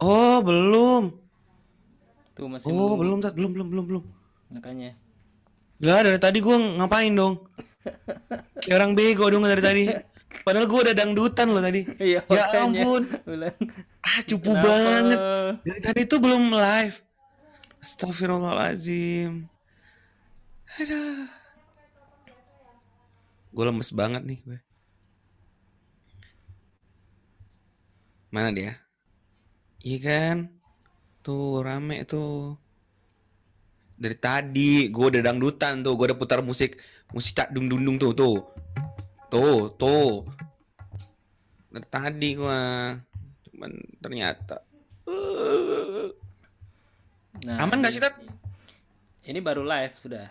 Oh, belum. Tuh masih Oh, menunggu. belum, Tat. Belum, belum, belum, belum. Makanya. Lah, dari tadi gua ngapain dong? Kayak orang bego dong dari tadi. Padahal gua udah dangdutan loh tadi. Iya, Ya ampun. Ah, cupu Kenapa? banget. Dari tadi tuh belum live. Astagfirullahaladzim. Aduh. Gue lemes banget nih gue. Mana dia? Iya kan? Tuh rame tuh. Dari tadi gue udah dangdutan tuh, gue udah putar musik musik cak dung dung dung tuh tuh. Tuh, tuh. Dari tadi gue cuman ternyata Nah, aman gak sih Tat? ini baru live sudah.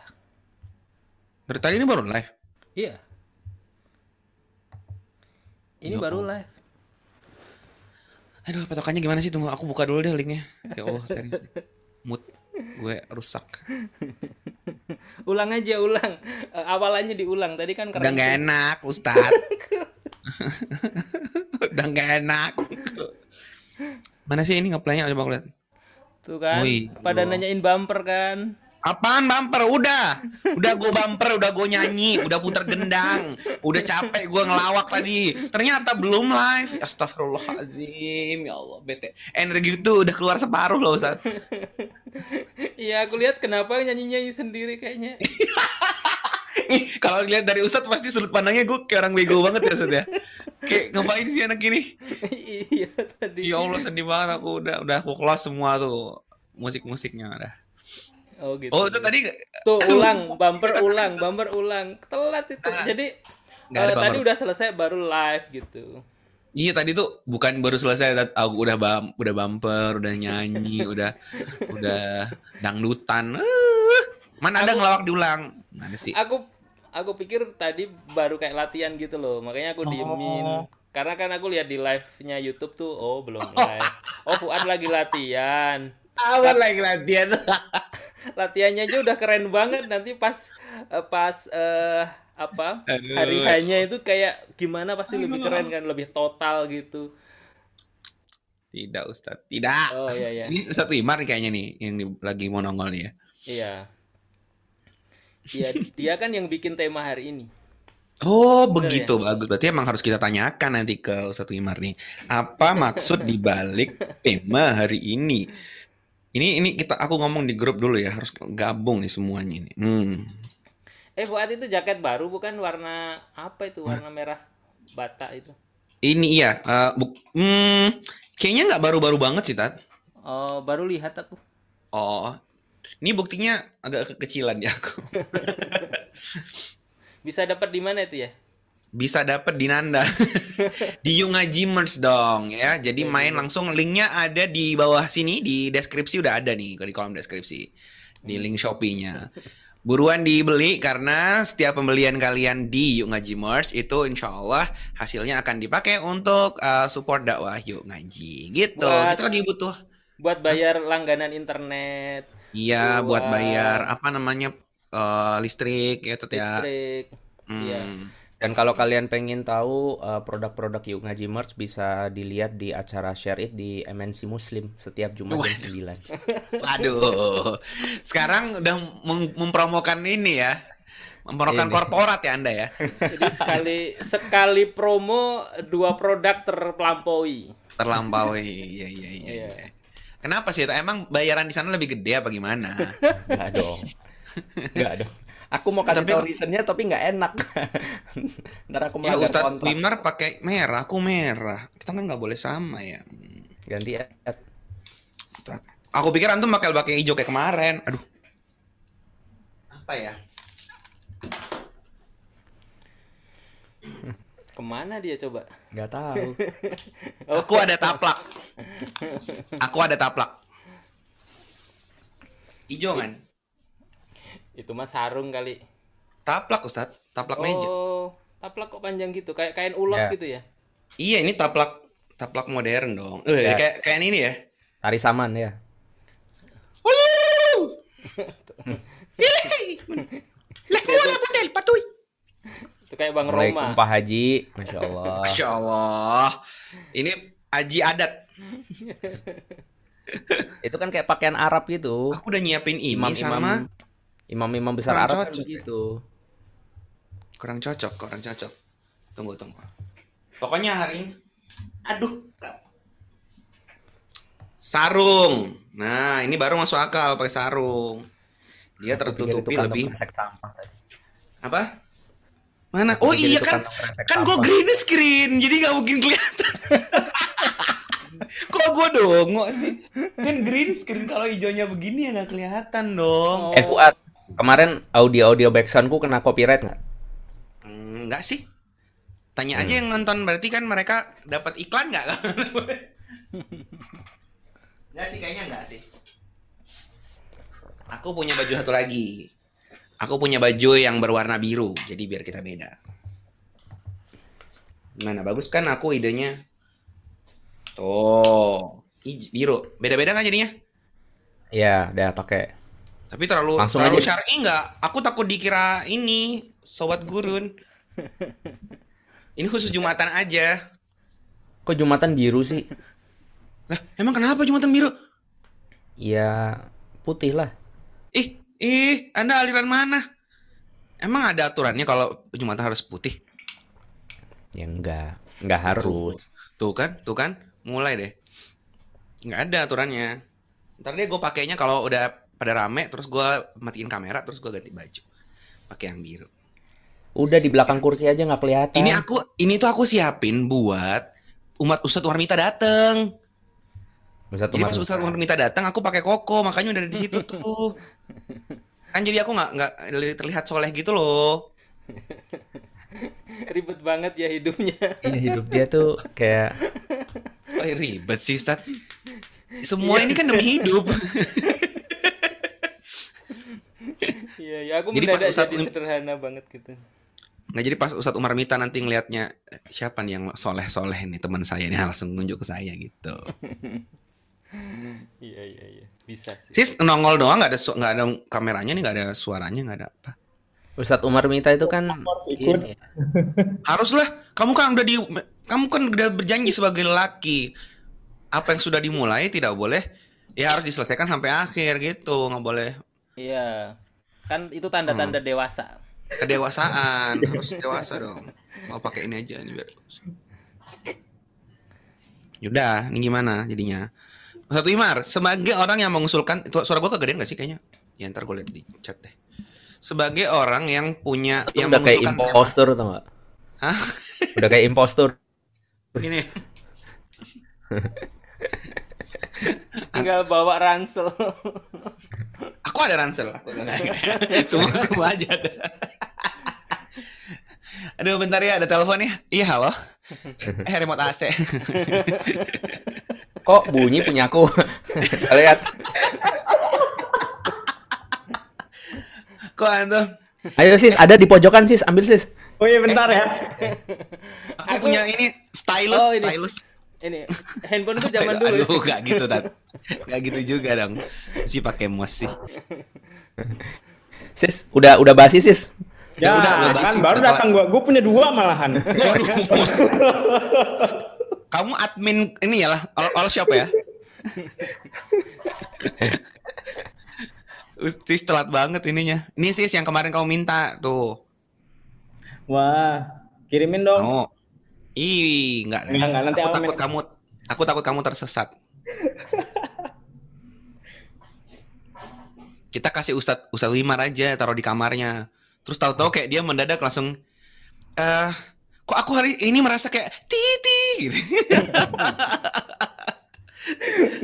Dari tadi ini baru live. Iya. Ini Ya baru live. Aduh, patokannya gimana sih? Tunggu, aku buka dulu deh linknya. Ya Allah, serius. Mood gue rusak. Ulang aja, ulang. Eh, awalannya diulang. Tadi kan Udah nggak enak, Ustad. Udah nggak enak. Mana sih ini ngeplaynya? Coba aku lihat. Tuh kan. Wih, Pada Allah. nanyain bumper kan. Apaan bumper? Udah. Udah gue bumper, udah gue nyanyi, udah puter gendang. Udah capek gue ngelawak tadi. Ternyata belum live. Astagfirullahaladzim. Ya Allah, bete. Energi itu udah keluar separuh loh, Ustad. Iya, aku lihat kenapa nyanyi-nyanyi sendiri kayaknya. Kalau lihat dari Ustadz pasti sudut pandangnya gue kayak orang bego banget ya Ustadz ya. Kayak ngapain sih anak ini? iya tadi. Ya Allah sedih banget aku udah udah aku close semua tuh musik-musiknya udah. Oh gitu. Oh Ustadz tadi Tuh ulang, bumper ulang, bumper ulang. Telat itu. Jadi Nggak ada eh, tadi udah selesai baru live gitu. iya tadi tuh bukan baru selesai aku udah bam, udah bumper, udah nyanyi, udah udah dangdutan. Uh, mana ada ngelawak diulang? Mana sih? Aku aku pikir tadi baru kayak latihan gitu loh. Makanya aku diemin. Karena kan aku lihat di live-nya YouTube tuh, oh belum live. Oh Fuad lagi latihan. Awal lagi latihan. Latihannya aja udah keren banget. Nanti pas eh, pas eh apa Aduh. hari hanya itu kayak gimana pasti lebih keren kan, lebih total gitu. Tidak Ustadz, tidak. Oh iya iya. Ini Ustadz Wimar nih kayaknya nih yang di- lagi mau nongol nih ya. Iya. Iya, dia kan yang bikin tema hari ini. Oh Bener begitu bagus. Berarti emang harus kita tanyakan nanti ke Ustadz Wimar nih. Apa maksud dibalik tema hari ini? Ini ini kita aku ngomong di grup dulu ya. Harus gabung nih semuanya ini. Hmm. Eh, Fuad itu jaket baru bukan warna apa itu? Warna merah bata itu. Ini iya. eh, buk- hmm, kayaknya nggak baru-baru banget sih Tat. Oh, baru lihat aku. Oh, ini buktinya agak kekecilan ya aku. Bisa dapat di mana itu ya? Bisa dapet di Nanda di Yungaji Merch dong ya. Jadi main langsung linknya ada di bawah sini di deskripsi udah ada nih di kolom deskripsi di link Shopee-nya. Buruan dibeli karena setiap pembelian kalian di Yuk Ngaji Merch itu insya Allah hasilnya akan dipakai untuk uh, support dakwah Yuk Ngaji gitu. Buat- Kita lagi butuh Buat bayar langganan internet, iya buat bayar apa namanya uh, listrik ya ya. listrik. Hmm. Dan kalau kalian pengen tahu uh, produk-produk Yuk Ngaji Merch bisa dilihat di acara Share It di MNC Muslim setiap Jumat jam 9. Waduh, sekarang udah mem- mempromokan ini ya, mempromokan Ini. korporat ya anda ya. Jadi sekali sekali promo dua produk terlampaui. Terlampaui, iya iya iya. Iya. iya. Kenapa sih? Emang bayaran di sana lebih gede apa gimana? Enggak dong. Enggak dong. Aku mau kasih Tapi kok- reasonnya tapi nggak enak. Ntar aku ya melanggar Ustadz kontrak. Wimar pakai merah, aku merah. Kita kan nggak boleh sama ya. Ganti ya. Aku pikir antum bakal pakai hijau kayak kemarin. Aduh. Apa ya? Ke mana dia coba? Nggak tahu. Aku ada taplak. Aku ada taplak. Hijau kan? Itu mah sarung kali. Taplak Ustadz, taplak meja. Oh, taplak kok panjang gitu, kayak kain ulos Ya. gitu ya? Iya ini taplak taplak modern dong. Eh Ya. kayak kayak ini ya. Tari saman ya. Itu kayak Bang Roma. Pak Haji. Masya Allah. Masya Allah. Ini Aji adat. Itu kan kayak pakaian Arab gitu. Aku udah nyiapin ini Imam-imam sama imam-imam besar Kurang Arab kan cocok ya. begitu. kurang cocok, kurang cocok. Tunggu, tunggu. Pokoknya hari ini aduh. Sarung. Nah, ini baru masuk akal pakai sarung. Dia pikir tertutupi lebih kresek sampah tadi. apa? Mana? Aku Oh iya kan, kan gue green screen, jadi nggak mungkin kelihatan. Kok gue dongok sih? Kan green screen kalau hijaunya begini ya nggak kelihatan dong. Eh Fuad, kemarin audio-audio backsoundku kena copyright nggak? Hmm, Enggak sih. Tanya aja yang nonton berarti kan mereka dapat iklan nggak? Enggak sih kayaknya enggak sih. Aku punya baju satu lagi. Aku punya baju yang berwarna biru, jadi biar kita beda. Gimana? Bagus kan aku idenya? Tuh, biru. Beda-beda kan jadinya? Ya, udah pakai. Tapi terlalu Langsung terlalu aja. syar'i nggak? Aku takut dikira ini sobat gurun. Ini khusus jumatan aja. Kok Jumatan biru sih? Lah, emang kenapa jumatan biru? Ya putih lah. Ih, ih, Anda aliran mana? Emang ada aturannya kalau jumatan harus putih? Ya enggak, enggak harus. Tuh kan, tuh kan, mulai deh. Nggak ada aturannya. Ntar deh gue pakainya kalau udah pada rame, terus gue matiin kamera, terus gue ganti baju. Pakai yang biru. Udah di belakang kursi aja nggak kelihatan. Ini aku, ini tuh aku siapin buat umat Ustadz Warmita dateng. Ustadz Jadi pas Ustadz Warmita datang, aku pakai koko, makanya udah ada di situ tuh. Kan jadi aku nggak nggak terlihat soleh gitu loh. Ribet banget ya hidupnya. Iya hidup dia tuh kayak Wah, ribet sih Ustadz. Semua ini kan demi hidup. Iya, ya aku Jadi pas mendadak Ustadz jadi sederhana banget gitu. Nggak jadi pas Ustadz Umar Mita nanti ngelihatnya "Eh, siapa nih yang soleh-soleh nih teman saya nih langsung nunjuk ke saya gitu. Iya, iya, iya. Bisa sih. Sis nongol doang nggak ada su- nggak ada kameranya nih nggak ada suaranya nggak ada apa. Ustadz Umar Mita itu kan harus ikut. ini, Haruslah kamu kan udah di kamu kan udah berjanji sebagai laki apa yang sudah dimulai tidak boleh ya harus diselesaikan sampai akhir gitu nggak boleh Iya. Kan itu tanda-tanda Hmm. dewasa. kedewasaan harus dewasa dong mau pakai ini aja nih biar Yaudah, ini gimana jadinya? Satu Imar, sebagai orang yang mengusulkan itu suara gua kegedean gak sih kayaknya? Ya ntar gue liat di chat deh. Sebagai orang yang punya itu yang udah kayak impostor tau gak? Hah? Udah kayak impostor. Gini. Tinggal bawa ransel. Aku ada ransel. Aku semua semua aja ada. Aduh bentar ya ada telepon ya. Iya halo. Eh remote AC. Kok bunyi punyaku? Lihat. Kok antum? Ayo sis, ada di pojokan sis, ambil sis. Oh iya bentar ya. Aku, Aku- punya ini stylus, Oh, ini. stylus. Ini handphone tuh zaman dulu. Aduh, gak gitu tat. Gak gitu juga dong. Si pakai mos sih. Sis, udah udah basi sis. Ya, udah, udah kan basi, baru udah datang gua. Gua punya dua malahan. Kamu admin ini ya lah, all, all shop ya? Tis telat banget ininya. Ini sih yang kemarin kamu minta tuh. Wah, kirimin dong. Oh. Ih, enggak. Enggak, enggak, nanti aku takut kamu aku takut kamu tersesat. Kita kasih Ustadz Ustadz Wimar aja taruh di kamarnya. Terus tahu-tahu kayak dia mendadak langsung eh kok aku hari ini merasa kayak titi gitu.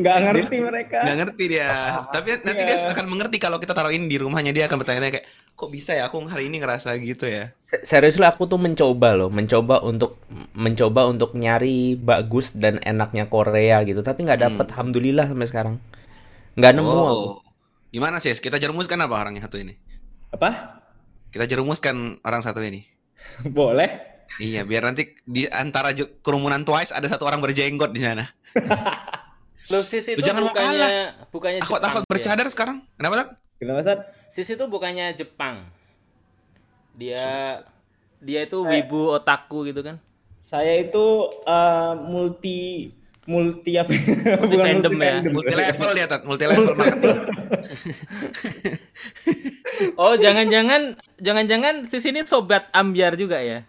Nggak ngerti mereka. Nggak ngerti dia. Tapi nanti dia akan mengerti kalau kita taruh ini di rumahnya dia akan bertanya kayak kok bisa ya aku hari ini ngerasa gitu ya. Se- Serius lah aku tuh mencoba loh, mencoba untuk mencoba untuk nyari bagus dan enaknya Korea gitu, tapi nggak dapet. Alhamdulillah sampai sekarang nggak nemu aku. Oh. Gimana sih? Kita jerumuskan apa orangnya satu ini? Apa? Kita jerumuskan orang satu ini. Boleh? Iya, biar nanti di antara kerumunan Twice ada satu orang berjenggot di sana. Itu Lu jangan mau bukannya bukannya Aku takut bercadar sekarang. Kenapa, Tat? Kenapa, Sat? Sis itu bukannya Jepang. Dia dia itu wibu otaku gitu kan. Saya itu eh, multi multi apa? Multi fandom ya. Multi level dia, Tat. Multi level marketing. Oh, jangan-jangan jangan-jangan di sini sobat ambiar juga ya.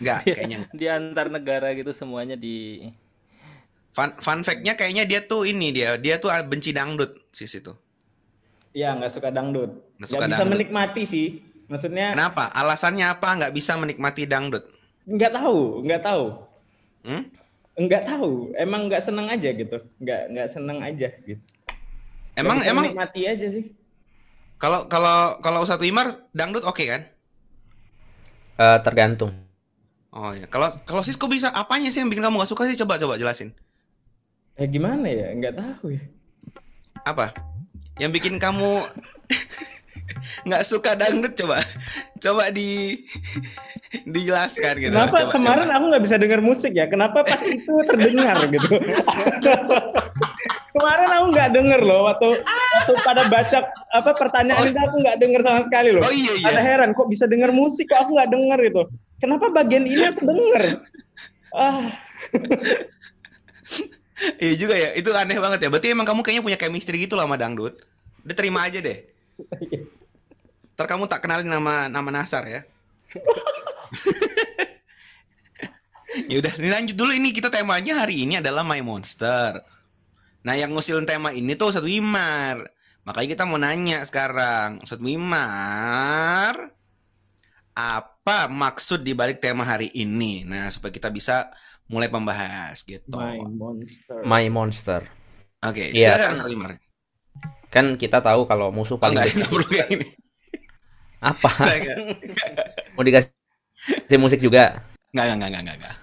Enggak, kayaknya. Di antar negara gitu semuanya di Fun, fun fact-nya kayaknya dia tuh ini dia, dia tuh benci dangdut sis itu. Iya, nggak suka dangdut. Nggak Nggak suka bisa dangdut. menikmati sih. Maksudnya Kenapa? Alasannya apa nggak bisa menikmati dangdut? nggak tahu, nggak tahu. Hmm? Nggak tahu. Emang nggak seneng aja gitu. Nggak nggak seneng aja gitu. Nggak Emang emang menikmati aja sih. kalau kalau kalau Ustadz Wimar dangdut oke kan? Eh, tergantung. Oh ya. Kalau kalau sis kok bisa apanya sih yang bikin kamu gak suka sih? Coba coba jelasin. Ya gimana ya? Nggak tahu ya. Apa? Yang bikin kamu nggak suka dangdut coba coba di dijelaskan gitu. Kenapa Coba, kemarin coba. aku nggak bisa dengar musik ya? Kenapa pas itu terdengar gitu? kemarin aku nggak denger loh waktu waktu pada baca apa pertanyaan itu aku nggak denger sama sekali loh. Oh iya iya. Ada heran kok bisa denger musik kok aku nggak denger gitu. Kenapa bagian ini aku denger? Ah, Iya juga ya. Itu aneh banget ya. Berarti emang kamu kayaknya punya chemistry gitu lah sama dangdut. Udah terima aja deh. Ntar kamu tak kenalin nama nama Nasar ya. ya udah, ini lanjut dulu ini kita temanya hari ini adalah My Monster. Nah, yang ngusilin tema ini tuh Ustadz Wimar. Makanya kita mau nanya sekarang, Ustadz Wimar, apa maksud dibalik tema hari ini? Nah, supaya kita bisa mulai pembahas gitu. my monster. My monster. Oke, Iya. silakan Ustadz Wimar. Kan kita tahu kalau musuh Oh, paling enggak, besar enggak perlu kayak ini. apa? Mau dikasih musik juga? Enggak, enggak, enggak, enggak, enggak.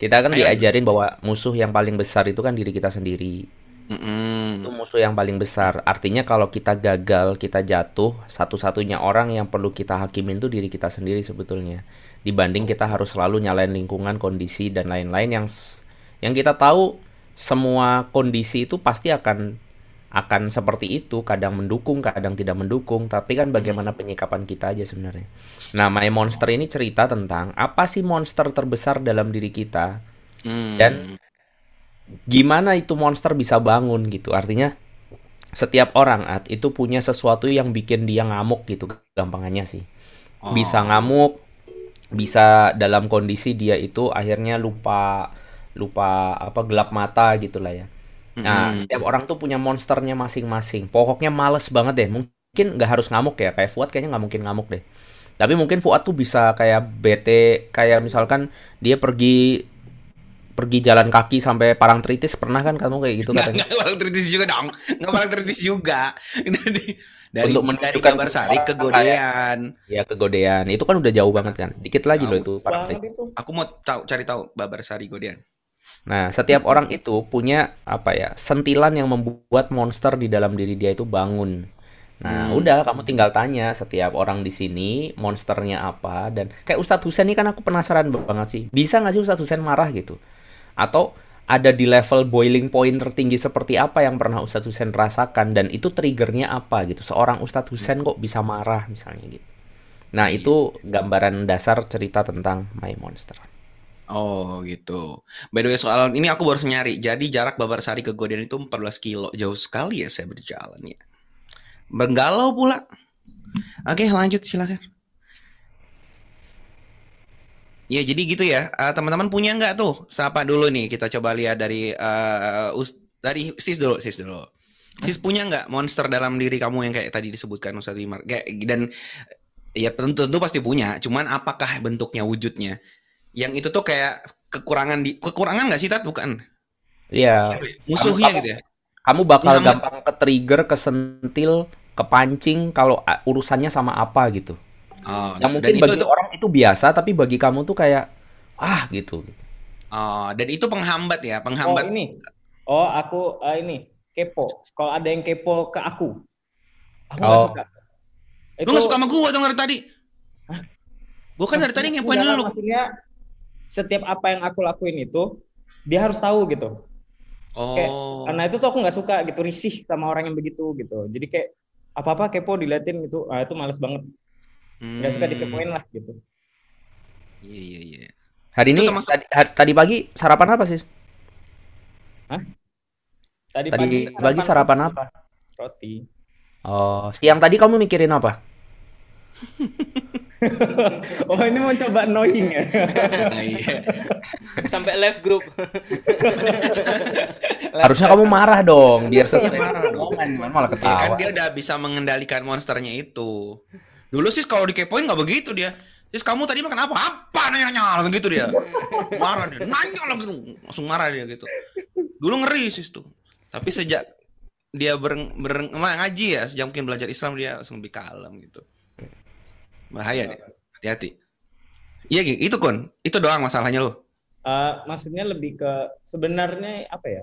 Kita kan Ayo. diajarin bahwa musuh yang paling besar itu kan diri kita sendiri. Mm-mm. Itu musuh yang paling besar. Artinya kalau kita gagal, kita jatuh, satu-satunya orang yang perlu kita hakimin itu diri kita sendiri sebetulnya. Dibanding kita harus selalu nyalain lingkungan, kondisi dan lain-lain yang yang kita tahu semua kondisi itu pasti akan akan seperti itu, kadang mendukung, kadang tidak mendukung, tapi kan bagaimana penyikapan kita aja sebenarnya. Nah, My Monster ini cerita tentang apa sih monster terbesar dalam diri kita Mm. dan gimana itu monster bisa bangun gitu. Artinya setiap orang At, itu punya sesuatu yang bikin dia ngamuk gitu gampangannya sih. Oh. Bisa ngamuk, bisa dalam kondisi dia itu akhirnya lupa lupa apa gelap mata gitu lah ya. Nah, Mm-mm. setiap orang tuh punya monsternya masing-masing. Pokoknya males banget deh. Mungkin nggak harus ngamuk ya. Kayak Fuad kayaknya nggak mungkin ngamuk deh. Tapi mungkin Fuad tuh bisa kayak bete, kayak misalkan dia pergi pergi jalan kaki sampai Parangtritis pernah kan kamu kayak gitu katanya? nggak paling kritis juga dong. Nggak paling kritis juga. dari dari, Untuk dari menunjukkan gambar sari ke orang godean. Ya kegodean. Itu kan udah jauh banget kan. Dikit lagi loh itu itu. Aku mau tahu cari tahu babar sari godean. Nah, setiap orang itu punya apa ya? Sentilan yang membuat monster di dalam diri dia itu bangun. Nah, Hmm. udah kamu tinggal tanya setiap orang di sini monsternya apa dan kayak Ustadz Husen ini kan aku penasaran banget sih. Bisa nggak sih Ustadz Husen marah gitu? Atau ada di level boiling point tertinggi seperti apa yang pernah Ustadz Husen rasakan dan itu triggernya apa gitu? Seorang Ustadz Husen kok bisa marah misalnya gitu. Nah, itu gambaran dasar cerita tentang My Monster. Oh gitu. By the way soal ini aku baru nyari. Jadi jarak babar sari ke godean itu 14 kilo. Jauh sekali ya saya berjalan ya. Bergalau pula. Oke lanjut silakan. Ya jadi gitu ya. Eh, teman-teman punya nggak tuh? Siapa dulu nih? Kita coba lihat dari eh, us- dari sis dulu, sis dulu. Sis punya nggak monster dalam diri kamu yang kayak tadi disebutkan Ustaz Wimar? Kayak dan ya tentu tentu pasti punya. Cuman apakah bentuknya wujudnya? Yang itu tuh kayak kekurangan di kekurangan nggak sih tat? Bukan. Iya. Musuhnya Kamu- gitu ya. kamu bakal Nyaman. gampang ke trigger, kesentil, kepancing kalau urusannya sama apa gitu. Oh, Yang mungkin dan itu, bagi itu- orang itu biasa, tapi bagi kamu tuh kayak ah gitu. oh, dan itu penghambat ya, Oh penghambat. ini. Oh aku ah, ini kepo. Kalau ada yang kepo ke aku, aku nggak Oh. suka. Lu gak suka sama gua dong dari tadi? Gua kan dari tadi ngepoin lu. Maksudnya setiap apa yang aku lakuin itu dia harus tahu gitu. Oh. Karena itu tuh aku nggak suka gitu risih sama orang yang begitu gitu. Jadi kayak apa-apa kepo diliatin gitu. Ah itu males banget. Nggak suka Hmm, dikepoin lah gitu. Iya iya iya. Hari ini termasuk- tadi, hari- tadi pagi sarapan apa sih? Hah? Tadi, tadi pagi sarapan apa? Roti. Oh, siang tadi kamu mikirin apa? oh ini mau coba annoying ya? nah, iya. Sampai live group. Harusnya kamu marah dong, biar selesai marah dong. malah ketawa. Ya, kan dia udah bisa mengendalikan monsternya itu. Dulu sih kalau dikepoin nggak begitu dia. Terus kamu tadi makan apa? Apa nanya-nanya langsung gitu dia. Marah dia. Nanya lagi gitu. Langsung marah dia gitu. Dulu ngeri sih tuh. Tapi sejak dia ber, ber ngaji ya, sejak mungkin belajar Islam dia langsung lebih kalem gitu bahaya deh hati-hati iya gitu itu kun itu doang masalahnya lo uh, maksudnya lebih ke sebenarnya apa ya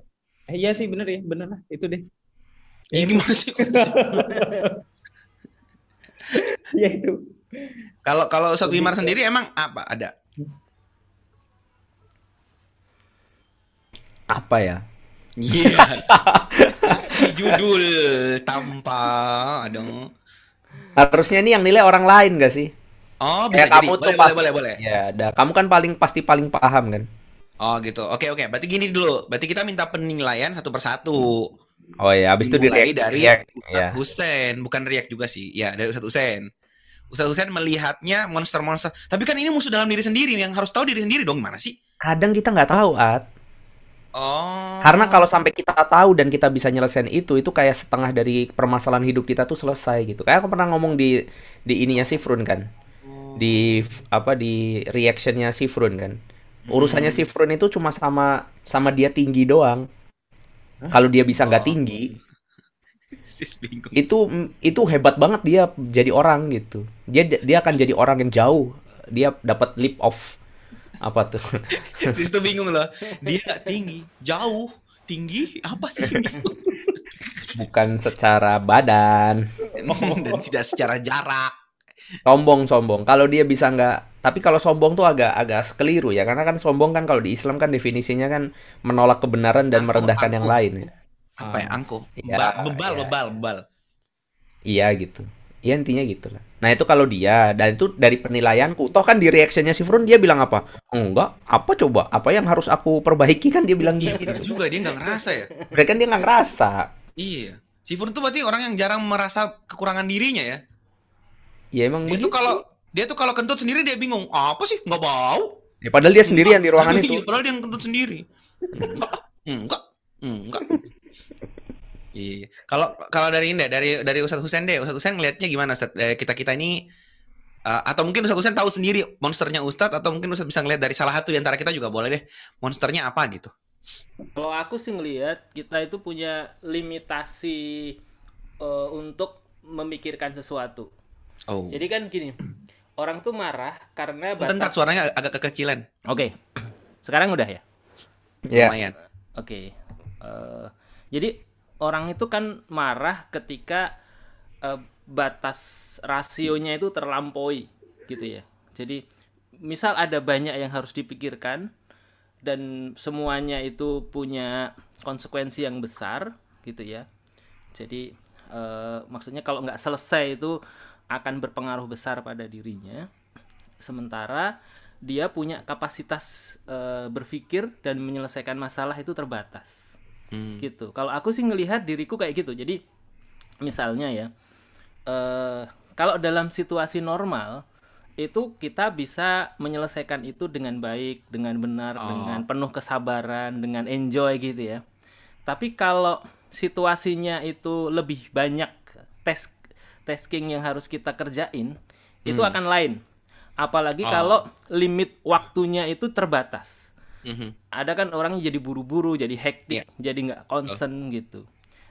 eh, iya sih bener ya bener lah itu deh ya, gimana sih ya itu kalau kalau Ustadz Wimar sendiri emang apa ada apa ya Iya. Yeah. judul tanpa ada Harusnya nih yang nilai orang lain gak sih? Oh, bisa Kayak kamu boleh, tuh boleh, pasti, boleh, boleh. Ya, dah. Kamu kan paling pasti paling paham kan? Oh, gitu. Oke, oke. Berarti gini dulu. Berarti kita minta penilaian satu persatu. Oh ya, habis itu dari dari react, ya. Husen, bukan Riak juga sih. Ya, dari Ustadz Husen. Ustadz Husen melihatnya monster-monster. Tapi kan ini musuh dalam diri sendiri yang harus tahu diri sendiri dong, gimana sih? Kadang kita nggak tahu, At. Oh. Karena kalau sampai kita tahu dan kita bisa nyelesain itu, itu kayak setengah dari permasalahan hidup kita tuh selesai gitu. Kayak aku pernah ngomong di di ininya si Frun kan. Di apa di reactionnya si Frun kan. Urusannya si Frun itu cuma sama sama dia tinggi doang. Kalau dia bisa nggak oh. tinggi, itu itu hebat banget dia jadi orang gitu. Dia dia akan jadi orang yang jauh. Dia dapat leap of apa tuh? Terus tuh bingung loh. Dia gak tinggi jauh. Tinggi apa sih bukan secara badan. Dan tidak secara jarak sombong sombong. Kalau dia bisa nggak tapi kalau sombong tuh agak agak keliru ya. Karena kan sombong kan kalau di Islam kan definisinya kan menolak kebenaran dan angko, merendahkan angko. yang lain ya. Apa ya? Angko ya, bebal ya. bebal bebal iya gitu. Ya intinya gitu lah. Nah itu kalau dia dan itu dari penilaianku. Toh kan di reactionnya si Frun dia bilang apa? Enggak. Apa coba? Apa yang harus aku perbaiki? Kan dia bilang iya, gitu. juga. Dia nggak ngerasa ya? Mereka kan dia nggak ngerasa. Iya. Si Frun tuh berarti orang yang jarang merasa kekurangan dirinya ya ya emang dia tuh kalau dia tuh kalau kentut sendiri dia bingung apa sih nggak bau ya, padahal dia sendirian di ruangan itu padahal dia yang kentut sendiri enggak enggak enggak Iya. Kalau kalau dari ini dari dari Ustadz Husen deh, Ustadz Husen ngelihatnya gimana Ustadz? Eh, kita kita ini uh, atau mungkin Ustadz Husen tahu sendiri monsternya Ustadz atau mungkin Ustadz bisa ngelihat dari salah satu di antara kita juga boleh deh. Monsternya apa gitu? Kalau aku sih ngelihat kita itu punya limitasi uh, untuk memikirkan sesuatu. Oh. Jadi kan gini, orang tuh marah karena batas... Bentar, suaranya agak kekecilan. Oke. Okay. Sekarang udah ya? Iya. Yeah. Oke. Okay. Uh, jadi orang itu kan marah ketika uh, batas rasionya itu terlampaui gitu ya. Jadi misal ada banyak yang harus dipikirkan dan semuanya itu punya konsekuensi yang besar gitu ya. Jadi uh, maksudnya kalau nggak selesai itu akan berpengaruh besar pada dirinya. Sementara dia punya kapasitas uh, berpikir dan menyelesaikan masalah itu terbatas hmm. gitu kalau aku sih ngelihat diriku kayak gitu jadi misalnya ya uh, kalau dalam situasi normal itu kita bisa menyelesaikan itu dengan baik dengan benar oh. dengan penuh kesabaran dengan enjoy gitu ya tapi kalau situasinya itu lebih banyak tes tasking yang harus kita kerjain hmm. itu akan lain apalagi oh. kalau limit waktunya itu terbatas Mm-hmm. Ada kan orangnya jadi buru-buru, jadi hektik, yeah. jadi nggak concern oh. gitu.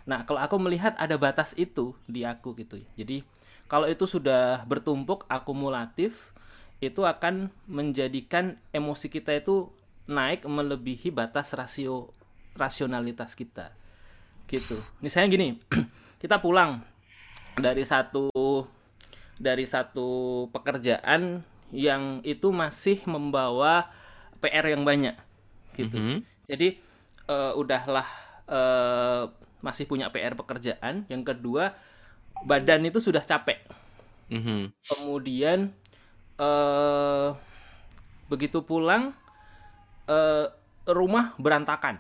Nah, kalau aku melihat ada batas itu di aku gitu. Jadi kalau itu sudah bertumpuk akumulatif, itu akan menjadikan emosi kita itu naik melebihi batas rasio rasionalitas kita. Gitu. Misalnya gini, kita pulang dari satu dari satu pekerjaan yang itu masih membawa PR yang banyak gitu. Mm -hmm. Jadi uh, udahlah uh, masih punya PR pekerjaan. Yang kedua badan itu sudah capek. Mm -hmm. Kemudian uh, begitu pulang uh, rumah berantakan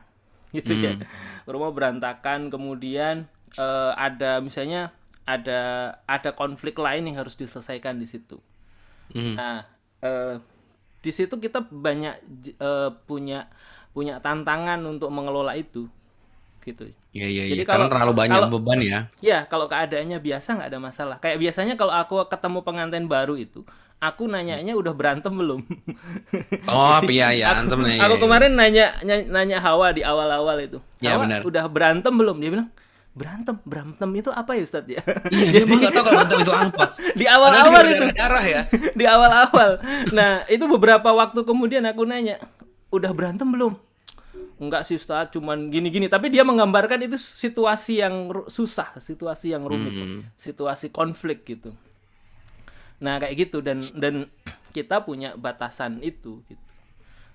gitu ya rumah berantakan kemudian eh, ada misalnya ada ada konflik lain yang harus diselesaikan di situ Hmm. Nah, eh, di situ kita banyak eh, punya punya tantangan untuk mengelola itu, gitu. Iya iya Jadi iya. Karena kalau- terlalu banyak kalau- beban ya. Ya, kalau keadaannya biasa nggak ada masalah. Kayak biasanya kalau aku ketemu pengantin baru itu, aku nanyanya udah berantem belum? Oh iya iya. aku, Antum nih. aku kemarin nanya, nanya nanya Hawa di awal-awal itu. Iya, Hawa benar. udah berantem belum? Dia bilang berantem, berantem itu apa ya Ustadz ya? Iya dia mah nggak tahu kalau berantem itu apa. di awal-awal dia itu. darah ya. di awal-awal. Nah, itu beberapa waktu kemudian aku nanya, udah berantem belum? Enggak sih Ustaz, cuman gini-gini. Tapi dia menggambarkan itu situasi yang susah, situasi yang rumit, Hmm. situasi konflik gitu. Nah, kayak gitu dan dan kita punya batasan itu gitu.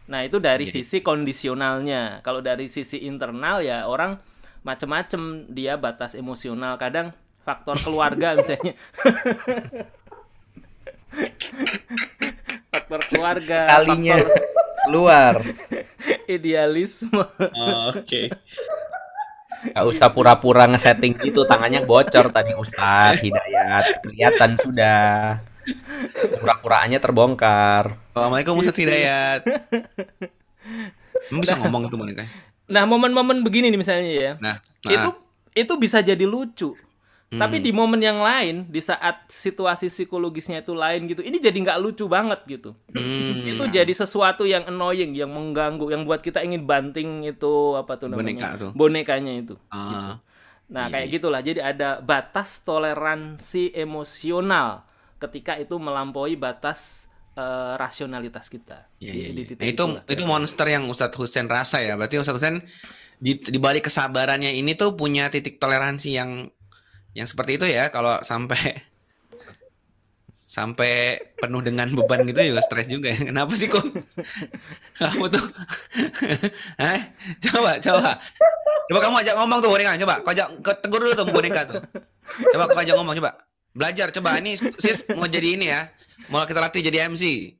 Nah, itu dari sisi kondisionalnya. Kalau dari sisi internal ya orang macem-macem dia batas emosional. Kadang faktor keluarga misalnya. faktor keluarga, Kalinya faktor keluar. idealisme. Oh, Oke. Gak usah pura-pura ngesetting gitu, tangannya bocor tadi Ustadz Hidayat. Kelihatan sudah. Pura-puraannya terbongkar. Assalamualaikum Ustaz Hidayat. Emang bisa ngomong itu boneka? Nah, momen-momen begini nih misalnya ya. Nah, itu nah. itu bisa jadi lucu. Tapi Hmm. di momen yang lain, di saat situasi psikologisnya itu lain gitu, ini jadi nggak lucu banget gitu. Hmm. Itu jadi sesuatu yang annoying, yang mengganggu, yang buat kita ingin banting itu apa tuh namanya? Boneka tuh. Bonekanya itu. Ah. Nah, kayak gitulah. Jadi ada batas toleransi emosional ketika itu melampaui batas eh, rasionalitas kita. Di- di iya. titik Nah, itu itulah. itu monster yang Ustadz Husen rasa ya. Berarti Ustadz Husen di, di balik kesabarannya ini tuh punya titik toleransi yang yang seperti itu ya. Kalau sampai sampai penuh dengan beban gitu juga stres juga ya. Kenapa sih kok? Kamu tuh Hah? Coba, coba. Coba kamu ajak ngomong tuh boneka, coba. Kau ajak kau tegur dulu tuh boneka tuh. Coba kau ajak ngomong coba. Belajar coba ini sis mau jadi ini ya. Mau kita latih jadi MC.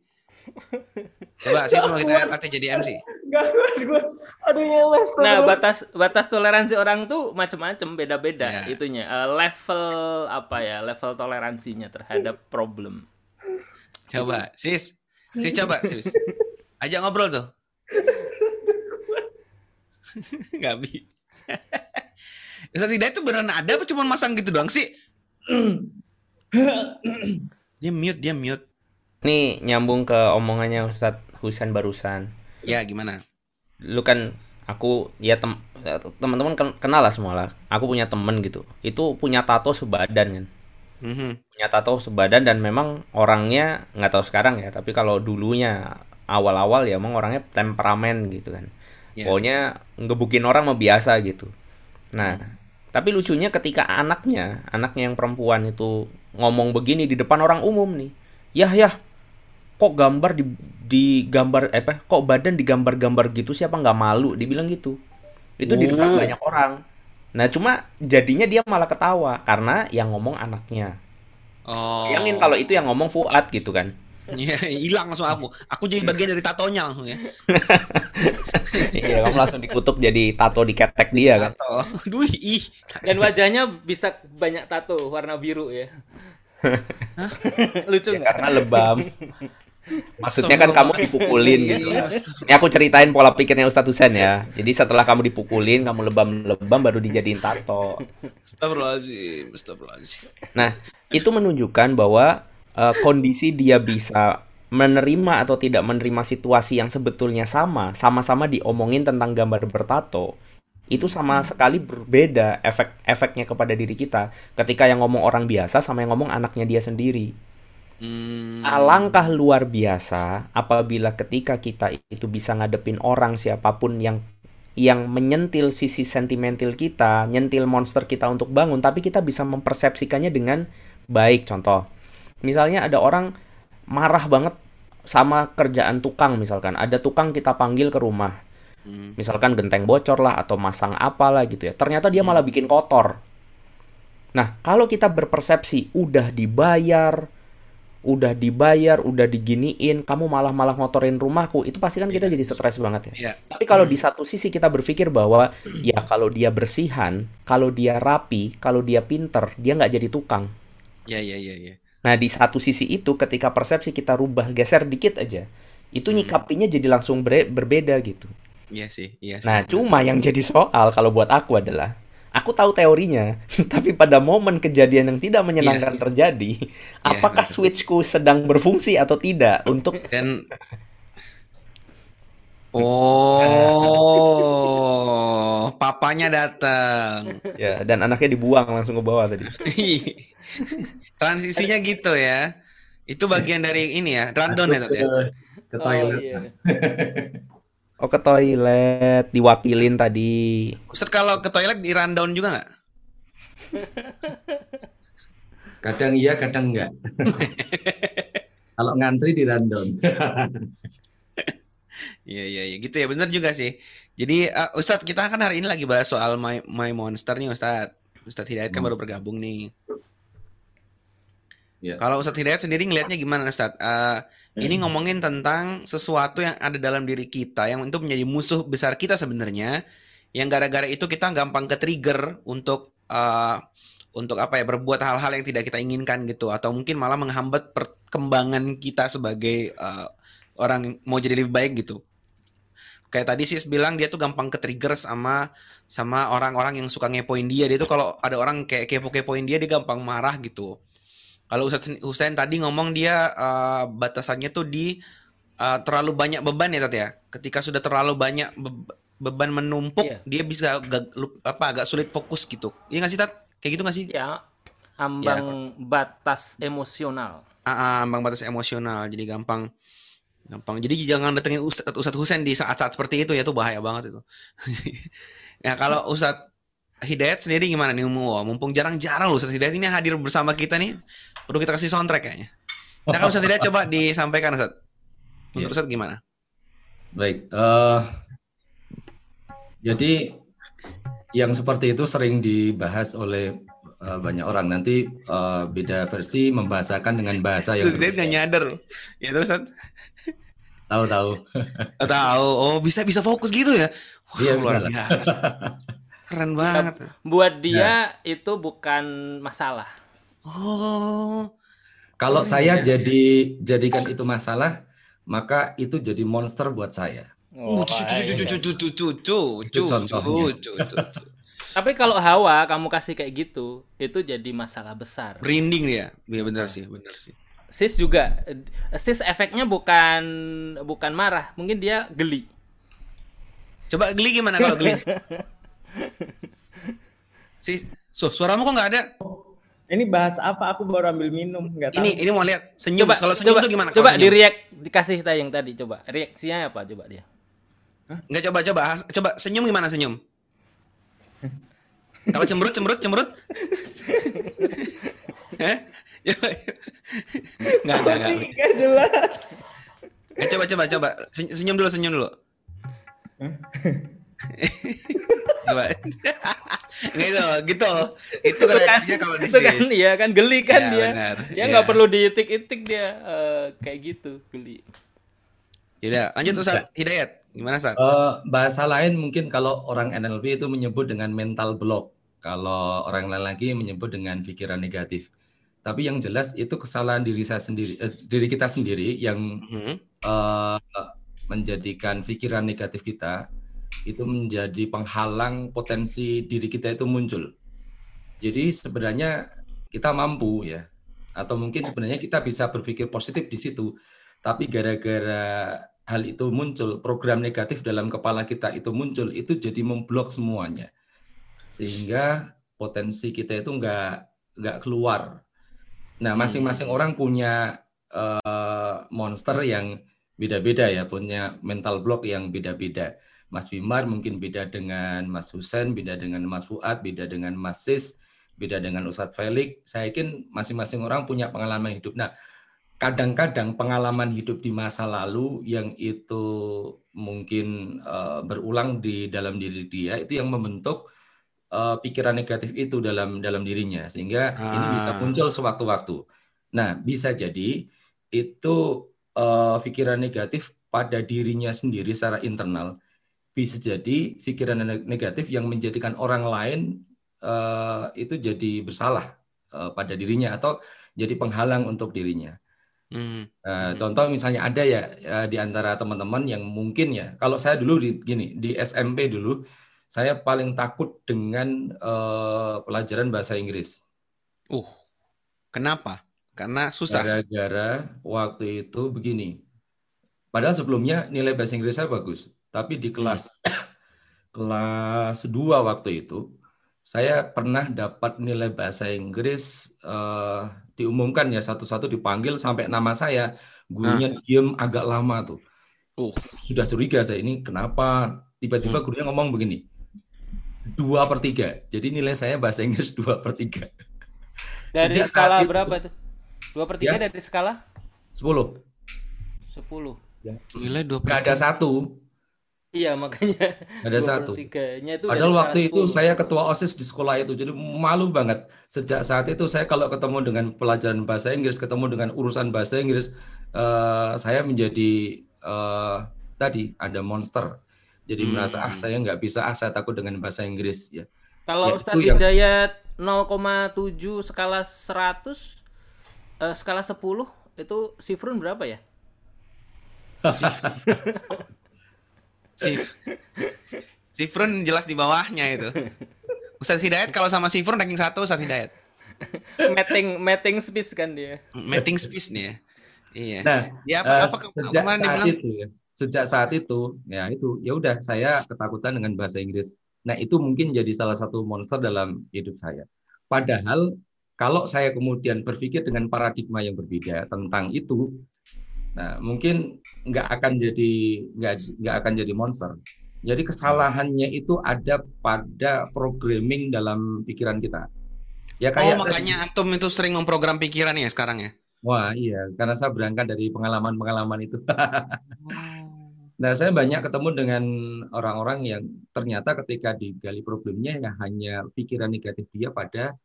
Coba sis mau kita latih jadi MC. Gak kuat gue. Aduh ya les. Nah, batas batas toleransi orang tuh macam-macam, beda-beda Ya. itunya. Eh, level apa ya? Level toleransinya terhadap problem. Coba sis. Sis coba sis. Ajak ngobrol tuh. Gak bi. Ustaz Hidayat tuh beneran ada apa cuma masang gitu doang sih? dia mute, dia mute. Nih nyambung ke omongannya Ustadz Husen barusan. Ya gimana? Lu kan aku ya tem teman-teman ken- kenal lah semua lah. Aku punya temen gitu. Itu punya tato sebadan kan. Mhm. Punya tato sebadan dan memang orangnya nggak tahu sekarang ya. Tapi kalau dulunya awal-awal ya emang orangnya temperamen gitu kan. Ya. Pokoknya ngebukin orang mah biasa gitu. Nah, tapi lucunya ketika anaknya, anaknya yang perempuan itu ngomong begini di depan orang umum nih. Yah yah, kok gambar di di gambar eh, apa? Kok badan digambar-gambar gitu siapa nggak malu? Dibilang gitu. Itu di depan banyak orang. Nah, cuma jadinya dia malah ketawa karena yang ngomong anaknya. Oh. Bayangin kalau itu yang ngomong Fuad gitu kan. Iya, hilang langsung aku. Aku jadi bagian dari tatonya langsung ya. Iya, kamu langsung dikutuk jadi tato di ketek dia kan. Tato. Duh, ih. Dan wajahnya bisa banyak tato warna biru ya. Lucu Ya, nggak? karena lebam. Maksudnya kan kamu dipukulin gitu. Iya, Ini aku ceritain pola pikirnya Ustadz Husen ya. Jadi setelah kamu dipukulin, kamu lebam-lebam baru dijadiin tato. Astagfirullahaladzim, astagfirullahaladzim. Nah, itu menunjukkan bahwa eh, kondisi dia bisa menerima atau tidak menerima situasi yang sebetulnya sama, sama-sama diomongin tentang gambar bertato. Itu sama sekali berbeda efek-efeknya kepada diri kita ketika yang ngomong orang biasa sama yang ngomong anaknya dia sendiri. Hmm. Alangkah luar biasa apabila ketika kita itu bisa ngadepin orang siapa pun yang yang menyentil sisi sentimental kita, nyentil monster kita untuk bangun, tapi kita bisa mempersepsikannya dengan baik. Contoh, misalnya ada orang marah banget sama kerjaan tukang misalkan, ada tukang kita panggil ke rumah, Hmm. misalkan genteng bocor lah atau masang apalah gitu ya, ternyata dia malah bikin kotor. Nah, kalau kita berpersepsi udah dibayar, udah dibayar, udah diginiin, kamu malah malah ngotorin rumahku, itu pasti kan kita jadi stres banget ya. Iya. Tapi kalau di satu sisi kita berpikir bahwa ya kalau dia bersihan, kalau dia rapi, kalau dia pinter, dia nggak jadi tukang. Iya, iya, iya, iya. Nah di satu sisi itu ketika persepsi kita rubah geser dikit aja, itu nyikapinya jadi langsung ber- berbeda gitu. Iya sih, iya sih. Nah cuma yang jadi soal kalau buat aku adalah Aku tahu teorinya, tapi pada momen kejadian yang tidak menyenangkan terjadi, apakah betul. switchku sedang berfungsi atau tidak untuk Dan Oh, papanya datang. ya dan anaknya dibuang langsung ke bawah tadi. Transisinya gitu ya. Itu bagian dari ini ya, rundown ya, Tat, ya. ke Oh, toilet iya. Oh ke toilet, diwakilin tadi. Ustaz kalau ke toilet di rundown juga nggak? kadang iya kadang enggak kalau ngantri di rundown Iya iya iya gitu ya bener juga sih. Jadi uh, Ustadz kita kan hari ini lagi bahas soal My, My Monster nih Ustadz. Ustadz Hidayat kan Hmm. baru bergabung nih. Ya. Kalau Ustadz Hidayat sendiri ngelihatnya gimana Ustadz? Uh, ini ngomongin tentang sesuatu yang ada dalam diri kita yang itu menjadi musuh besar kita sebenarnya. Yang gara-gara itu kita gampang ke trigger untuk uh, untuk apa ya berbuat hal-hal yang tidak kita inginkan gitu atau mungkin malah menghambat perkembangan kita sebagai uh, orang mau jadi lebih baik gitu. Kayak tadi sis bilang dia tuh gampang ke trigger sama sama orang-orang yang suka ngepoin dia. Dia tuh kalau ada orang kayak kepo-kepoin dia dia gampang marah gitu. Kalau Ustadz Husain tadi ngomong dia uh, batasannya tuh di uh, terlalu banyak beban ya Tat ya. Ketika sudah terlalu banyak be- beban menumpuk, Iya. dia bisa agak, apa agak sulit fokus gitu. Iya nggak sih Tat? Kayak gitu nggak sih? Ya, ambang batas emosional. Ah, ah, ambang batas emosional jadi gampang gampang. Jadi jangan datengin Ustadz Ustadz Husain di saat-saat seperti itu ya tuh bahaya banget itu. Ya kalau Ustadz Hidayat sendiri gimana nih mumpung jarang-jarang loh Ustadz Hidayat ini hadir bersama kita nih. Perlu kita kasih soundtrack kayaknya. Nah kalau Ustadz Hidayat coba disampaikan Ustadz. Menurut Ustadz gimana? Baik eh, jadi yang seperti itu sering dibahas oleh eh, banyak orang. Nanti eh, beda versi membahasakan dengan bahasa yang Ustadz Hidayat nggak nyadar ya terus Ustadz Tahu tahu. tahu. Oh bisa bisa fokus gitu ya. Wah, wow, iya, luar biasa. Keren banget. Buat iya. dia ya. itu bukan masalah. Oh. Kalau oh, saya iya. jadi jadikan itu masalah, maka itu jadi monster buat saya. Tapi kalau Hawa kamu kasih kayak gitu, itu jadi masalah besar. Rinding ya, ya benar sih, benar sih. Sis juga, sis efeknya bukan bukan marah, mungkin dia geli. Coba geli gimana kalau geli? Si, su suaramu kok nggak ada? Ini bahas apa? Aku baru ambil minum, nggak tahu. Ini ini mau lihat senyum. Coba, Kalau senyum coba, tuh gimana? Coba di react dikasih tayang tadi, coba reaksinya apa coba dia? Nggak coba coba Has- coba senyum gimana senyum? Kalau cemberut cemberut cemberut? Hah? Coba. Nggak nggak nggak. Nggak jelas. Eh, Coba coba coba Seny- senyum dulu senyum dulu. coba. Nggak itu gitu. Itu Itu kan, kalau di itu kan iya kan geli kan Ya, dia. benar. Dia Ya. nggak perlu diitik-itik dia eh, kayak gitu, geli. Yaudah, lanjut Ustaz Hidayat. Gimana Ustaz? Eh, bahasa lain mungkin kalau orang NLP itu menyebut dengan mental block. Kalau orang lain lagi menyebut dengan pikiran negatif. Tapi yang jelas itu kesalahan diri saya sendiri, eh, diri kita sendiri yang Hmm. eh, menjadikan pikiran negatif kita itu menjadi penghalang potensi diri kita itu muncul. Jadi sebenarnya kita mampu ya, atau mungkin sebenarnya kita bisa berpikir positif di situ, tapi gara-gara hal itu muncul, program negatif dalam kepala kita itu muncul, itu jadi memblok semuanya, sehingga potensi kita itu nggak nggak keluar. Nah, masing-masing orang punya eh, monster yang beda-beda ya, punya mental block yang beda-beda. Mas Wimar mungkin beda dengan Mas Husen, beda dengan Mas Fuad, beda dengan Mas Sis, beda dengan Ustadz Felix. Saya yakin masing-masing orang punya pengalaman hidup. Nah, kadang-kadang pengalaman hidup di masa lalu yang itu mungkin eh, berulang di dalam diri dia itu yang membentuk eh, pikiran negatif itu dalam dalam dirinya sehingga ini bisa Ah. muncul sewaktu-waktu. Nah, bisa jadi itu uh, pikiran negatif pada dirinya sendiri secara internal. Bisa jadi pikiran negatif yang menjadikan orang lain uh, itu jadi bersalah uh, pada dirinya atau jadi penghalang untuk dirinya. Hmm. Uh, contoh misalnya ada ya uh, di antara teman-teman yang mungkin ya, kalau saya dulu di gini di SMP dulu, saya paling takut dengan uh, pelajaran bahasa Inggris. Uh, kenapa? Karena susah. Gara-gara waktu itu begini. Padahal sebelumnya nilai bahasa Inggris saya bagus, tapi di kelas hmm. kelas 2 waktu itu saya pernah dapat nilai bahasa Inggris uh, diumumkan ya satu-satu dipanggil sampai nama saya gurunya nah. diem agak lama tuh uh. sudah curiga saya ini kenapa tiba-tiba hmm. gurunya ngomong begini dua per tiga jadi nilai saya bahasa Inggris dua per tiga dari Sejak skala berapa tuh dua per tiga ya? dari skala sepuluh sepuluh ya. nilai dua per ada satu Iya makanya ada satu. Tiganya itu Padahal waktu itu saya ketua osis di sekolah itu, jadi malu banget. Sejak saat itu saya kalau ketemu dengan pelajaran bahasa Inggris, ketemu dengan urusan bahasa Inggris, uh, saya menjadi uh, tadi ada monster. Jadi hmm. merasa ah saya nggak bisa, ah saya takut dengan bahasa Inggris ya. Kalau ya, Ustadz Hidayat yang... 0,7 skala 100, uh, eh, skala 10 itu Sifrun berapa ya? si Frun jelas di bawahnya itu. Ustaz Hidayat kalau sama si Frun ranking satu Ustaz Hidayat. Meeting meeting space kan dia. Meeting space nih ya. Iya. Nah, ya apa, uh, apa sejak saat dibilang? itu ya, sejak saat itu ya itu ya udah saya ketakutan dengan bahasa Inggris. Nah, itu mungkin jadi salah satu monster dalam hidup saya. Padahal kalau saya kemudian berpikir dengan paradigma yang berbeda tentang itu, Nah, mungkin nggak akan jadi nggak nggak akan jadi monster. Jadi kesalahannya itu ada pada programming dalam pikiran kita. Ya kayak oh, makanya antum itu sering memprogram pikiran ya sekarang ya. Wah, iya, karena saya berangkat dari pengalaman-pengalaman itu. nah, saya banyak ketemu dengan orang-orang yang ternyata ketika digali problemnya ya hanya pikiran negatif dia pada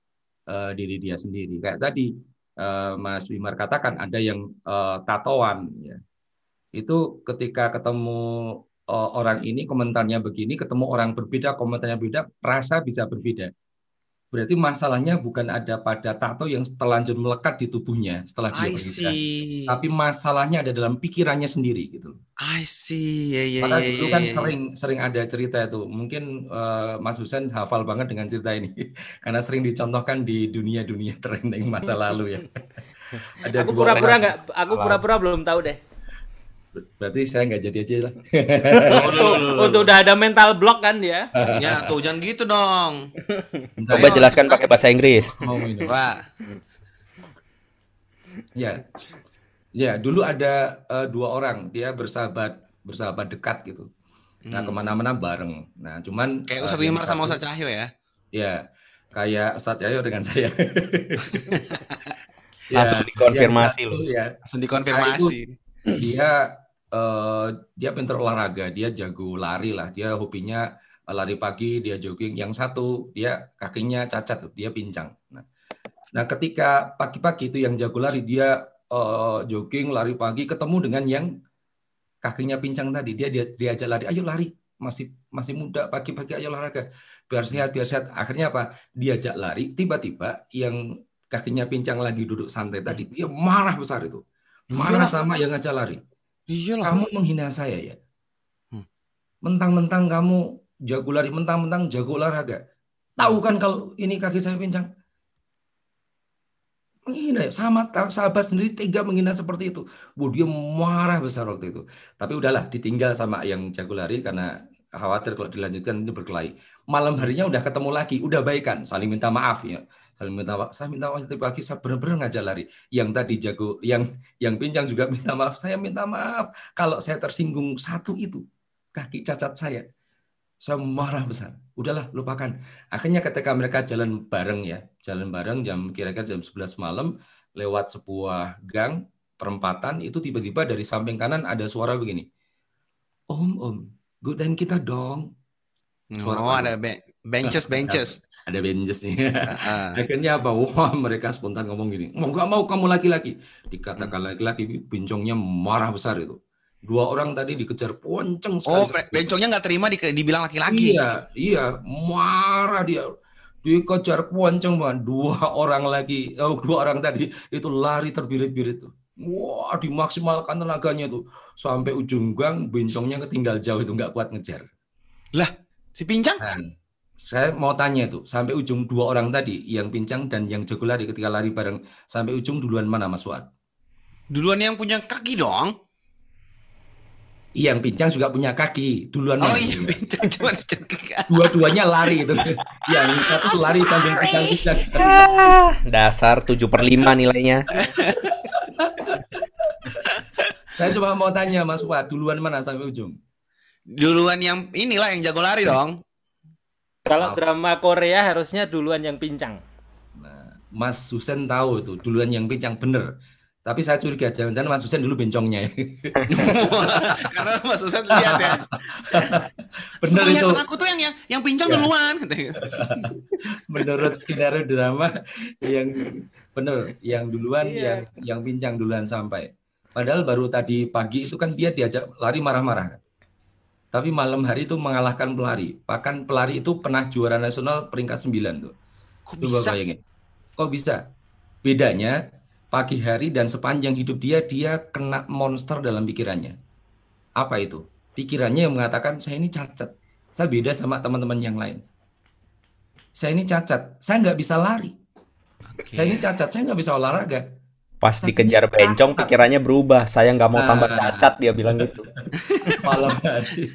uh, diri dia sendiri. Kayak tadi uh, Mas Wimar katakan ada yang uh, tatoan ya. Itu ketika ketemu uh, orang ini komentarnya begini, ketemu orang berbeda komentarnya beda, rasa bisa berbeda. Berarti masalahnya bukan ada pada tato yang terlanjur melekat di tubuhnya setelah dia berhijrah. Tapi masalahnya ada dalam pikirannya sendiri gitu. I see. Yeah, yeah, Padahal yeah, dulu kan yeah, sering sering ada cerita itu. Mungkin uh, Mas Husen hafal banget dengan cerita ini karena sering dicontohkan di dunia-dunia trending masa lalu ya. ada aku pura-pura nggak, aku pura-pura belum tahu deh. Berarti saya nggak jadi aja lah. untuk, untuk udah ada mental block kan dia. ya tuh jangan gitu dong. Coba jelaskan pakai bahasa Inggris. Pak. Ya, ya dulu ada uh, dua orang dia bersahabat bersahabat dekat gitu. Nah hmm. ke mana-mana bareng. Nah cuman kayak Ustadz uh, Wimar sama Ustadz Cahyo ya. Ya, kayak Ustadz Cahyo dengan saya. ya, langsung dikonfirmasi loh. Ya, langsung dikonfirmasi. Dia uh, dia pintar olahraga, dia jago lari lah, dia hobinya eh, lari pagi, dia jogging. Yang satu dia kakinya cacat dia pincang. Nah, nah ketika pagi-pagi itu yang jago lari dia uh, jogging lari pagi ketemu dengan yang kakinya pincang tadi, dia dia diajak lari, ayo lari, masih masih muda pagi-pagi ayo olahraga. Biar sehat biar sehat. Akhirnya apa? Diajak lari tiba-tiba yang kakinya pincang lagi duduk santai tadi dia marah besar itu. Marah sama yang ngajak lari Iyalah. Kamu menghina saya ya. Hmm. Mentang-mentang kamu jago lari, mentang-mentang jago olahraga. Tahu kan kalau ini kaki saya pincang? Menghina ya. Sama sahabat sendiri tega menghina seperti itu. Bu, dia marah besar waktu itu. Tapi udahlah, ditinggal sama yang jago lari karena khawatir kalau dilanjutkan ini berkelahi. Malam harinya udah ketemu lagi, udah baikan, saling minta maaf ya saling minta maaf. Saya minta maaf pagi saya benar-benar ngajak lari. Yang tadi jago, yang yang pincang juga minta maaf. Saya minta maaf kalau saya tersinggung satu itu kaki cacat saya. Saya marah besar. Udahlah, lupakan. Akhirnya ketika mereka jalan bareng ya, jalan bareng jam kira-kira jam 11 malam lewat sebuah gang perempatan itu tiba-tiba dari samping kanan ada suara begini. Om, om, godain kita dong. Suara oh, ada benches, benches. Ada Avengers-nya. Akhirnya apa? Wah, mereka spontan ngomong gini, mau nggak mau kamu laki-laki. Dikatakan Hmm. laki-laki, bencongnya marah besar itu. Dua orang tadi dikejar ponceng sekali. Oh, be- bencongnya nggak terima di, dibilang laki-laki. Iya, iya, marah dia. Dikejar ponceng banget. Dua orang lagi, oh, dua orang tadi itu lari terbirit-birit tuh. Wah, dimaksimalkan tenaganya tuh sampai ujung gang, bencongnya ketinggal jauh itu nggak kuat ngejar. Lah, si pincang? Nah, saya mau tanya tuh, sampai ujung dua orang tadi, yang pincang dan yang jago lari ketika lari bareng, sampai ujung duluan mana Mas Fuad? Duluan yang punya kaki dong. Iya, Yang pincang juga punya kaki, duluan Oh mana? iya, pincang cuma. Dua-duanya lari itu. Yang satu lari sambil pincang-pincang. Dasar 7 per 5 nilainya. Saya cuma mau tanya Mas Fuad, duluan mana sampai ujung? Duluan yang inilah yang jago lari dong. Kalau Maaf. drama Korea harusnya duluan yang pincang. Nah, Mas Susen tahu itu duluan yang pincang bener. Tapi saya curiga jangan-jangan Mas Susen dulu bencongnya. Karena Mas Ustaz lihat ya. bener itu. Aku tuh yang yang yang pincang Ya. duluan katanya. Menurut skenario drama yang bener, yang duluan Iya. yang yang pincang duluan sampai. Padahal baru tadi pagi itu kan dia diajak lari marah-marah. Tapi malam hari itu mengalahkan pelari. Bahkan pelari itu pernah juara nasional peringkat 9 tuh. Kok Coba bisa? bayangin. Kok bisa? Bedanya pagi hari dan sepanjang hidup dia dia kena monster dalam pikirannya. Apa itu? Pikirannya yang mengatakan saya ini cacat. Saya beda sama teman-teman yang lain. Saya ini cacat. Saya nggak bisa lari. Oke. Saya ini cacat. Saya nggak bisa olahraga. Pas dikejar bencong pikirannya berubah. Saya nggak mau tambah Nah. cacat dia bilang gitu. Malam hari.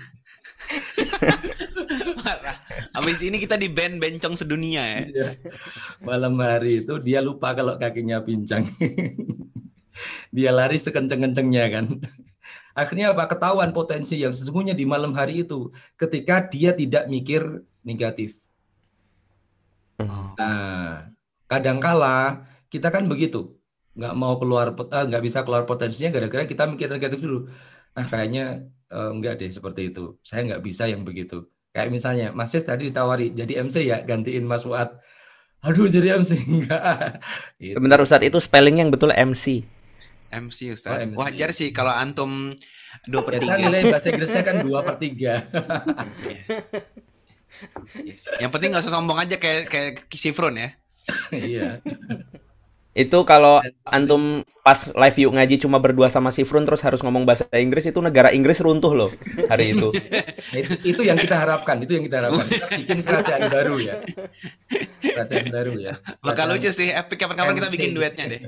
Parah. Habis ini kita di band bencong sedunia ya. Iya. Malam hari itu dia lupa kalau kakinya pincang. dia lari sekenceng-kencengnya kan. Akhirnya apa? Ketahuan potensi yang sesungguhnya di malam hari itu ketika dia tidak mikir negatif. Oh. Nah, kadangkala kita kan begitu, nggak mau keluar, eh, nggak bisa keluar potensinya gara-gara kita mikir negatif dulu. Nah, kayaknya eh, enggak deh seperti itu. Saya nggak bisa yang begitu. Kayak misalnya, Mas Yes tadi ditawari jadi MC ya, gantiin Mas Fuad. Aduh, jadi MC enggak. Itu. Sebentar Ustadz itu spellingnya yang betul MC. MC Ustaz. Oh, MC. Wajar sih kalau antum 2 per Biasa 3. nilai bahasa Inggrisnya kan 2 per 3. Yang penting nggak usah sombong aja kayak kayak Kisifrun ya. Iya. Itu kalau antum pas live yuk ngaji cuma berdua sama si Frun terus harus ngomong bahasa Inggris itu negara Inggris runtuh loh hari itu. Nah, itu, itu yang kita harapkan, itu yang kita harapkan. Kita bikin kerajaan baru ya. Kerajaan baru ya. Bakal lucu sih. Epic kapan-kapan kita bikin duetnya deh.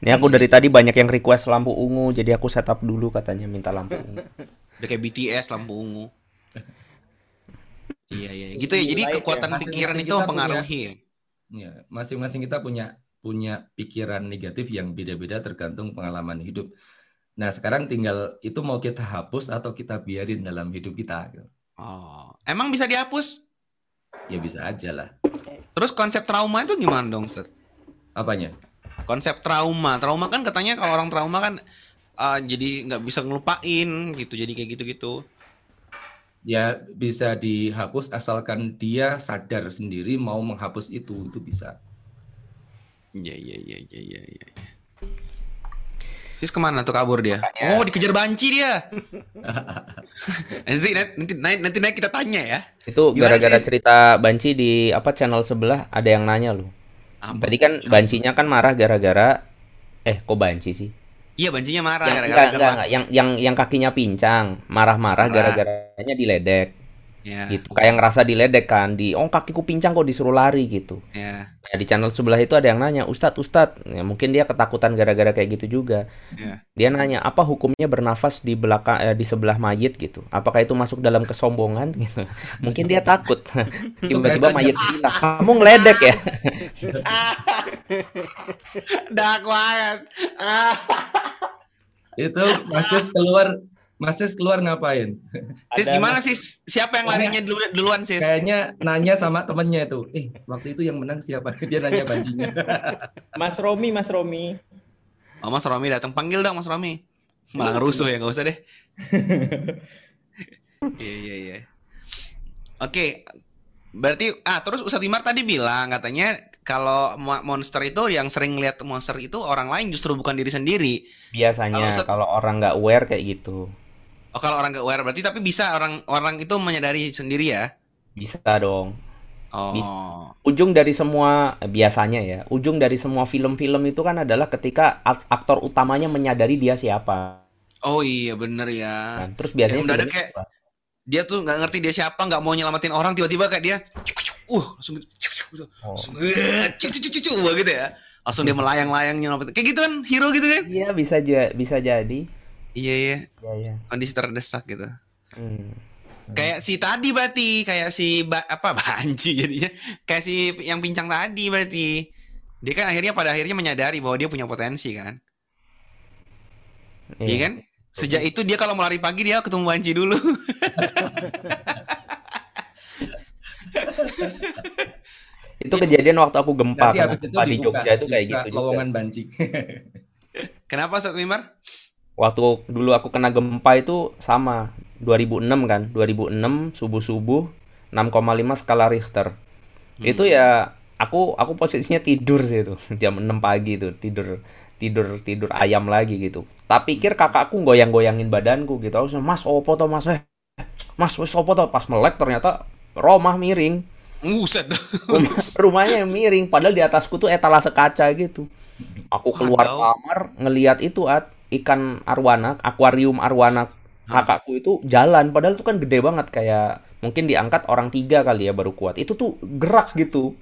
Ini aku dari tadi banyak yang request lampu ungu jadi aku setup dulu katanya minta lampu ungu. Udah kayak BTS lampu ungu. Iya iya. Gitu ya. Jadi Light ya, kekuatan pikiran itu mempengaruhi ya. Ya, masing-masing kita punya punya pikiran negatif yang beda-beda tergantung pengalaman hidup. Nah, sekarang tinggal itu mau kita hapus atau kita biarin dalam hidup kita. gitu. Oh, emang bisa dihapus? Ya bisa aja lah. Terus konsep trauma itu gimana dong, Ustaz? Apanya? Konsep trauma, trauma kan katanya kalau orang trauma kan uh, jadi nggak bisa ngelupain gitu, jadi kayak gitu-gitu. Ya bisa dihapus asalkan dia sadar sendiri mau menghapus itu, itu bisa. Iya iya iya iya iya. iya. Terus ke mana tuh kabur dia? Oh dikejar banci dia. nanti nanti nanti, nanti, nanti kita tanya ya. Itu gara-gara cerita banci di apa channel sebelah ada yang nanya loh. Apa? Tadi kan bancinya kan marah gara-gara eh kok banci sih? Iya bancinya marah Yang, gara-gara enggak, enggak, enggak. Yang yang yang kakinya pincang, marah-marah Marah. gara-garanya diledek Ya, gitu. Kayak ngerasa diledek kan di oh kakiku pincang kok disuruh lari gitu. ya, Nah, di channel sebelah itu ada yang nanya, "Ustadz, Ustadz." Ya, mungkin dia ketakutan gara-gara kayak gitu juga. ya. Dia nanya, "Apa hukumnya bernafas di belakang eh, di sebelah mayit gitu? Apakah itu masuk dalam kesombongan?" gitu. Mungkin dia takut. Tiba-tiba mayit bilang, "Kamu ngeledek ya?" Dak banget. Ah. Itu Masis keluar, Masis keluar ngapain? Sis gimana sih? Siapa yang larinya dulu, duluan sis? Kayaknya nanya sama temennya itu. Eh, waktu itu yang menang siapa? Dia nanya bancinya. Mas Romi, Mas Romi. Oh Mas Romi datang panggil dong Mas Romi. Malah ngerusuh ya nggak usah deh. Iya iya iya. Oke, Berarti ah terus Ustadz Imar tadi bilang katanya kalau monster itu yang sering lihat monster itu orang lain justru bukan diri sendiri. Biasanya kalau, kalau orang nggak aware kayak gitu. Oh kalau orang nggak aware berarti tapi bisa orang orang itu menyadari sendiri ya? Bisa dong. Oh. Ujung dari semua biasanya ya, ujung dari semua film-film itu kan adalah ketika aktor utamanya menyadari dia siapa. Oh iya bener ya. Kan, terus biasanya kayak, kayak dia tuh nggak ngerti dia siapa, nggak mau nyelamatin orang, tiba-tiba kayak dia, uh langsung, oh. langsung, cucu cucu cucu gitu ya, langsung dia melayang-layang nyelamatin, kayak gitu kan hero gitu kan? Iya bisa aja, bisa jadi. Iya iya. Iya iya. Kondisi terdesak gitu. Hmm. Kayak si tadi berarti, kayak si ba apa banci jadinya, kayak si yang pincang tadi berarti. Dia kan akhirnya pada akhirnya menyadari bahwa dia punya potensi kan. Iya, iya kan? Sejak itu dia kalau mau lari pagi dia ketemu banci dulu. itu kejadian waktu aku gempa, gempa di Jogja itu kayak gitu juga. banci. Kenapa Ustaz Wimar? Waktu dulu aku kena gempa itu sama 2006 kan? 2006 subuh subuh 6,5 skala Richter. Hmm. itu ya aku aku posisinya tidur sih itu jam 6 pagi itu tidur tidur tidur ayam lagi gitu. Tak pikir kakakku goyang-goyangin badanku gitu. Aku mas opo to mas? Eh mas wes opo to pas melek ternyata rumah miring. Buset. rumahnya miring padahal di atasku tuh etalase kaca gitu. Aku keluar kamar ngelihat itu at ikan arwana akuarium arwana kakakku itu jalan. Padahal itu kan gede banget kayak mungkin diangkat orang tiga kali ya baru kuat. Itu tuh gerak gitu.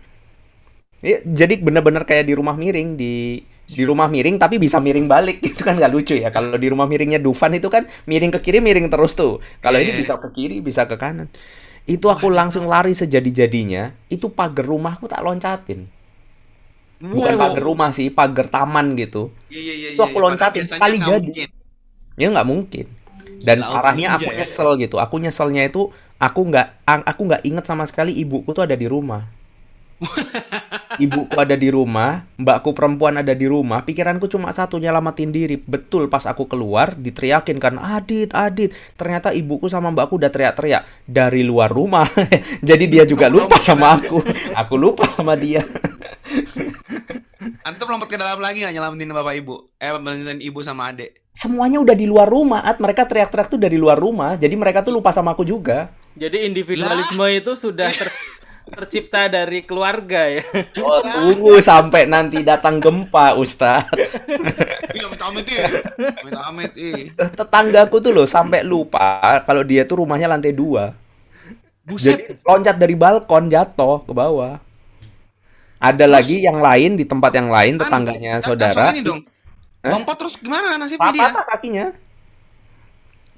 Ya, jadi bener-bener kayak di rumah miring di di rumah miring tapi bisa miring balik. Itu kan nggak lucu ya kalau di rumah miringnya Dufan itu kan miring ke kiri miring terus tuh. Kalau ini iya. bisa ke kiri bisa ke kanan. Itu aku langsung lari sejadi-jadinya itu pagar rumahku tak loncatin bukan wow. pagar rumah sih pagar taman gitu. Iya, iya, iya, itu aku loncatin. kali jadi. mungkin. ya nggak mungkin. Dan parahnya aku ya. nyesel gitu. Aku nyeselnya itu aku nggak aku nggak inget sama sekali ibuku tuh ada di rumah. Ibuku ada di rumah mbakku perempuan ada di rumah. Pikiranku cuma satu nyelamatin diri. Betul pas aku keluar diteriakin kan Adit Adit. Ternyata ibuku sama mbakku udah teriak-teriak dari luar rumah. Jadi dia juga lupa sama aku. Aku lupa sama dia Antum lompat ke dalam lagi gak nyelamatin bapak ibu? Eh, nyelamatin ibu sama adik? semuanya udah di luar rumah at. Mereka teriak-teriak tuh dari luar rumah. Jadi mereka tuh lupa sama aku juga. Jadi individualisme lah. itu sudah ter tercipta dari keluarga ya? Oh tunggu sampai nanti datang gempa Ustad iya amit amit tetanggaku tuh loh sampai lupa kalau dia tuh rumahnya lantai dua. Buset. jadi loncat dari balkon jatuh ke bawah ada lagi yang lain di tempat yang lain tetangganya saudara ini dong Eh? Lompat terus gimana nasibnya dia? Patah kakinya.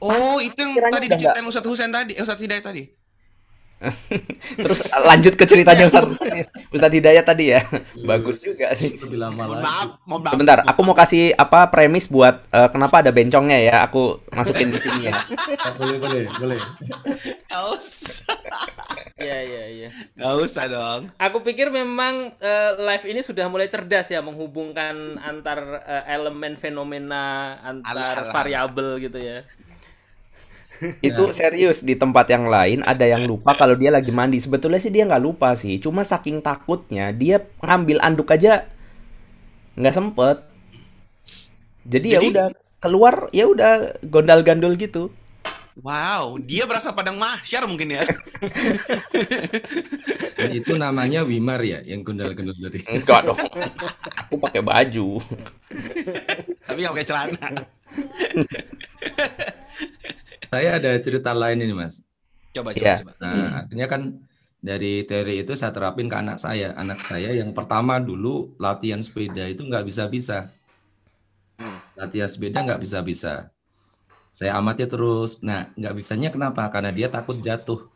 Oh, itu yang tadi diceritain Ustadz Husain tadi, eh, Ustadz Hidayat tadi. Terus lanjut ke ceritanya Ustadz Ustadz Hidayat tadi ya. Bagus juga sih. Lebih lama lagi. Sebentar, aku mau kasih apa premis buat uh, kenapa ada bencongnya ya. Aku masukin di sini ya. boleh, boleh, boleh. Iya, iya, iya. Gak usah dong. Aku pikir memang uh, live ini sudah mulai cerdas ya menghubungkan antar uh, elemen fenomena antar variabel gitu ya itu nah. serius di tempat yang lain ada yang lupa kalau dia lagi mandi sebetulnya sih dia nggak lupa sih cuma saking takutnya dia ngambil anduk aja nggak sempet jadi, ya jadi ya udah keluar ya udah gondal gandul gitu Wow, dia berasa padang mahsyar mungkin ya. Dan itu namanya Wimar ya, yang gondal-gondal tadi. Enggak dong. Aku pakai baju. Tapi nggak pakai celana. Saya ada cerita lain ini, Mas. Coba, coba, ya. coba. Nah, akhirnya kan dari teori itu saya terapin ke anak saya. Anak saya yang pertama dulu latihan sepeda itu nggak bisa-bisa. Hmm. Latihan sepeda nggak bisa-bisa. Saya amati terus. Nah, nggak bisanya kenapa? Karena dia takut jatuh.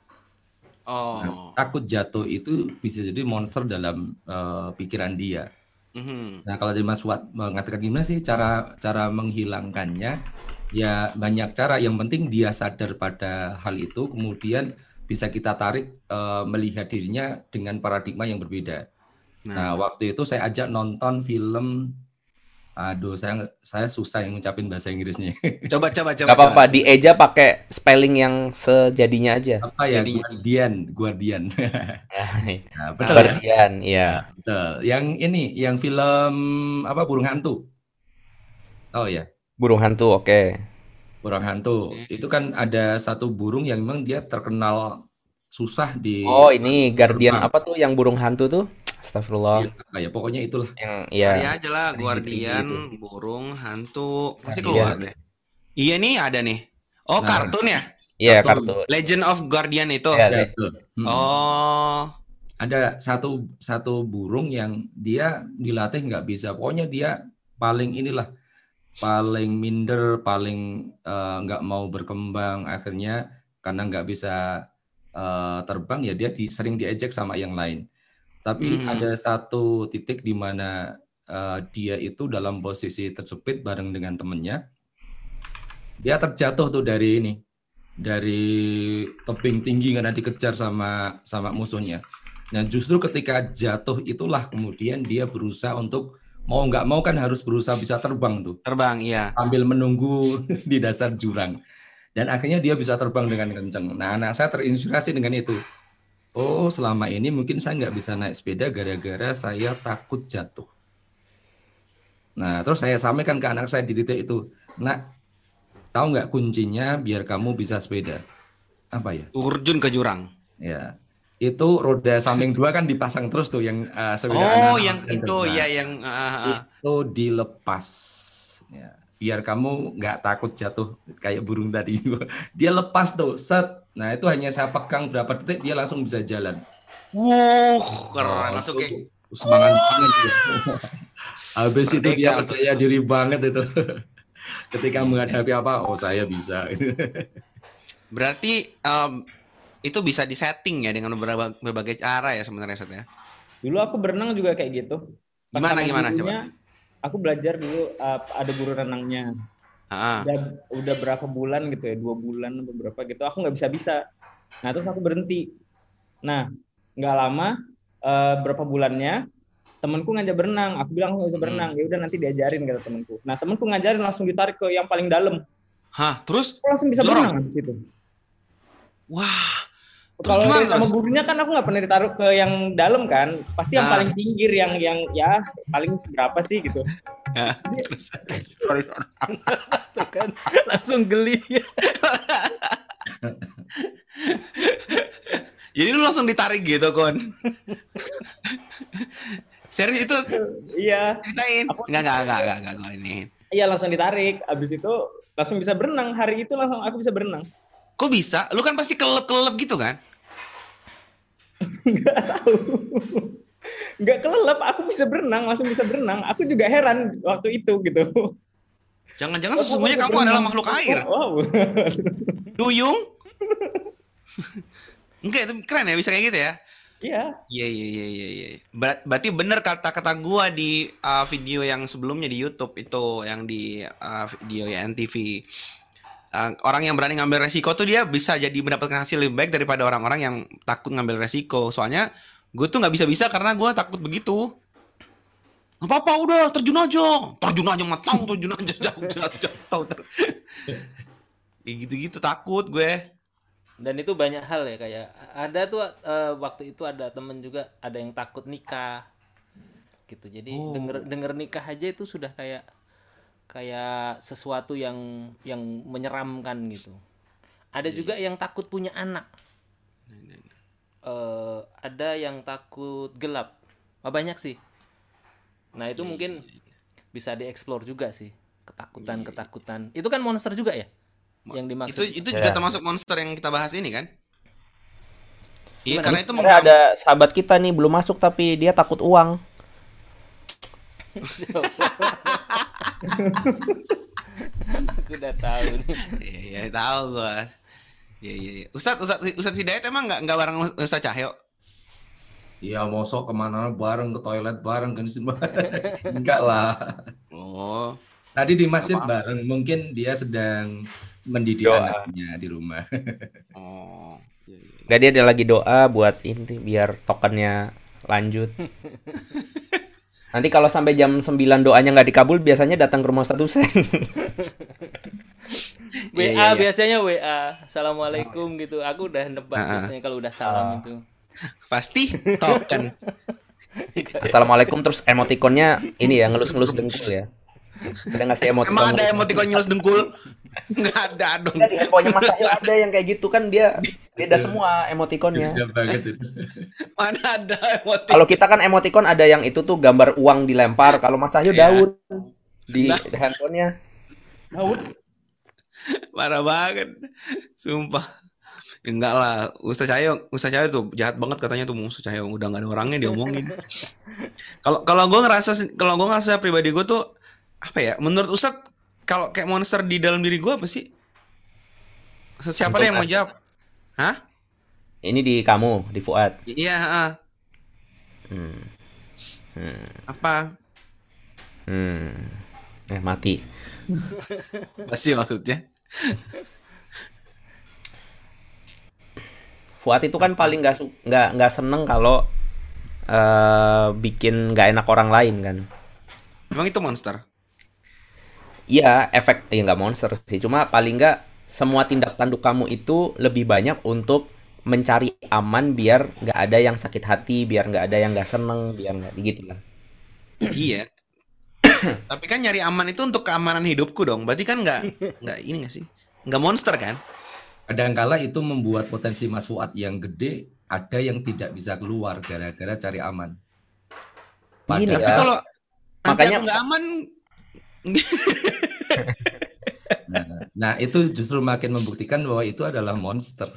Oh. Nah, takut jatuh itu bisa jadi monster dalam uh, pikiran dia. Mm-hmm. Nah, kalau dari Mas Wat mengatakan gimana sih cara cara menghilangkannya? Ya banyak cara yang penting dia sadar pada hal itu kemudian bisa kita tarik uh, melihat dirinya dengan paradigma yang berbeda. Nah, nah waktu itu saya ajak nonton film Aduh, saya saya susah yang ngucapin bahasa Inggrisnya. Coba coba coba. Gak apa-apa, di Eja pakai spelling yang sejadinya aja. Apa ya? Jadi- Guardian, Guardian. nah, betul ya? Guardian, iya. Betul. Yang ini, yang film apa burung hantu. Oh ya, Burung hantu, oke. burung hantu. Itu kan ada satu burung yang memang dia terkenal susah di Oh, ini Guardian terbang. apa tuh yang burung hantu tuh? Astagfirullah. apa ya, pokoknya itulah. Yang Cari ya. aja lah Guardian, burung, hantu, pasti Iya. keluar deh. Iya nih ada nih. Oh Nah. kartun ya? Iya, Kartun. kartu. Legend of Guardian itu. Iya, Ya, Le- betul. Hmm. Oh, Ada satu satu burung yang dia dilatih nggak bisa. Pokoknya dia paling inilah paling minder, paling eh, nggak mau berkembang. Akhirnya karena nggak bisa eh, terbang ya dia di, sering diejek sama yang lain. Tapi Mhm. ada satu titik di mana eh, dia itu dalam posisi terjepit bareng dengan temennya. Dia terjatuh tuh dari ini, dari tebing tinggi karena dikejar sama sama musuhnya. Nah justru ketika jatuh itulah kemudian dia berusaha untuk mau nggak mau kan harus berusaha bisa terbang tuh terbang iya. sambil menunggu di dasar jurang. Dan akhirnya dia bisa terbang dengan kencang. Nah anak saya terinspirasi dengan itu. Oh selama ini mungkin saya nggak bisa naik sepeda gara-gara saya takut jatuh. Nah terus saya sampaikan ke anak saya di titik itu. Nak, tahu nggak kuncinya biar kamu bisa sepeda? Apa ya? Urjun ke jurang. Ya, itu roda samping dua kan dipasang terus tuh yang sepeda Oh, yang itu berenang. ya yang ah. itu dilepas. Ya, biar kamu nggak takut jatuh kayak burung tadi. Dia lepas tuh, set. Nah itu hanya saya pegang berapa detik dia langsung bisa jalan. Wow, keren langsung kayak semangat banget dia. Habis itu dia percaya diri banget itu. Ketika menghadapi apa, oh saya bisa. berarti em, itu bisa disetting ya dengan berbagai, berbagai cara ya sebenarnya Seth, ya. Dulu aku berenang juga kayak gitu. Pas Gimana gimana coba? gurunya, Aku belajar dulu uh, ada guru renangnya. Ah, ah. Udah, udah berapa bulan gitu ya, dua bulan atau berapa gitu. Aku nggak bisa bisa. Nah terus aku berhenti. Nah nggak lama, uh, berapa bulannya temanku ngajak berenang. Aku bilang aku nggak bisa Hmm. berenang. Ya udah nanti diajarin kata temanku. Nah temanku ngajarin langsung ditarik ke yang paling dalam. Hah, terus Aku langsung bisa Dorong? berenang di situ. wah, Terus Kalau gimana sama gurunya kan aku nggak pernah ditaruh ke yang dalam kan, pasti yang Nah. paling pinggir yang yang ya paling seberapa sih gitu. ya, terus sorry, sorry. Tuh kan langsung geli. Jadi lu langsung ditarik gitu, Kon. Serius itu Iya, ceritain. Aku- enggak, enggak, enggak, enggak, enggak ini. iya langsung ditarik. Abis itu langsung bisa berenang. Hari itu langsung aku bisa berenang. Kok bisa? Lu kan pasti kelelep-kelelep gitu kan? Nggak tahu. Nggak kelelep, aku bisa berenang, langsung bisa berenang. Aku juga heran waktu itu gitu. Jangan-jangan sesungguhnya kamu adalah makhluk air. Wow. Duyung? Enggak, itu keren ya bisa kayak gitu ya. Iya. Iya iya iya iya iya. Ber- berarti bener kata-kata gua di uh, video yang sebelumnya di YouTube itu yang di uh, video ya NTV. Uh, orang yang berani ngambil resiko tuh dia bisa jadi mendapatkan hasil lebih baik daripada orang-orang yang takut ngambil resiko. Soalnya gue tuh nggak bisa-bisa karena gua takut begitu. Gak apa-apa udah terjun aja, terjun aja matang, terjun aja jauh jauh Kayak gitu-gitu takut gue. Dan itu banyak hal ya kayak ada tuh eh, waktu itu ada temen juga ada yang takut nikah gitu. Jadi Oh. denger denger nikah aja itu sudah kayak kayak sesuatu yang yang menyeramkan gitu. Ada juga yang takut punya anak. Eh, ada yang takut gelap. Ah, banyak sih. Nah itu mungkin bisa dieksplor juga sih ketakutan-ketakutan. Itu kan monster juga ya? Yang dimaksud. Itu itu juga Ya. termasuk monster yang kita bahas ini kan? Iya karena itu mengganggu- ada sahabat kita nih belum masuk tapi dia takut uang. Aku udah tahu nih. Iya, iya tahu gua. Iya, iya, iya. Ustad, Ustad, Ustad Hidayat emang nggak nggak bareng Ustad Cahyo? Ya mosok ke mana bareng ke toilet bareng kan enggak lah. Oh, Tadi di masjid Apa? bareng, mungkin dia sedang mendidik Doa. anaknya di rumah. oh. Iya, iya. Gak dia ada lagi doa buat inti biar tokennya lanjut. Nanti kalau sampai jam 9 doanya nggak dikabul, biasanya datang ke rumah Ustadz Husen. WA Iya, iya, iya. biasanya WA assalamualaikum gitu aku udah nebak Ah, ah. biasanya kalau udah salam itu Pasti token. Assalamualaikum terus emotikonnya ini ya ngelus-ngelus dengkul ya. Ada nggak sih emotikon? Emang ada emoticon nyelus dengkul? Nggak ada dong. Ada di handphonenya Mas Cahyo ada yang kayak gitu kan dia beda semua emotikonnya. Itu. Mana ada emoticon? Kalau kita kan emotikon ada yang itu tuh gambar uang dilempar. Kalau Mas Cahyo Iya. daun di handphonenya. Daud. Parah banget. Sumpah. Enggak lah, Ustaz Cahyo, Ustaz Cahyo tuh jahat banget katanya tuh Ustaz Cahyo udah nggak ada orangnya diomongin. Kalau kalau gue ngerasa kalau gue ngerasa pribadi gue tuh apa ya? Menurut Ustaz kalau kayak monster di dalam diri gue apa sih? Siapa deh yang mau jawab? Hah? Ini di kamu, di Fuad. Iya, ah. Hmm. Hmm. apa? Hmm. Eh mati. Pasti maksudnya. Fuad itu kan paling nggak nggak nggak seneng kalau eh bikin nggak enak orang lain kan. Emang itu monster? Iya, efek ya nggak monster sih. Cuma paling nggak semua tindak tanduk kamu itu lebih banyak untuk mencari aman biar nggak ada yang sakit hati, biar nggak ada yang nggak seneng, biar nggak gitu lah. iya. Tapi kan nyari aman itu untuk keamanan hidupku dong. Berarti kan nggak nggak ini nggak sih? Nggak monster kan? Kadangkala itu membuat potensi Mas Fuad yang gede, ada yang tidak bisa keluar gara-gara cari aman. Gini Padahal- Tapi kalau Makanya- nggak aman, Nah, nah, itu justru makin membuktikan bahwa itu adalah monster.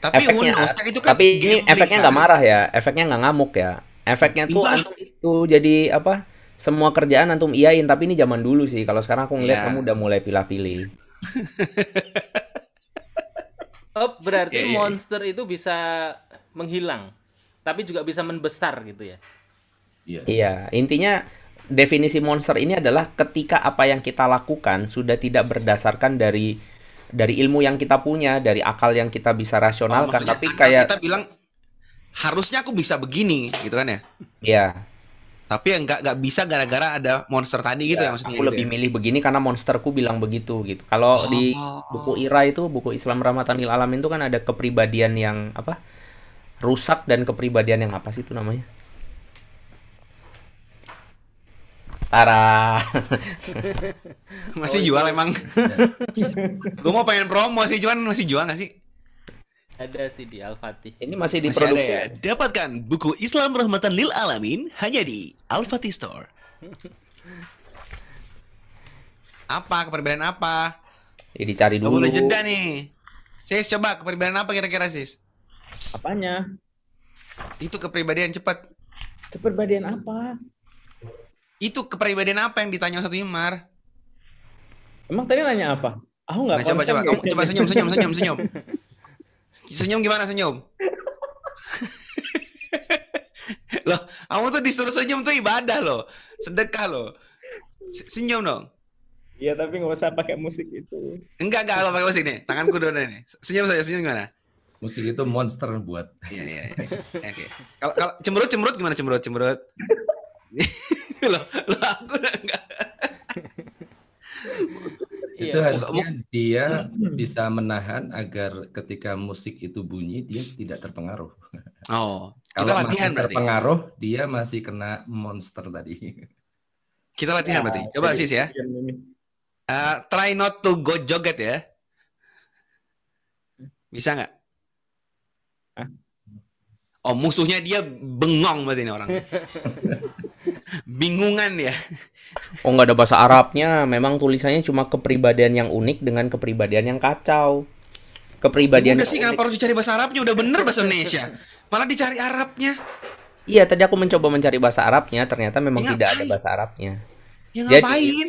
tapi Efeknya, Uno, itu kan tapi ini efeknya kan? nggak marah ya, efeknya nggak ngamuk ya. Efeknya tuh antum itu jadi apa? Semua kerjaan antum iyain, tapi ini zaman dulu sih. Kalau sekarang aku ngeliat Iya. kamu udah mulai pilih-pilih. oh berarti Iya, iya, iya. monster itu bisa menghilang tapi juga bisa membesar gitu ya Iya. Iya, intinya definisi monster ini adalah ketika apa yang kita lakukan sudah tidak berdasarkan dari dari ilmu yang kita punya, dari akal yang kita bisa Oh, rasionalkan, maksudnya tapi kayak kita bilang harusnya aku bisa begini gitu kan ya. ya, Tapi nggak nggak bisa gara-gara ada monster tadi gitu ya, maksudnya. aku gitu lebih ya. milih begini karena monsterku bilang begitu gitu. Kalau di Oh. buku Ira itu, buku Islam Rahmatan lil Alamin itu kan ada kepribadian yang apa? rusak dan kepribadian yang apa sih itu namanya? Parah. masih jual emang. Gue mau pengen promo sih, cuman masih jual nggak sih? ada sih di Al-Fatih Ini masih Masih ada diproduksi. ya. Dapatkan buku Islam Rahmatan Lil Alamin hanya di Al-Fatih Store. apa keperbedaan apa? Ya, dicari Gak dulu. boleh jeda nih. Sis coba kepribadian apa kira-kira sis? Apanya? Itu kepribadian cepat. Kepribadian apa? Itu kepribadian apa yang ditanya satu Imar? Emang tadi nanya apa? Aku nggak Nah, coba coba kamu coba senyum senyum senyum senyum. Senyum gimana senyum? loh, kamu tuh disuruh senyum tuh ibadah loh, sedekah loh. Se- Senyum dong. Iya tapi nggak usah pakai musik itu. Enggak enggak kalau pakai musik nih, tanganku dulu nih. Senyum saja, senyum gimana? Musik itu monster buat. Iya iya. iya. Oke. Kalau kalau cemberut cemberut gimana cemberut cemberut? loh, loh aku udah enggak. Itu iya harusnya dia bisa menahan agar ketika musik itu bunyi dia tidak terpengaruh. Oh, kita Kalau latihan masih berarti. terpengaruh, dia masih kena monster tadi. Kita latihan berarti. Coba sis ya. Eh, try not to go joget ya. Bisa nggak? Hah? Oh musuhnya dia bengong berarti ini orang. Bingungan ya. Oh nggak ada bahasa Arabnya, memang tulisannya cuma kepribadian yang unik dengan kepribadian yang kacau. Kepribadian udah yang sih unik. kenapa harus dicari bahasa Arabnya? Udah bener bahasa Indonesia. Malah dicari Arabnya. Iya, tadi aku mencoba mencari bahasa Arabnya, ternyata memang Ya, tidak ada ngapain? bahasa Arabnya. Ya Jadi- ngapain?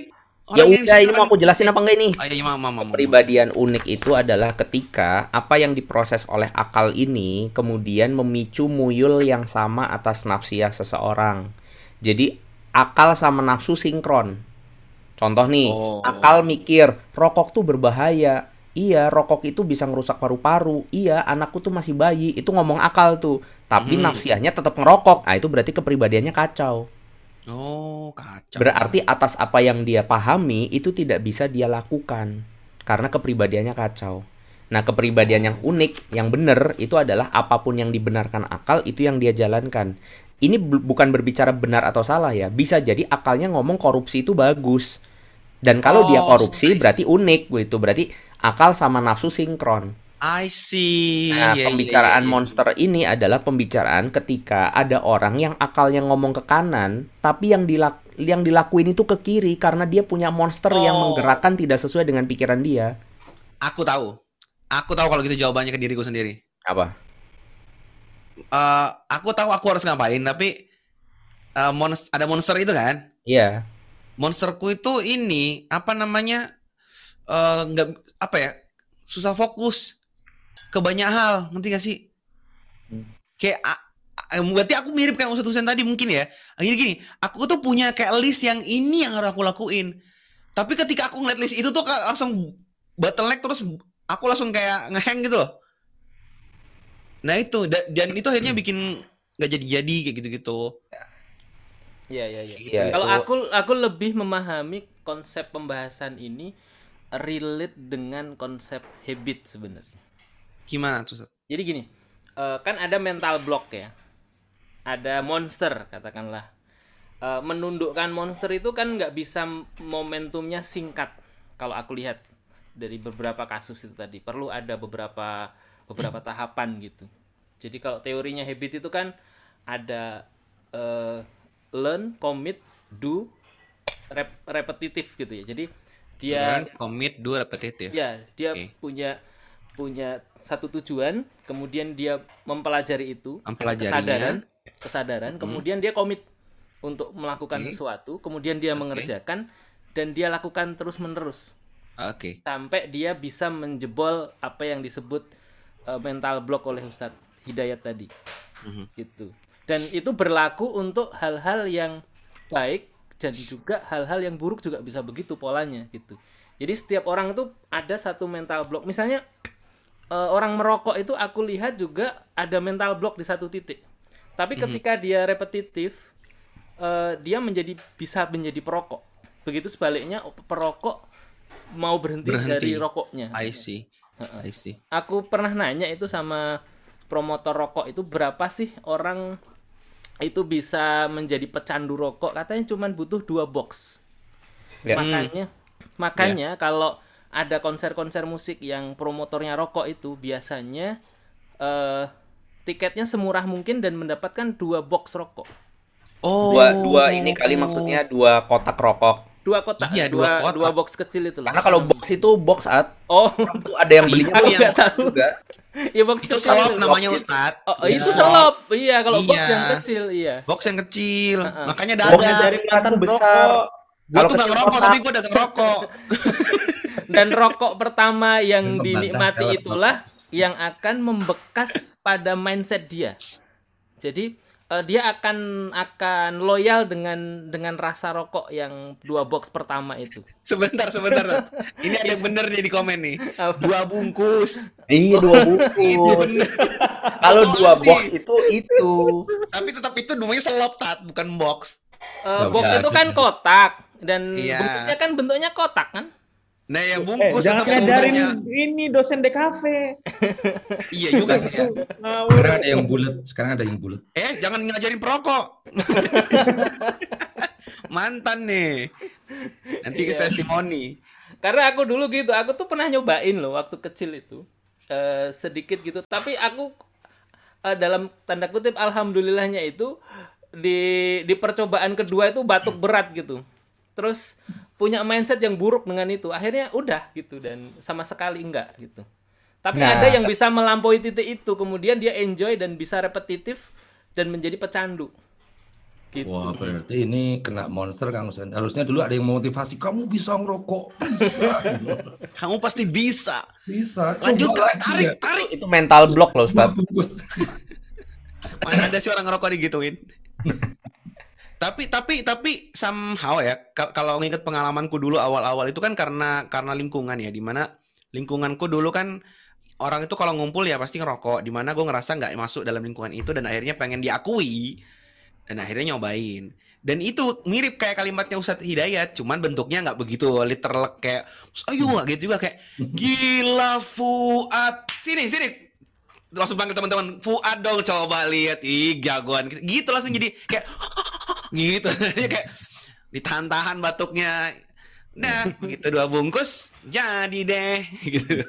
ya Orang yang udah, ini mau aku jelasin apa enggak ini? Oh, iya, mau, mau. Kepribadian unik itu adalah ketika apa yang diproses oleh akal ini kemudian memicu muyul yang sama atas nafsiyah seseorang. Jadi akal sama nafsu sinkron. Contoh nih, Oh. akal mikir rokok tuh berbahaya. Iya, rokok itu bisa ngerusak paru-paru. Iya, anakku tuh masih bayi. Itu ngomong akal tuh. tapi Hmm. nafsiahnya tetap ngerokok. Nah, itu berarti kepribadiannya kacau. Oh, kacau. Berarti atas apa yang dia pahami itu tidak bisa dia lakukan karena kepribadiannya kacau. Nah, kepribadian yang unik, yang benar itu adalah apa pun yang dibenarkan akal itu yang dia jalankan. Ini bu- bukan berbicara benar atau salah ya. Bisa jadi akalnya ngomong korupsi itu bagus. Dan kalau dia Oh, korupsi nice. berarti unik gitu. Berarti akal sama nafsu sinkron. I see. Nah, iya, pembicaraan iya, iya. monster ini adalah pembicaraan ketika ada orang yang akalnya ngomong ke kanan, tapi yang dilak yang dilakuin itu ke kiri karena dia punya monster yang Oh. menggerakkan tidak sesuai dengan pikiran dia. Aku tahu. Aku tahu kalau gitu jawabannya ke diriku sendiri. Apa? Eh, aku tahu aku harus ngapain, tapi eh, monst- ada monster itu kan? Iya. Monsterku itu ini apa namanya? eh, nggak apa ya? Susah fokus ke banyak hal, ngerti gak sih? Hmm. Kayak berarti aku mirip kayak Ustadz Husain tadi mungkin ya. Gini gini, aku tuh punya kayak list yang ini yang harus aku lakuin. Tapi ketika aku ngeliat list itu tuh langsung bottleneck terus aku langsung kayak ngehang gitu loh. Nah itu dan, dan itu akhirnya bikin nggak jadi-jadi kayak gitu-gitu. Iya iya iya. Iya, Kalau aku aku lebih memahami konsep pembahasan ini relate dengan konsep habit sebenarnya. Gimana tuh? Jadi gini, eh, kan ada mental block ya. Ada monster katakanlah. Eh, menundukkan monster itu kan nggak bisa momentumnya singkat. Kalau aku lihat dari beberapa kasus itu tadi perlu ada beberapa beberapa tahapan gitu. Jadi kalau teorinya habit itu kan ada eh, learn, commit, do, rep- repetitif gitu ya. Jadi dia Learn, commit, do, repetitive. Ya, dia Oke. punya punya satu tujuan, kemudian dia mempelajari itu, kesadaran, kesadaran, kemudian dia komit untuk melakukan Oke. sesuatu, kemudian dia Oke. mengerjakan dan dia lakukan terus-menerus Oke. sampai dia bisa menjebol apa yang disebut uh, mental block oleh Ustadz Hidayat tadi. Mhm. Gitu. Dan itu berlaku untuk hal-hal yang baik dan juga hal-hal yang buruk juga bisa begitu polanya gitu. Jadi setiap orang itu ada satu mental block. Misalnya eh, orang merokok itu aku lihat juga ada mental block di satu titik. Tapi Mhm. ketika dia repetitif eh, dia menjadi bisa menjadi perokok. Begitu sebaliknya perokok mau berhenti, Berhenti. dari rokoknya. I see. Aku pernah nanya itu sama promotor rokok itu berapa sih orang itu bisa menjadi pecandu rokok? Katanya cuma butuh dua box. Ya. Makanya makanya kalau ada konser-konser musik yang promotornya rokok itu biasanya eh tiketnya semurah mungkin dan mendapatkan dua box rokok. Oh. Dua dua ini kali maksudnya dua kotak rokok. Dua kotak, Iya, dua, dua dua, kotak. box kecil itu loh. Karena kalau box itu box at Oh, itu ada yang belinya Aku box nggak tahu. juga. iya box Itu kecil. selop namanya Ustadz. Oh, Itu itu selop. Iya, kalau box Iya. yang kecil, iya. Box yang kecil. Heeh. Makanya Boxnya dada. dari kelihatan Rokok. besar. Gue tuh gak ngerokok kotak. tapi gue udah ngerokok. Dan rokok pertama yang dinikmati itulah yang akan membekas pada mindset dia. Jadi eh, dia akan akan loyal dengan dengan rasa rokok yang dua box pertama itu. Sebentar, sebentar. Ini ada yang bener nih di komen nih. Apa? Dua bungkus. Iya dua bungkus. Kalau dua box sih? itu itu. Tapi tetap itu namanya selop tat, bukan box. Eh, Oh, box itu kan kotak dan Iya. bungkusnya kan bentuknya kotak kan? Nah ya Eh, bungkus jangan tetap ngajarin ini dosen DKV. Iya juga sih ya. Sekarang ada yang bulat, sekarang ada yang bulat. Eh jangan ngajarin perokok. Mantan nih. Nanti ke Iya. testimoni. Karena aku dulu gitu, aku tuh pernah nyobain loh waktu kecil itu. Eh, sedikit gitu, tapi aku eh, dalam tanda kutip alhamdulillahnya itu di di percobaan kedua itu batuk berat gitu. Terus punya mindset yang buruk dengan itu. Akhirnya udah gitu dan sama sekali enggak gitu. Tapi Nah. ada yang bisa melampaui titik itu, kemudian dia enjoy dan bisa repetitif dan menjadi pecandu. Gitu. Wah, berarti ini kena monster Kang. Harusnya dulu ada yang memotivasi, kamu bisa ngerokok. Bisa. Kamu pasti bisa. bisa. Lanjut Coba lagi tarik, ya. tarik. Itu mental block loh, Ustaz. Mana ada sih orang ngerokok digituin. tapi tapi tapi somehow ya kal- kalau nginget pengalamanku dulu awal-awal itu kan karena karena lingkungan ya di mana lingkunganku dulu kan orang itu kalau ngumpul ya pasti ngerokok. Di mana gue ngerasa nggak masuk dalam lingkungan itu dan akhirnya pengen diakui dan akhirnya nyobain. Dan itu mirip kayak kalimatnya Ustadz Hidayat, cuman bentuknya nggak begitu literal kayak ayo gitu juga kayak gila Fuad sini sini langsung panggil teman-teman Fuad dong coba lihat ih jagoan gitu, langsung jadi kayak gitu kayak ditahan-tahan batuknya Nah, begitu dua bungkus, jadi deh, gitu.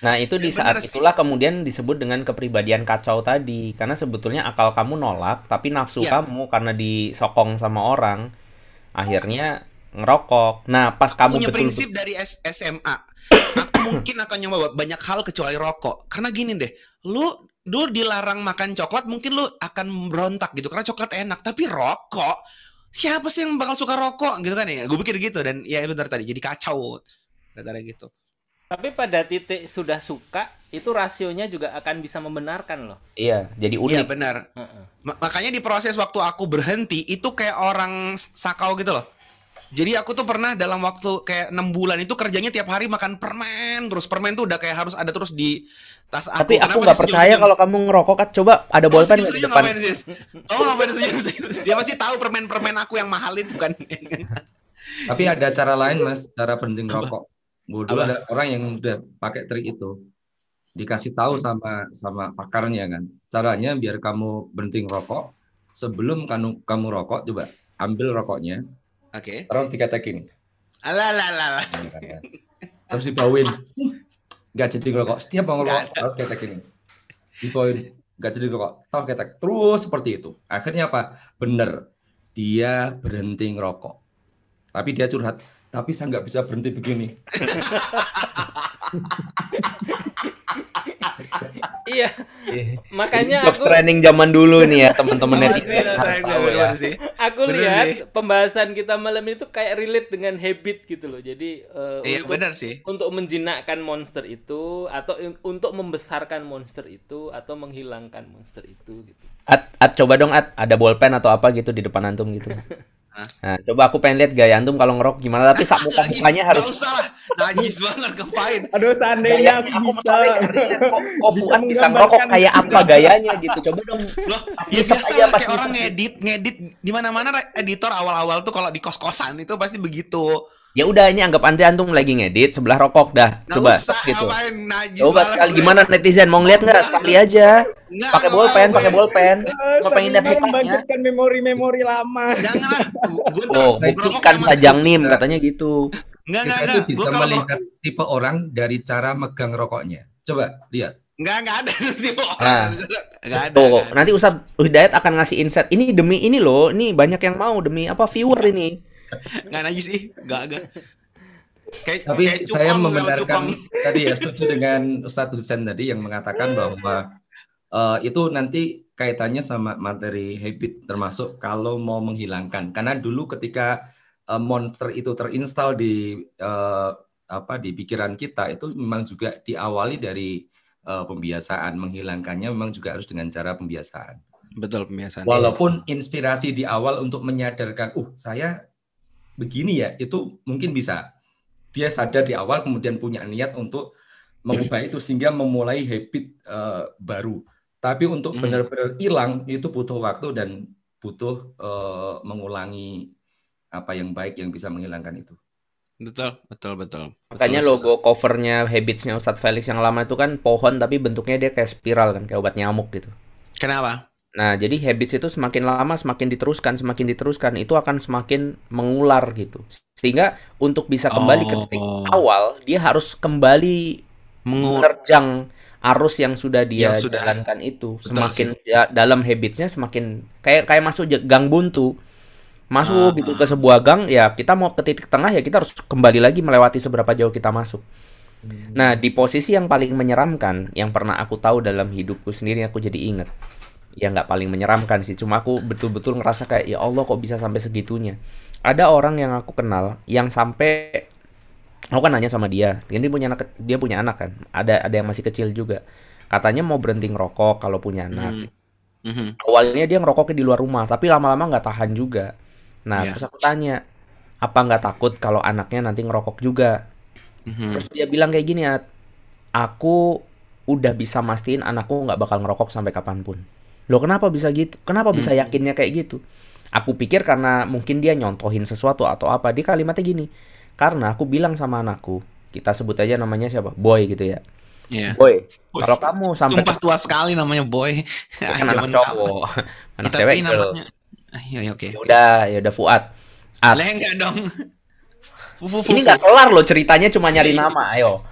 Nah, itu di Ya, saat bener sih. itulah kemudian disebut dengan kepribadian kacau tadi. Karena sebetulnya akal kamu nolak, tapi nafsu Iya. kamu karena disokong sama orang, akhirnya ngerokok. Nah, pas kamu punya betul prinsip dari S- SMA. Aku mungkin akan nyoba banyak hal kecuali rokok. Karena gini deh, lu lu dilarang makan coklat, mungkin lu akan berontak gitu karena coklat enak, tapi rokok siapa sih yang bakal suka rokok gitu kan ya? Gue pikir gitu dan ya benar tadi jadi kacau. Gara-gara gitu. Tapi pada titik sudah suka, itu rasionya juga akan bisa membenarkan loh. Iya, jadi Iya unik. benar. Heeh. Ma- makanya di proses waktu aku berhenti itu kayak orang sakau gitu loh. Jadi aku tuh pernah dalam waktu kayak enam bulan itu kerjanya tiap hari makan permen terus permen tuh udah kayak harus ada terus di tas aku. Tapi aku nggak sih percaya kalau kamu ngerokok kan. Coba ada Oh, bolpen di depan? ngapain sih? Oh ngapain senyum-senyum? Dia pasti tahu permen-permen aku yang mahal itu kan. Tapi ada cara lain mas, cara berhenti ngerokok. Gue dulu Apa? ada orang yang udah pakai trik itu, dikasih tahu sama sama pakarnya kan. Caranya biar kamu berhenti ngerokok, sebelum kamu kamu rokok, coba ambil rokoknya, Oke. taruh diketekin, Alah lah lah lah. terus dibauin, nggak jadi ngerokok. Setiap mau ngerokok, taruh ketekin, dibauin, nggak jadi ngerokok, taruh ketek, terus seperti itu. Akhirnya apa? Bener, dia berhenti ngerokok. Tapi dia curhat, tapi saya nggak bisa berhenti begini. Iya, makanya Jokes aku training zaman dulu nih ya teman-teman Bener netizen tahu bener ya. sih. aku Bener lihat sih. pembahasan kita malam itu kayak relate dengan habit gitu loh. Jadi eh, Iya untuk benar sih. untuk menjinakkan monster itu atau untuk membesarkan monster itu atau menghilangkan monster itu gitu. At, at coba dong at ada bolpen atau apa gitu di depan antum gitu. Nah, coba aku pengen lihat gaya antum kalau ngerok gimana tapi sak muka mukanya Gak harus usah lah. Najis banget ngapain. Aduh, seandainya gaya aku aku bisa. kok, kok Bisa bisa ngerokok kayak apa gayanya gitu. Coba dong. Loh, ya biasa aja, kayak orang ngedit, ngedit di mana-mana editor awal-awal tuh kalau di kos-kosan itu pasti begitu. Ya udah ini anggap anti antum lagi ngedit sebelah rokok dah. Nggak Coba usah, gitu. najis Coba sekali gimana netizen mau ngeliat nggak sekali aja. Pakai bolpen, pakai bolpen. Eh, Mau pengen lihat membangkitkan memori-memori lama. Jangan Oh, buktikan sajang nim katanya gitu. Enggak, enggak, Kita enggak. itu bisa kalau melihat tipe orang dari cara megang rokoknya. Coba lihat. enggak, enggak ada tipe Nah. orang. Enggak ada. Tuh, nanti Ustadz Hidayat akan ngasih insight. Ini demi ini loh, ini banyak yang mau demi apa viewer ini. Enggak najis sih. Enggak, enggak. Kayak, Tapi kayak saya cupang, kalau membenarkan tadi ya setuju dengan Ustadz Hussein tadi yang mengatakan bahwa eh, itu nanti kaitannya sama materi habit termasuk kalau mau menghilangkan karena dulu ketika eh, monster itu terinstal di eh, apa di pikiran kita itu memang juga diawali dari eh, pembiasaan menghilangkannya memang juga harus dengan cara pembiasaan. Betul pembiasaan. Walaupun inspirasi di awal untuk menyadarkan, uh saya begini ya, itu mungkin bisa. Dia sadar di awal, kemudian punya niat untuk mengubah itu sehingga memulai habit eh, baru. Tapi untuk Hmm. benar-benar hilang itu butuh waktu dan butuh eh, mengulangi apa yang baik yang bisa menghilangkan itu. Betul, betul, betul. Makanya Betul, logo covernya Habitsnya Ustadz Felix yang lama itu kan pohon tapi bentuknya dia kayak spiral kan, kayak obat nyamuk gitu. Kenapa? Nah, jadi habits itu semakin lama semakin diteruskan, semakin diteruskan, itu akan semakin mengular gitu. Sehingga untuk bisa kembali ke titik Oh. awal, dia harus kembali menerjang arus yang sudah dia Yang sudah. jalankan itu. Betul Semakin dia dalam habitsnya semakin kayak kayak masuk gang buntu. Masuk Ah. gitu ke sebuah gang, ya kita mau ke titik tengah ya kita harus kembali lagi melewati seberapa jauh kita masuk. Nah, di posisi yang paling menyeramkan yang pernah aku tahu dalam hidupku sendiri aku jadi inget. Ya nggak paling menyeramkan sih, cuma aku betul-betul ngerasa kayak ya Allah kok bisa sampai segitunya. Ada orang yang aku kenal yang sampai aku kan nanya sama dia, dia punya anak dia punya anak kan. Ada ada yang masih kecil juga. Katanya mau berhenti ngerokok kalau punya anak. Hmm. Mhm. Awalnya dia ngerokoknya di luar rumah, tapi lama-lama nggak tahan juga. Nah, Iya. terus aku tanya, apa nggak takut kalau anaknya nanti ngerokok juga? Mhm. Terus dia bilang kayak gini ya, aku udah bisa mastiin anakku nggak bakal ngerokok sampai kapan pun. Loh kenapa bisa gitu? Kenapa bisa yakinnya kayak gitu? Aku pikir karena mungkin dia nyontohin sesuatu atau apa. Dia kalimatnya gini. Karena aku bilang sama anakku, kita sebut aja namanya siapa? Boy gitu ya. Iya. Boy, Boy. kalau kamu sampai Sumpah tua sekali namanya boy. kan anak cowok, anak Tapi cewek namanya. Ah, Iya, iya, oke. Ya udah, ya udah Fuad. At. Lah enggak dong. Fufu, fufu. Ini nggak kelar loh ceritanya cuma nyari nama. Ayo.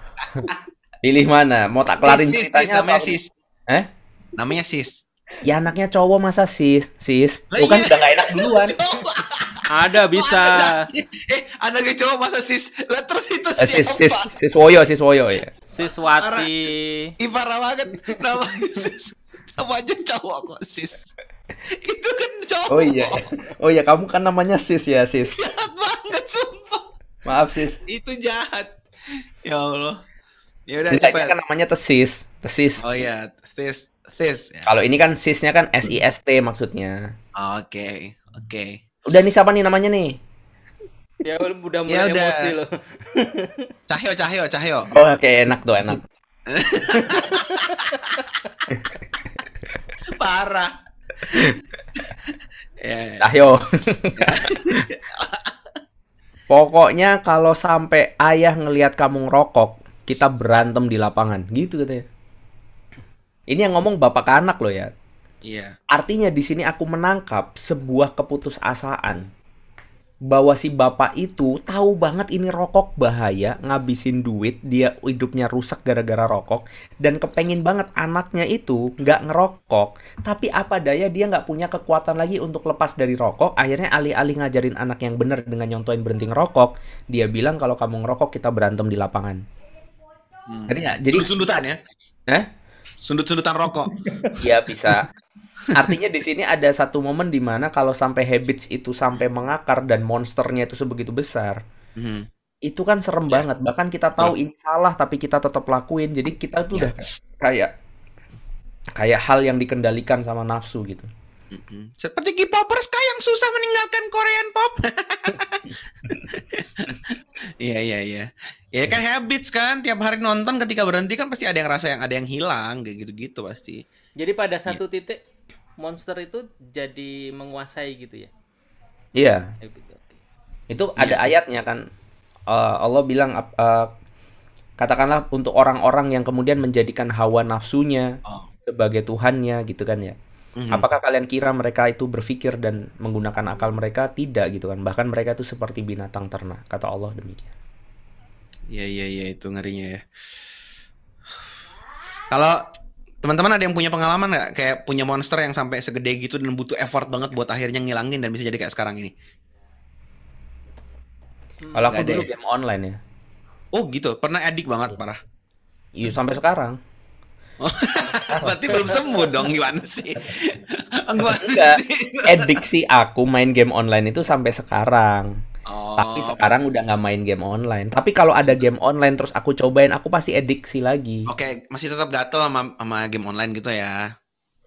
Pilih mana? Mau tak kelarin ceritanya namanya sis. Eh? Namanya sis. Ya anaknya cowok masa sis? Sis. Bukan iya. udah nggak enak duluan. Ada bisa. Eh, anaknya cowok masa sis. Lah terus itu Eh, sis, sis, siapa? sis Woyo, sis Woyo ya. Siswati. Ih, parah banget namanya sis. Namanya cowok kok sis. Itu kan cowok. Oh iya. Oh iya, kamu kan namanya sis ya, sis. Jahat banget sumpah. Maaf sis. Itu jahat. Ya Allah. Ya udah kan namanya tesis. Tesis. Oh iya, sis, sis. Ya. Kalau ini kan sisnya kan S I S T maksudnya. Oke, oke. Udah nih siapa nih namanya nih? Ya udah mulai Ya udah. emosi loh. Cahyo, Cahyo, Cahyo. Oh, oke enak tuh, enak. Parah. ya, Ayo. Pokoknya kalau sampai ayah ngelihat kamu ngerokok, kita berantem di lapangan, gitu katanya. Ini yang ngomong bapak ke anak loh ya. iya. Artinya di sini aku menangkap sebuah keputusasaan bahwa si bapak itu tahu banget ini rokok bahaya, ngabisin duit, dia hidupnya rusak gara-gara rokok, dan kepengen banget anaknya itu nggak ngerokok. Tapi apa daya dia nggak punya kekuatan lagi untuk lepas dari rokok. Akhirnya alih-alih ngajarin anak yang benar dengan nyontoin berhenti ngerokok, dia bilang kalau kamu ngerokok kita berantem di lapangan. Hmm. Ngerti nggak? Jadi Sundut-sundutan ya. Eh? Sundut-sundutan rokok. Iya bisa. Artinya di sini ada satu momen di mana kalau sampai habits itu sampai mengakar dan monsternya itu sebegitu besar, Mhm. itu kan serem banget. Bahkan kita tahu ini salah tapi kita tetap lakuin. Jadi kita tuh udah kayak kayak hal yang dikendalikan sama nafsu gitu. Mhm. Seperti K-popers kah yang susah meninggalkan Korean pop? Iya iya iya. Ya kan habits kan tiap hari nonton ketika berhenti kan pasti ada yang rasa yang ada yang hilang kayak gitu-gitu pasti. Jadi pada satu titik monster itu jadi menguasai gitu ya. Iya, Eh, gitu, itu ada ayatnya kan. Eh, Allah bilang eh, katakanlah untuk orang-orang yang kemudian menjadikan hawa nafsunya Oh. sebagai tuhannya gitu kan ya. Mhm. Apakah kalian kira mereka itu berpikir dan menggunakan akal mereka? Tidak gitu kan. Bahkan mereka itu seperti binatang ternak, kata Allah demikian. Iya iya iya itu ngerinya ya. Kalau teman-teman ada yang punya pengalaman nggak kayak punya monster yang sampai segede gitu dan butuh effort banget buat akhirnya ngilangin dan bisa jadi kayak sekarang ini? Kalau aku dulu ya? game online ya. Oh gitu, pernah edik banget parah. Iya sampai sekarang. Berarti belum sembuh dong gimana sih? Gimana Enggak. sih? Ediksi aku main game online itu sampai sekarang. Oh, Tapi sekarang udah nggak main game online. Tapi kalau ada game online terus aku cobain, aku pasti ediksi lagi. Oke, masih tetap gatel sama, sama game online gitu ya.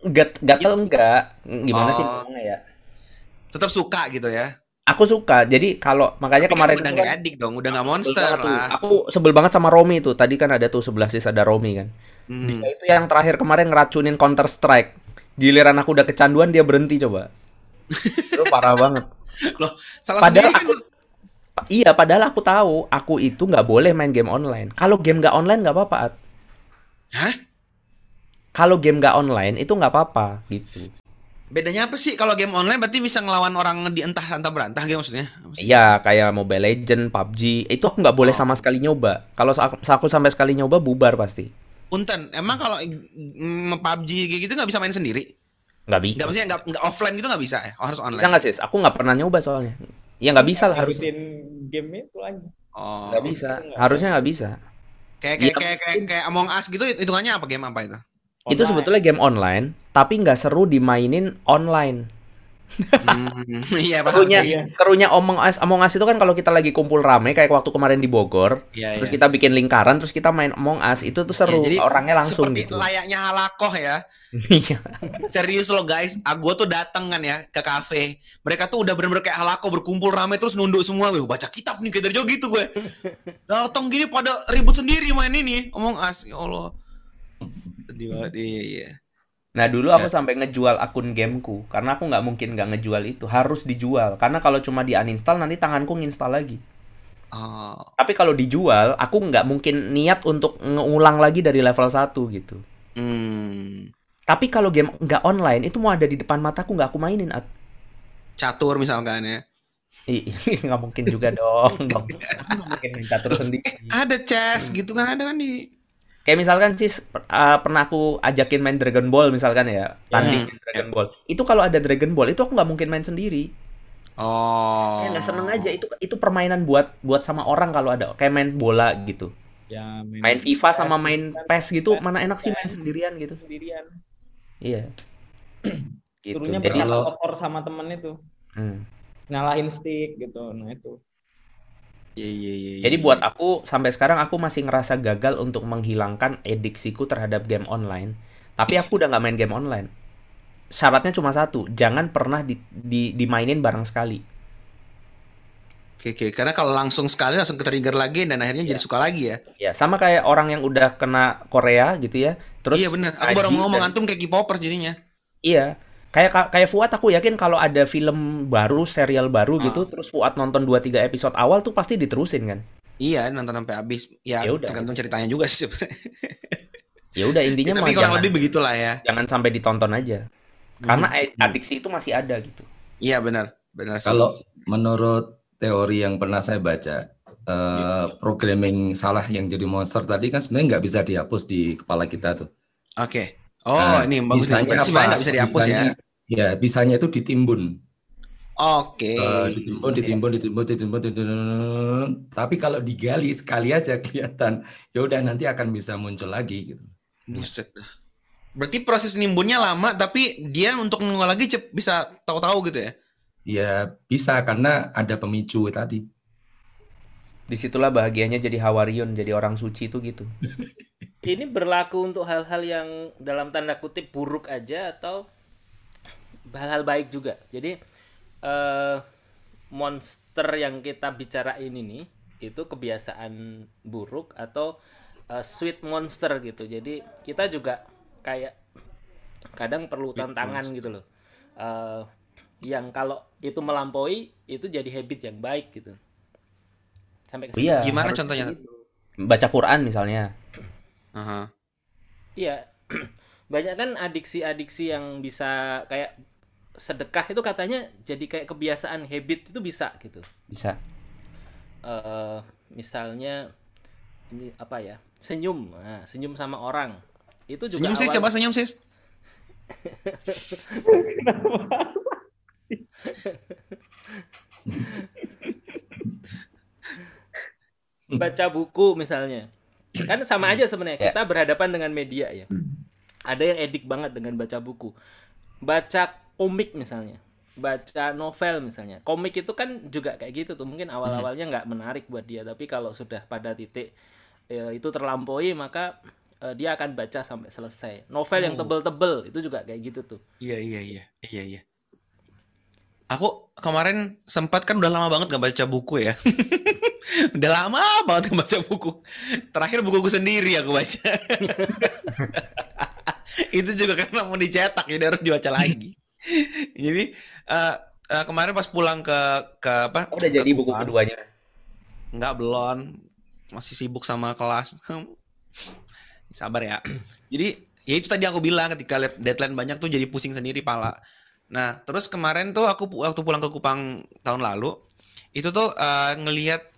Gat gatel enggak? Gimana sih Oh. ngomongnya ya? Tetap suka gitu ya. Aku suka. Jadi kalau makanya Tapi kan kemarin udah nggak kan- edik dong, udah nggak monster tuh. lah. Aku sebel banget sama Romi itu. Tadi kan ada tuh 11 sis ada Romi kan. Hmm. Dia itu yang terakhir kemarin ngeracunin Counter Strike. Giliran aku udah kecanduan dia berhenti coba. itu parah banget. Loh, salah Padahal sendiri aku kan. Iya, padahal aku tahu aku itu nggak boleh main game online. Kalau game nggak online nggak apa-apa. Hah? Kalau game nggak online itu nggak apa-apa gitu. Bedanya apa sih kalau game online berarti bisa ngelawan orang di entah entah berantah gitu maksudnya? Iya, kayak Mobile Legend, PUBG, itu aku nggak boleh sama sekali nyoba. Kalau sa- aku sampai sekali nyoba bubar pasti. Punten, emang kalau mm, PUBG kayak gitu nggak bisa main sendiri? Nggak bisa. Nggak maksudnya nggak nggak offline gitu nggak bisa ya? Oh, harus Bisa online. nggak sih? Aku nggak pernah nyoba soalnya. Ya nggak bisa lah harusnya. Game itu lagi. Oh. Nggak bisa. Harusnya nggak bisa. Kayak kayak kayak kayak, kayak Among Us gitu hitungannya apa game apa itu? Itu sebetulnya game online, tapi nggak seru dimainin online. Hmm, iya Serunya. Iya. serunya Among Us, Among Us itu kan kalau kita lagi kumpul rame kayak waktu kemarin di Bogor, Iya, terus iya. kita bikin lingkaran, terus kita main Among Us, itu tuh seru, Ya, jadi orangnya langsung seperti gitu. layaknya halakoh ya. Iya. Serius loh guys, ah, gue tuh dateng kan ya ke kafe. Mereka tuh udah bener-bener kayak halako berkumpul rame terus nunduk semua. Gue baca kitab nih kayak dari jauh gitu gue. Datang gini pada ribut sendiri main ini. Omong as, ya Allah. Di bawah iya iya. Nah dulu aku Ya. sampai ngejual akun gameku karena aku nggak mungkin nggak ngejual itu harus dijual karena kalau cuma di uninstall nanti tanganku nginstal lagi. Oh. Tapi kalau dijual aku nggak mungkin niat untuk ngulang lagi dari level 1 gitu. Hmm. Tapi kalau game nggak online itu mau ada di depan mataku nggak aku mainin. At. Catur misalkan ya. Nggak mungkin juga dong, dong. Aku mungkin main catur sendiri. Ada chess gitu kan ada kan di Kayak misalkan sih uh, pernah aku ajakin main Dragon Ball misalkan ya, tanding main Dragon Ball. Itu kalau ada Dragon Ball itu aku nggak mungkin main sendiri. Oh. Ya nggak seneng aja itu itu permainan buat buat sama orang kalau ada kayak main bola gitu. Ya, Main FIFA sama main PES gitu mana enak sih main sendirian gitu. sendirian. Iya. gitu. Suruhnya kotor sama temen itu. hmm. Nyalahin stick gitu. Nah, itu. Iya iya iya. Jadi iya, buat iya. aku sampai sekarang aku masih ngerasa gagal untuk menghilangkan ediksiku terhadap game online. Tapi aku udah nggak main game online. Syaratnya cuma satu, jangan pernah di, di- dimainin bareng sekali. Oke oke karena kalau langsung sekali langsung ke trigger lagi dan akhirnya jadi suka lagi ya. Ya, sama kayak orang yang udah kena Korea gitu ya. Terus iya benar. Aku baru mau ngomong dan- antum kayak K-popers jadinya. Iya. Kayak kayak Fuad aku yakin kalau ada film baru, serial baru Ah. gitu, terus Fuad nonton 2 3 episode awal tuh pasti diterusin kan. Iya nonton sampai habis. Ya, Ya udah. tergantung ceritanya juga sih. Ya udah intinya mah Tapi kurang jangan lebih begitulah ya. jangan sampai ditonton aja. Karena Hmm. adiksi itu masih ada gitu. Iya benar benar sih. Kalau menurut teori yang pernah saya baca, eh, programming salah yang jadi monster tadi kan sebenarnya nggak bisa dihapus di kepala kita tuh. Oke. Oh Nah, ini bagus nih. bisanya Berarti apa? sebenarnya nggak bisa dihapus ya. Bisanya- Ya, bisanya itu ditimbun. Oke. Eh, ditimbun, ditimbun, ditimbun, ditimbun, ditimbun. Tapi kalau digali sekali aja kelihatan, ya udah nanti akan bisa muncul lagi gitu. Buset dah. Berarti proses nimbunnya lama tapi dia untuk mengulang lagi cep bisa tahu-tahu gitu ya. Ya bisa karena ada pemicu tadi. Di situlah bahagianya jadi Hawarion, jadi orang suci itu gitu. Ini berlaku untuk hal-hal yang dalam tanda kutip buruk aja atau hal-hal baik juga. Jadi eh monster yang kita bicarain ini itu kebiasaan buruk atau eh, sweet monster gitu. Jadi kita juga kayak kadang perlu tantangan gitu loh. Eh yang kalau itu melampaui itu jadi habit yang baik gitu. Sampai ke Iya. Gimana harus contohnya? Baca Quran misalnya. Aha. Iya, banyak kan adiksi-adiksi yang bisa kayak sedekah itu katanya jadi kayak kebiasaan habit itu bisa gitu. Bisa. eh misalnya ini apa ya? Senyum, nah, senyum sama orang. Itu juga Senyum sis awal- coba senyum sis. baca buku misalnya. Kan sama aja sebenarnya. Ya. Kita berhadapan dengan media ya. Ada yang edik banget dengan baca buku. Baca komik misalnya. Baca novel misalnya. Komik itu kan juga kayak gitu tuh. Mungkin awal-awalnya nggak menarik buat dia, tapi kalau sudah pada titik eh, itu terlampaui maka eh, dia akan baca sampai selesai. Novel yang Oh. tebel-tebel itu juga kayak gitu tuh. Iya iya iya iya iya. Aku kemarin sempat kan udah lama banget gak baca buku ya. udah lama banget gak baca buku. Terakhir bukuku sendiri aku baca. Itu juga karena mau dicetak jadi harus dibaca lagi. jadi eh, eh, kemarin pas pulang ke ke apa? Oh, udah ke jadi buku keduanya. Enggak belum. Masih sibuk sama kelas. Sabar ya. Jadi ya itu tadi aku bilang ketika lihat deadline banyak tuh jadi pusing sendiri pala. Nah, terus kemarin tuh aku waktu pulang ke Kupang tahun lalu, itu tuh eh, ngelihat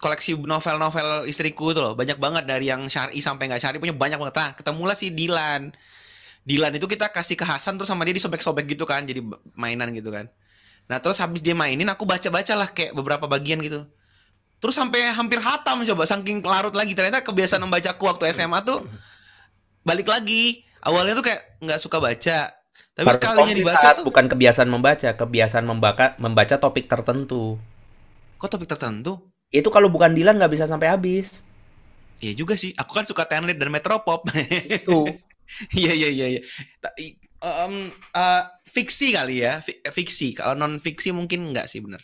koleksi novel-novel istriku itu loh, banyak banget dari yang syar'i sampai nggak syar'i punya banyak banget. Nah, ketemulah si Dilan. Dilan itu kita kasih ke Hasan terus sama dia disobek-sobek gitu kan, jadi mainan gitu kan. Nah, terus habis dia mainin aku baca-baca lah kayak beberapa bagian gitu. Terus sampai hampir hatam coba saking larut lagi ternyata kebiasaan membacaku waktu SMA tuh balik lagi. Awalnya tuh kayak nggak suka baca. Tapi Baru sekalinya komplit dibaca saat tuh bukan kebiasaan membaca, kebiasaan membaca membaca topik tertentu. kok topik tertentu? Itu kalau bukan Dilan nggak bisa sampai habis. Iya juga sih. Aku kan suka Tenlit dan Metropop. Itu. Iya iya iya iya. I- em, eh, fiksi kali ya, Fi- fiksi. Kalau non fiksi mungkin nggak sih bener.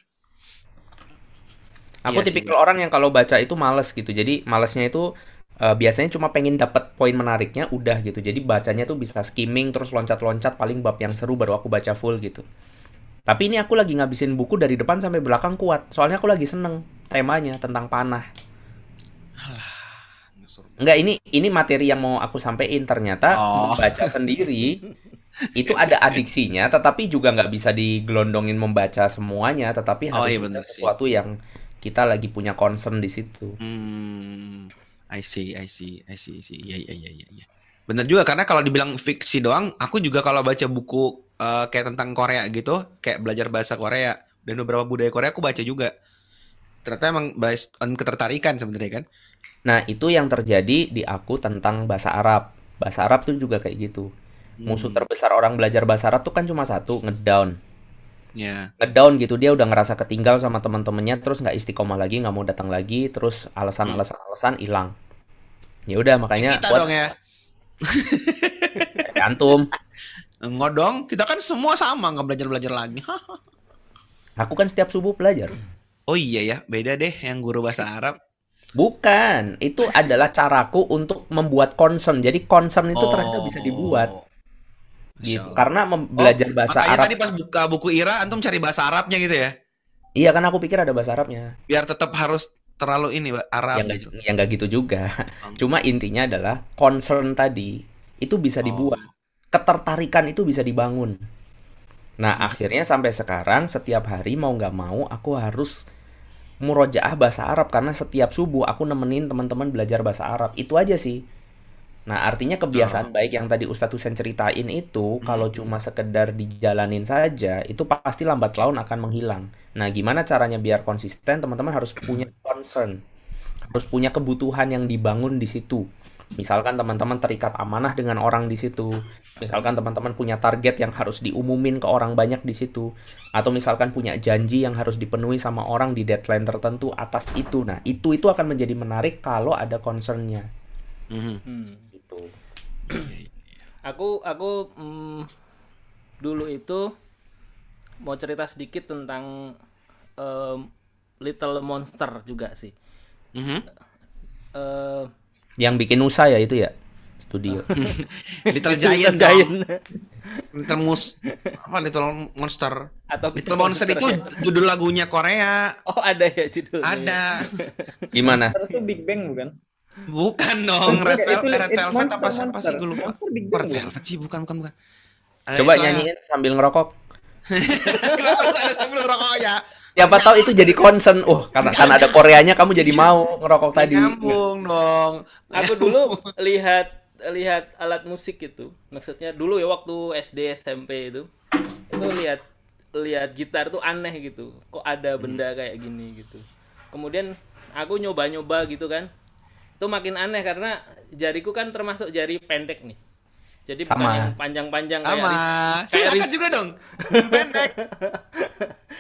Aku Iya sih, tipikal orang yang kalau baca itu males gitu. Jadi malesnya itu eh, biasanya cuma pengen dapat poin menariknya udah gitu. Jadi bacanya tuh bisa skimming terus loncat-loncat paling bab yang seru baru aku baca full gitu. Tapi ini aku lagi ngabisin buku dari depan sampai belakang kuat. Soalnya aku lagi seneng temanya tentang panah. Enggak, ini ini materi yang mau aku sampaikan ternyata Oh. membaca sendiri itu ada adiksinya, tetapi juga nggak bisa digelondongin membaca semuanya, tetapi Oh, harus iya bener sih. sesuatu yang kita lagi punya concern di situ. Hmm, I see, I see, I see, I see. Iya, iya, iya, iya. iya. Bener juga karena kalau dibilang fiksi doang, aku juga kalau baca buku eh, kayak tentang Korea gitu, kayak belajar bahasa Korea dan beberapa budaya Korea aku baca juga. Ternyata emang based on ketertarikan sebenarnya kan. Nah, itu yang terjadi di aku tentang bahasa Arab. Bahasa Arab tuh juga kayak gitu. Musuh Hmm, terbesar orang belajar bahasa Arab tuh kan cuma satu, ngedown. Ya. Ngedown gitu, dia udah ngerasa ketinggal sama teman-temannya, terus nggak istiqomah lagi, nggak mau datang lagi, terus alasan-alasan-alasan hilang. Ya udah makanya Kita buat dong ya. antum. Enggak dong, kita kan semua sama nggak belajar-belajar lagi. Hah. Aku kan setiap subuh belajar. Oh iya ya, beda deh yang guru bahasa Arab. Bukan, itu adalah caraku untuk membuat concern. Jadi concern itu ternyata bisa dibuat Oh. Gitu. Karena mem- belajar Oh, bahasa makanya Arab. tadi pas buka buku Ira, antum cari bahasa Arabnya gitu ya? Iya kan aku pikir ada bahasa Arabnya. Biar tetap harus terlalu ini, Arab Yang nggak gitu. yang nggak gitu juga. Hmm. Cuma intinya adalah concern tadi itu bisa dibuat. Ketertarikan itu bisa dibangun. Nah, akhirnya sampai sekarang setiap hari mau nggak mau aku harus murojaah bahasa Arab karena setiap subuh aku nemenin teman-teman belajar bahasa Arab. Itu aja sih. Nah, artinya kebiasaan baik yang tadi Ustadz Husen ceritain itu kalau cuma sekedar dijalanin saja, itu pasti lambat laun akan menghilang. Nah, gimana caranya biar konsisten? Teman-teman harus punya concern. Harus punya kebutuhan yang dibangun di situ. Misalkan teman-teman terikat amanah dengan orang di situ. Misalkan teman-teman punya target yang harus diumumin ke orang banyak di situ. Atau misalkan punya janji yang harus dipenuhi sama orang di deadline tertentu atas itu. Nah, itu itu akan menjadi menarik kalau ada concernnya. Mhm. Hmm. Gitu. Aku aku mm, dulu itu mau cerita sedikit tentang em, Little Monster juga sih. Mhm. Eh, Yang bikin Nusa ya itu ya studio. Little Little Giant, Giant. Little Mus apa Little Monster. atau Little Monster itu judul lagunya Korea. Oh ada ya judulnya. Ada. Gimana? Monster itu Big Bang bukan? Bukan dong, Red Velvet, Red itu Velvet apa siapa sih gue lupa. Monster Big Bang Red bukan? Velvet sih bukan bukan bukan. Ada Coba ya. nyanyiin sambil ngerokok. Kenapa harus ada sambil ya? Siapa tahu itu jadi concern. Oh, karena karena ada Koreanya kamu jadi mau ngerokok tadi. Nyambung dong. Aku dulu lihat lihat alat musik itu. Maksudnya dulu ya waktu SD SMP itu. Itu lihat lihat gitar tuh aneh gitu. Kok ada benda kayak gini gitu. Kemudian aku nyoba-nyoba gitu kan. Itu makin aneh karena jariku kan termasuk jari pendek nih. Jadi bukan Sama. yang panjang-panjang kayak Sama. Ris- kayak Silakan Ris- juga dong. Pendek.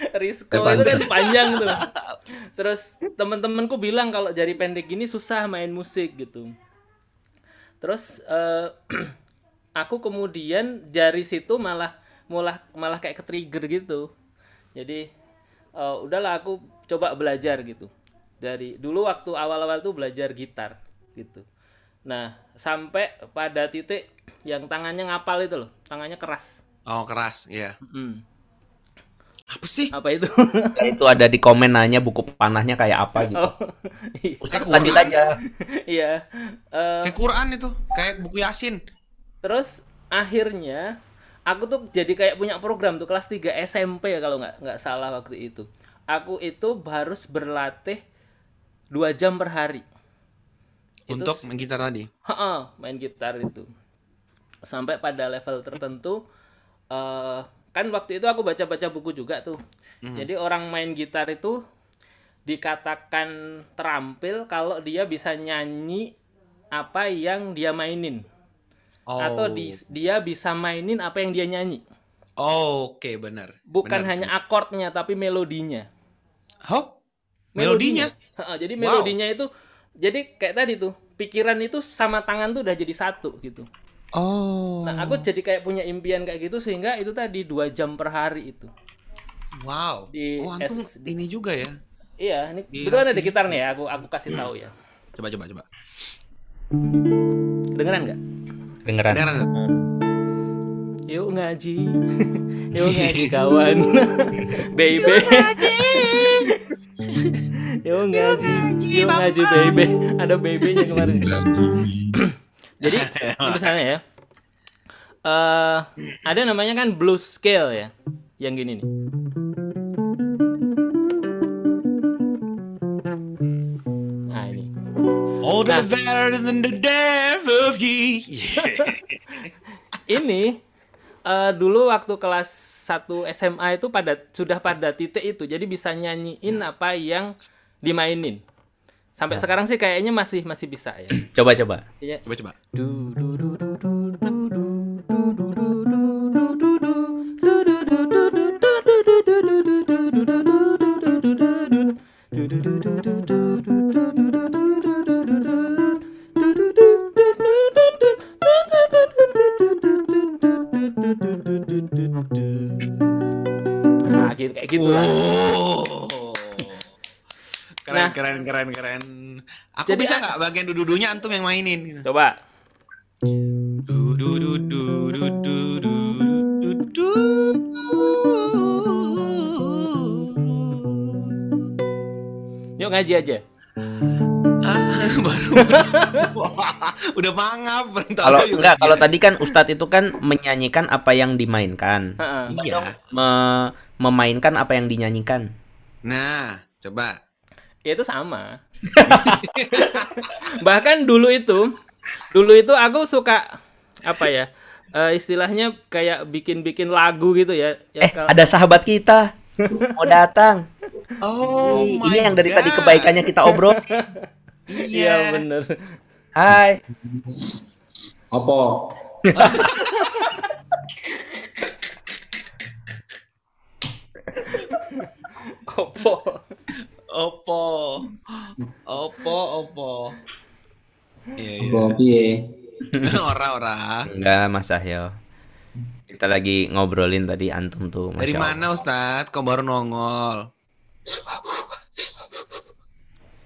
Risco Depan. itu kan panjang tuh. Terus temen-temenku bilang kalau jari pendek gini susah main musik gitu. Terus eh, aku kemudian jari situ malah malah malah kayak ke-trigger gitu. Jadi eh, udahlah aku coba belajar gitu. Dari dulu waktu awal-awal tuh belajar gitar gitu. Nah, sampai pada titik yang tangannya ngapal itu loh, tangannya keras. Oh keras, ya. Hmm. Apa sih? Apa itu? Nah, itu ada di komen nanya buku panahnya kayak apa gitu. oh, iya. Ustaz, Kayak lanjut Quran. aja. Iya. Eh, Kayak Quran itu, kayak buku Yasin. terus akhirnya aku tuh jadi kayak punya program tuh kelas 3 SMP ya kalau nggak nggak salah waktu itu. Aku itu harus berlatih dua jam per hari. Itu Untuk main gitar tadi. Heeh, main gitar itu. Sampai pada level tertentu eh kan waktu itu aku baca-baca buku juga tuh. Jadi orang main gitar itu dikatakan terampil kalau dia bisa nyanyi apa yang dia mainin Oh. atau di- dia bisa mainin apa yang dia nyanyi. Oh, Oke, benar. Bukan Benar. hanya akordnya tapi melodinya. Hah? Melodinya? Heeh, jadi Wow. melodinya itu jadi kayak tadi tuh, pikiran itu sama tangan tuh udah jadi satu gitu. Oh. Nah, aku jadi kayak punya impian kayak gitu sehingga itu tadi dua jam per hari itu. Wow. Di oh, antum S- di- ini juga ya. Iya, ini Di betul ada di gitar nih ya, aku aku kasih tahu ya. Coba coba coba. Kedengeran nggak? Dengeran. Beneran nggak? Yuk ngaji, yuk ngaji kawan, baby. yuk ngaji, yuk ngaji baby. Ada babynya kemarin. Jadi misalnya ya, eh ada namanya kan blues scale ya, yang gini nih. Nah ini. Older Nah. better than the death of ye. ini eh, dulu waktu kelas 1 SMA itu pada sudah pada titik itu jadi bisa nyanyiin apa yang dimainin sampai sekarang sih kayaknya masih masih bisa ya Coba coba. Iya. Coba coba. Du, du, du, du, du, gitu kayak gitu. Oh. Keren, Nah. keren, keren, keren. Aku Jadi bisa nggak bagian dududunya antum yang mainin? gitu? Coba. Du du du du du du du du du. Yuk ngaji aja. Baru udah mangap Kalau enggak, kalau tadi kan Ustadz itu kan menyanyikan apa yang dimainkan. Heeh. iya. Me- memainkan apa yang dinyanyikan. Nah, coba. Ya itu sama. Bahkan dulu itu, dulu itu aku suka apa ya? eh, istilahnya kayak bikin-bikin lagu gitu ya. ya Eh, kalau- ada sahabat kita mau datang. Oh, Ini yang dari tadi kebaikannya kita obrol. Iya bener. Hai. Apa? Opo. Opo. Opo, opo. Iya, iya. Apa piye? Ora, ora. Enggak, Mas Cahyo. Kita lagi ngobrolin tadi antum tuh, Dari Masya mana, Ustadz? Kok baru nongol?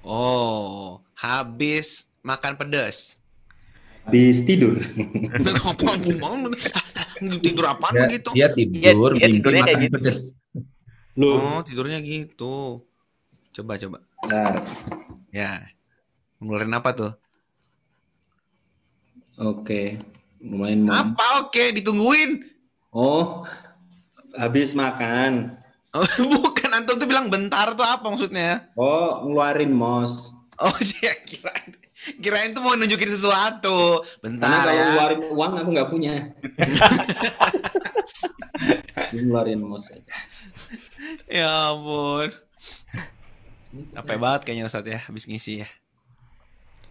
Oh, habis makan pedas. Habis tidur. Tidur apaan Dia, begitu? dia tidur, Dia- tidurnya kayak makan gitu. pedes. Lu. Oh, tidurnya gitu. Coba, coba. Bentar. Ya. Ngeluarin apa tuh? Oke. Lumayan mau. Apa? Oke, ditungguin. Oh. Habis makan. Oh, bukan antum tuh bilang bentar tuh apa maksudnya? Oh, ngeluarin mos. Oh, saya kirain kirain tuh mau nunjukin sesuatu. Karena Bentar kalau ya. ngeluarin uang aku nggak punya. ngeluarin mos aja. Ya ampun. Capek banget kayaknya Ustadz ya habis ngisi ya.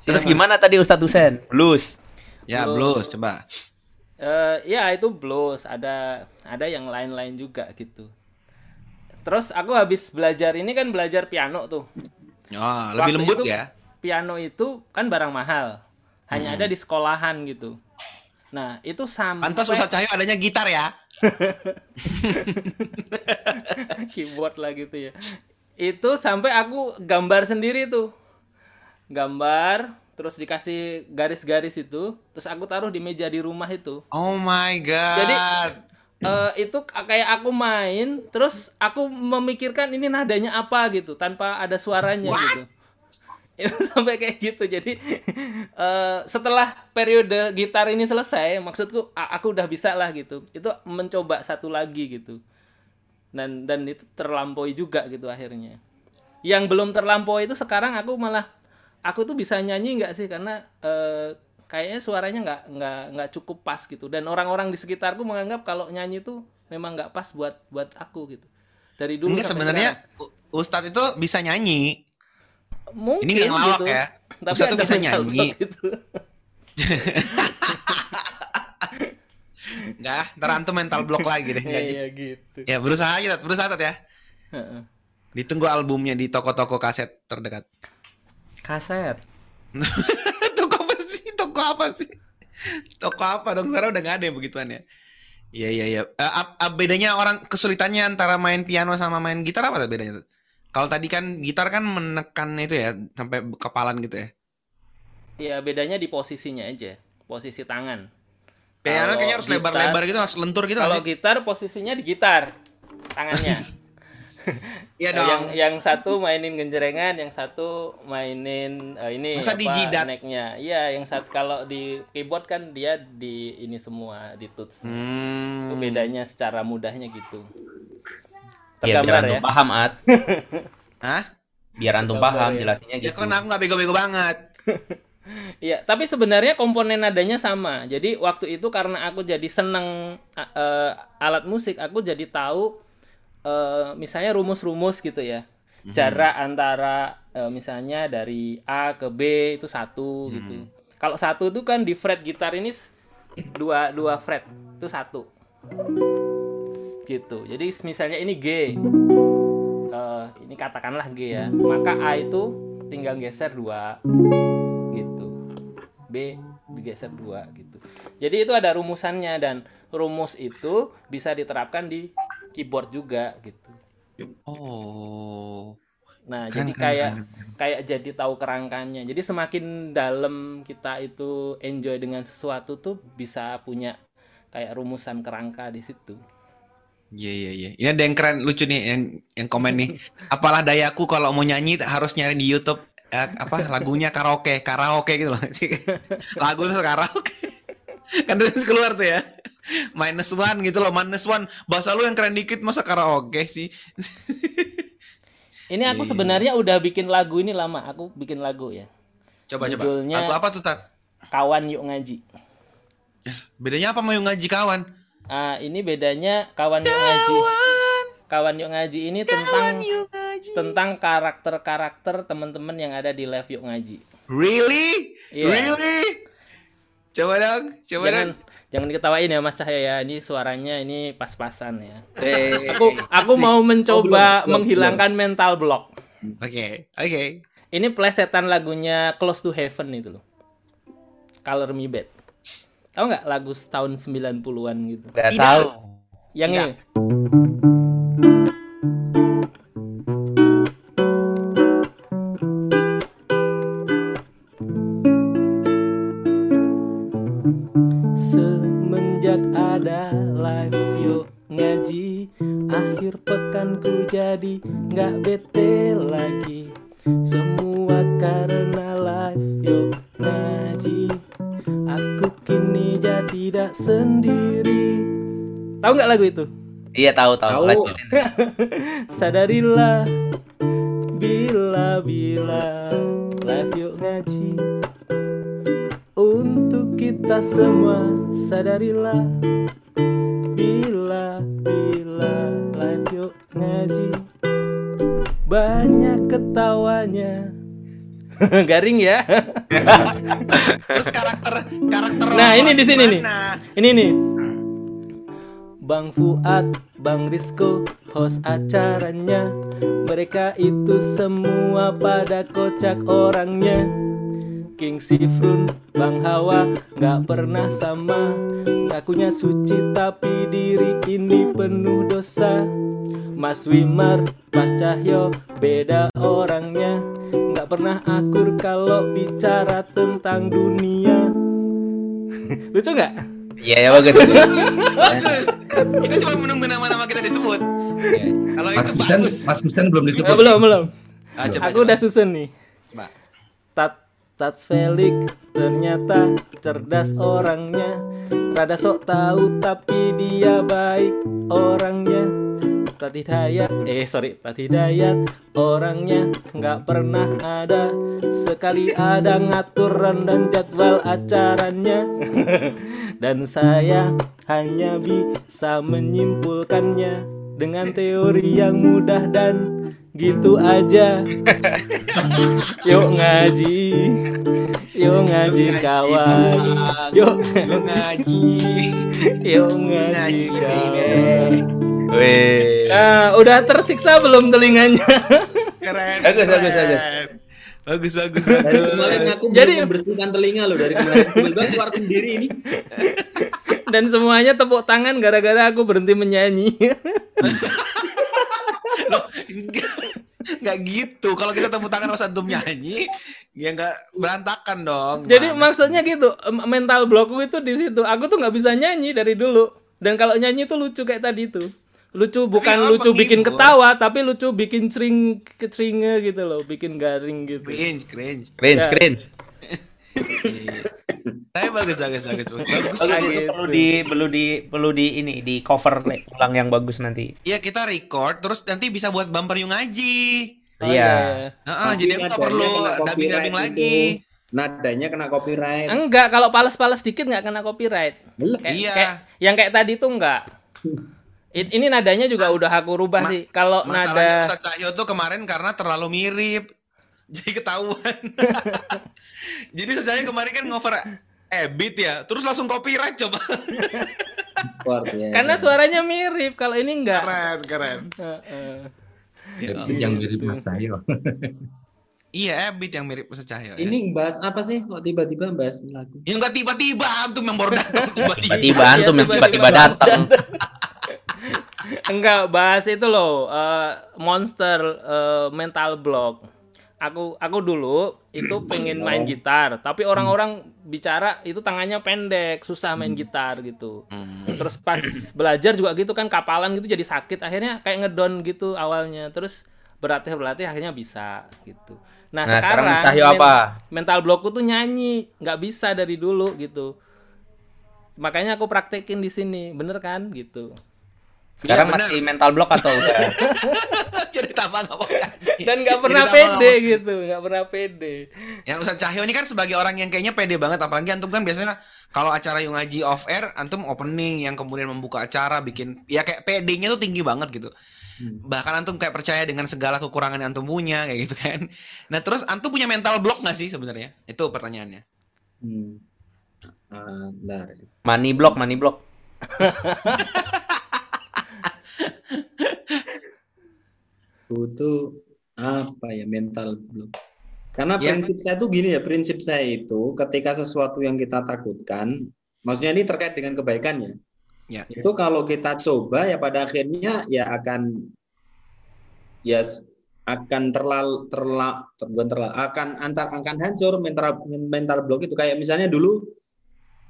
Terus gimana tadi Ustadz Husen? Blues. Ya, Blues. blues coba. Eh, ya itu blues, ada ada yang lain-lain juga gitu. Terus aku habis belajar ini kan belajar piano tuh. Oh, lebih Waktu lembut itu, ya. Piano itu kan barang mahal. Hanya ada di sekolahan gitu. Nah, itu sampai Pantas Ustadz Cahyo adanya gitar ya. keyboard lah gitu ya. Itu sampai aku gambar sendiri tuh. Gambar, terus dikasih garis-garis itu, terus aku taruh di meja di rumah itu. Oh my god. Jadi eh, itu kayak aku main, terus aku memikirkan ini nadanya apa gitu, tanpa ada suaranya gitu. Itu sampai kayak gitu. Jadi eh, setelah periode gitar ini selesai, maksudku aku udah bisa lah gitu. Itu mencoba satu lagi gitu. Dan dan itu terlampaui juga gitu akhirnya. Yang belum terlampaui itu sekarang aku malah aku tuh bisa nyanyi nggak sih karena eh, kayaknya suaranya nggak nggak nggak cukup pas gitu dan orang-orang di sekitarku menganggap kalau nyanyi tuh memang nggak pas buat buat aku gitu dari dulu Enggak sebenarnya Ustadz itu bisa nyanyi. mungkin ini nggak ngelawak gitu ya. tapi Ustadz ada bisa nyanyi. gitu Enggak, ntar antum mental block lagi deh. Nggak iya gitu Ya berusaha aja, Tat. berusaha Tat, ya. Heeh. Ditunggu albumnya di toko-toko kaset terdekat. Kaset. Toko apa sih? Toko apa dong? Sekarang udah nggak ada ya begituan ya. Iya iya iya. Eh, ap- bedanya orang kesulitannya antara main piano sama main gitar apa tuh bedanya? Kalau tadi kan gitar kan menekan itu ya sampai kepalan gitu ya. ya bedanya di posisinya aja, posisi tangan. Piano kayaknya harus lebar-lebar gitu, harus lentur gitu. Kalau gitar posisinya di gitar tangannya. Iya Nah, dong. yang yang satu mainin genjrengan, yang satu mainin eh, ini Masa di jidat? necknya. Iya, yang satu kalau di keyboard kan dia di ini semua di tuts. Hmm. Itu bedanya secara mudahnya gitu. Ya, biar Tergambar antum ya. paham, At. Hah? Biar antum Tergambar paham ya. jelasinnya Ya gitu. kan aku nggak bego-bego banget. Iya, tapi sebenarnya komponen nadanya sama. Jadi waktu itu karena aku jadi seneng a- eh, alat musik, aku jadi tahu eh, misalnya rumus-rumus gitu ya. Jarak antara eh, misalnya dari A ke B itu satu gitu. Kalau satu itu kan di fret gitar ini dua dua fret itu satu. Gitu. Jadi misalnya ini G. Eh, ini katakanlah G ya. Maka A itu tinggal geser dua gitu. B digeser dua gitu. Jadi itu ada rumusannya dan rumus itu bisa diterapkan di keyboard juga gitu. Oh. Nah, Keren, jadi keren, kayak keren, kayak jadi tahu kerangkanya. Jadi semakin dalam kita itu enjoy dengan sesuatu tuh bisa punya kayak rumusan kerangka di situ. Iya iya iya. Ini ada yang keren lucu nih yang yang komen nih. Apalah dayaku kalau mau nyanyi harus nyari di YouTube eh, apa lagunya karaoke, karaoke gitu loh sih. Lagu tuh karaoke. kan terus keluar tuh ya. Minus one gitu loh, minus one. Bahasa lu yang keren dikit masa karaoke sih. Ini aku Iya. sebenarnya udah bikin lagu ini lama. Aku bikin lagu ya. Coba coba. Judulnya- Lagu apa tuh Tat? Kawan yuk ngaji. Bedanya apa mau ngaji kawan? Ah, ini bedanya kawan yuk ngaji. Kawan yuk ngaji ini tentang tentang karakter-karakter teman-teman yang ada di live yuk ngaji. Really? Iya. Really? Coba dong, coba Jangan dong. Jangan diketawain ya Mas Cahya ya. Ini suaranya ini pas-pasan ya. Eh, Aku aku asik. mau mencoba Oh, belum, menghilangkan mental block. Oke, oke. Ini plesetan lagunya Close to Heaven itu loh. Color Me Bad. Tahu nggak lagu tahun 90-an gitu? Gak Tidak. tahu. Yang Tidak. ini. Sendiri. Tahu nggak lagu itu? Iya tahu tahu. Tahu. Sadarilah Bila-bila Live yuk ngaji. Untuk kita semua Sadarilah. Bila-bila Live yuk ngaji. Banyak ketawanya Garing ya. Terus karakter karakter Nah, ini di sini nih. Ini nih. Bang Fuad, Bang Rizko, host acaranya. Mereka itu semua pada kocak orangnya King Sifrun, Bang Hawa, gak pernah sama Ngakunya suci tapi diri ini penuh dosa Mas Wimar, Mas Cahyo, beda orangnya Gak pernah akur kalau bicara tentang dunia Lucu gak? Iya ya bagus. Kita cuma menunggu nama-nama kita disebut. Iya. Kalau Mas itu Bisan, bagus. Mas belum disebut. belum, belum Ah, coba, Aku coba. udah susun nih Coba. Tat Tats Felix ternyata cerdas orangnya. Rada sok tahu tapi dia baik orangnya. Tat Hidayat, eh sorry Tat Hidayat orangnya. Nggak pernah ada Sekali ada ngaturan dan jadwal acaranya. Dan saya hanya bisa menyimpulkannya Dengan teori yang mudah dan gitu aja Yuk ngaji Yuk ngaji kawan Yuk ngaji. Yuk Ngaji, kawan Wih. Nah udah tersiksa belum telinganya Keren. Bagus, keren. bagus, bagus. Bagus, bagus, Dari bagus. kemarin aku Jadi- membersihkan telinga loh dari kemarin. Tiba-tiba keluar sendiri ini. Dan semuanya tepuk tangan gara-gara aku berhenti menyanyi Loh, enggak. nggak gitu. Kalau kita tepuk tangan pas antum nyanyi, ya nggak berantakan dong. Jadi Gimana? maksudnya gitu, mental blockku itu di situ. Aku tuh nggak bisa nyanyi dari dulu. Dan kalau nyanyi tuh lucu kayak tadi tuh. Lucu bukan lucu bikin ketawa, tapi lucu bikin sering keceringe gitu loh, bikin garing gitu. cringe, cringe. Cringe, Ya. cringe. Tapi bagus, bagus, bagus, bagus. Bagus. Perlu, Gitu. perlu di perlu di perlu di ini di cover ulang yang bagus nanti. Iya kita record, terus nanti bisa buat bumper yung ngaji. Oh, Iya. Heeh, Tapi jadi aku nggak perlu dubbing-dubbing lagi. Nadanya kena copyright. Enggak, kalau pales-pales dikit nggak kena copyright. Kayak, Iya. kayak- yang kayak tadi tuh enggak. Ini nadanya juga udah aku rubah sih. Kalau Masalahnya nada Ustaz Cahyo tuh kemarin karena terlalu mirip. Jadi ketahuan. jadi Cahyo kemarin kan ngover Ebit ya, terus langsung copyright coba. karena suaranya mirip. Kalau ini enggak. keren, keren. Heeh. Jadi yang mirip Mas Cahyo. Iya, Ebit yang mirip Ustaz Cahyo. ya. Ini bahas apa sih? Kok tiba-tiba bahas lagu? Ya enggak tiba-tiba antum yang baru datang tiba-tiba. Tiba-tiba antum yang tiba-tiba datang. Enggak, bahas itu loh, eh, monster eh, mental block. Aku aku dulu itu pengen main gitar, tapi orang-orang bicara itu tangannya pendek, susah main gitar gitu. Terus pas belajar juga gitu kan kapalan gitu jadi sakit, akhirnya kayak ngedon gitu awalnya. Terus berlatih berlatih akhirnya bisa gitu. Nah, Nah, sekarang sekarang, Cahyo apa? mental blockku tuh nyanyi, nggak bisa dari dulu gitu. Makanya aku praktekin di sini, bener kan gitu. Sekarang Iya, benar. masih mental block atau udah? Jadi tambah nggak. Dan nggak Jadi pernah nggak pede mau- gitu, nggak pernah pede. Yang Ustaz Cahyo ini kan sebagai orang yang kayaknya pede banget apalagi antum kan biasanya kalau acara yang ngaji off air antum opening yang kemudian membuka acara bikin ya kayak pedenya tuh tinggi banget gitu. Bahkan antum kayak percaya dengan segala kekurangan yang antum punya kayak gitu kan. Nah, terus antum punya mental block nggak sih sebenarnya? Itu pertanyaannya. Hmm. Ah, bentar. Money block, money block. Butuh apa ya mental block. Karena Ya. prinsip saya tuh gini ya, prinsip saya itu ketika sesuatu yang kita takutkan, maksudnya ini terkait dengan kebaikannya. Ya. Itu kalau kita coba ya pada akhirnya ya akan ya akan terlalu terla, ter, bukan terlalu akan antar akan hancur mental mental block itu kayak misalnya dulu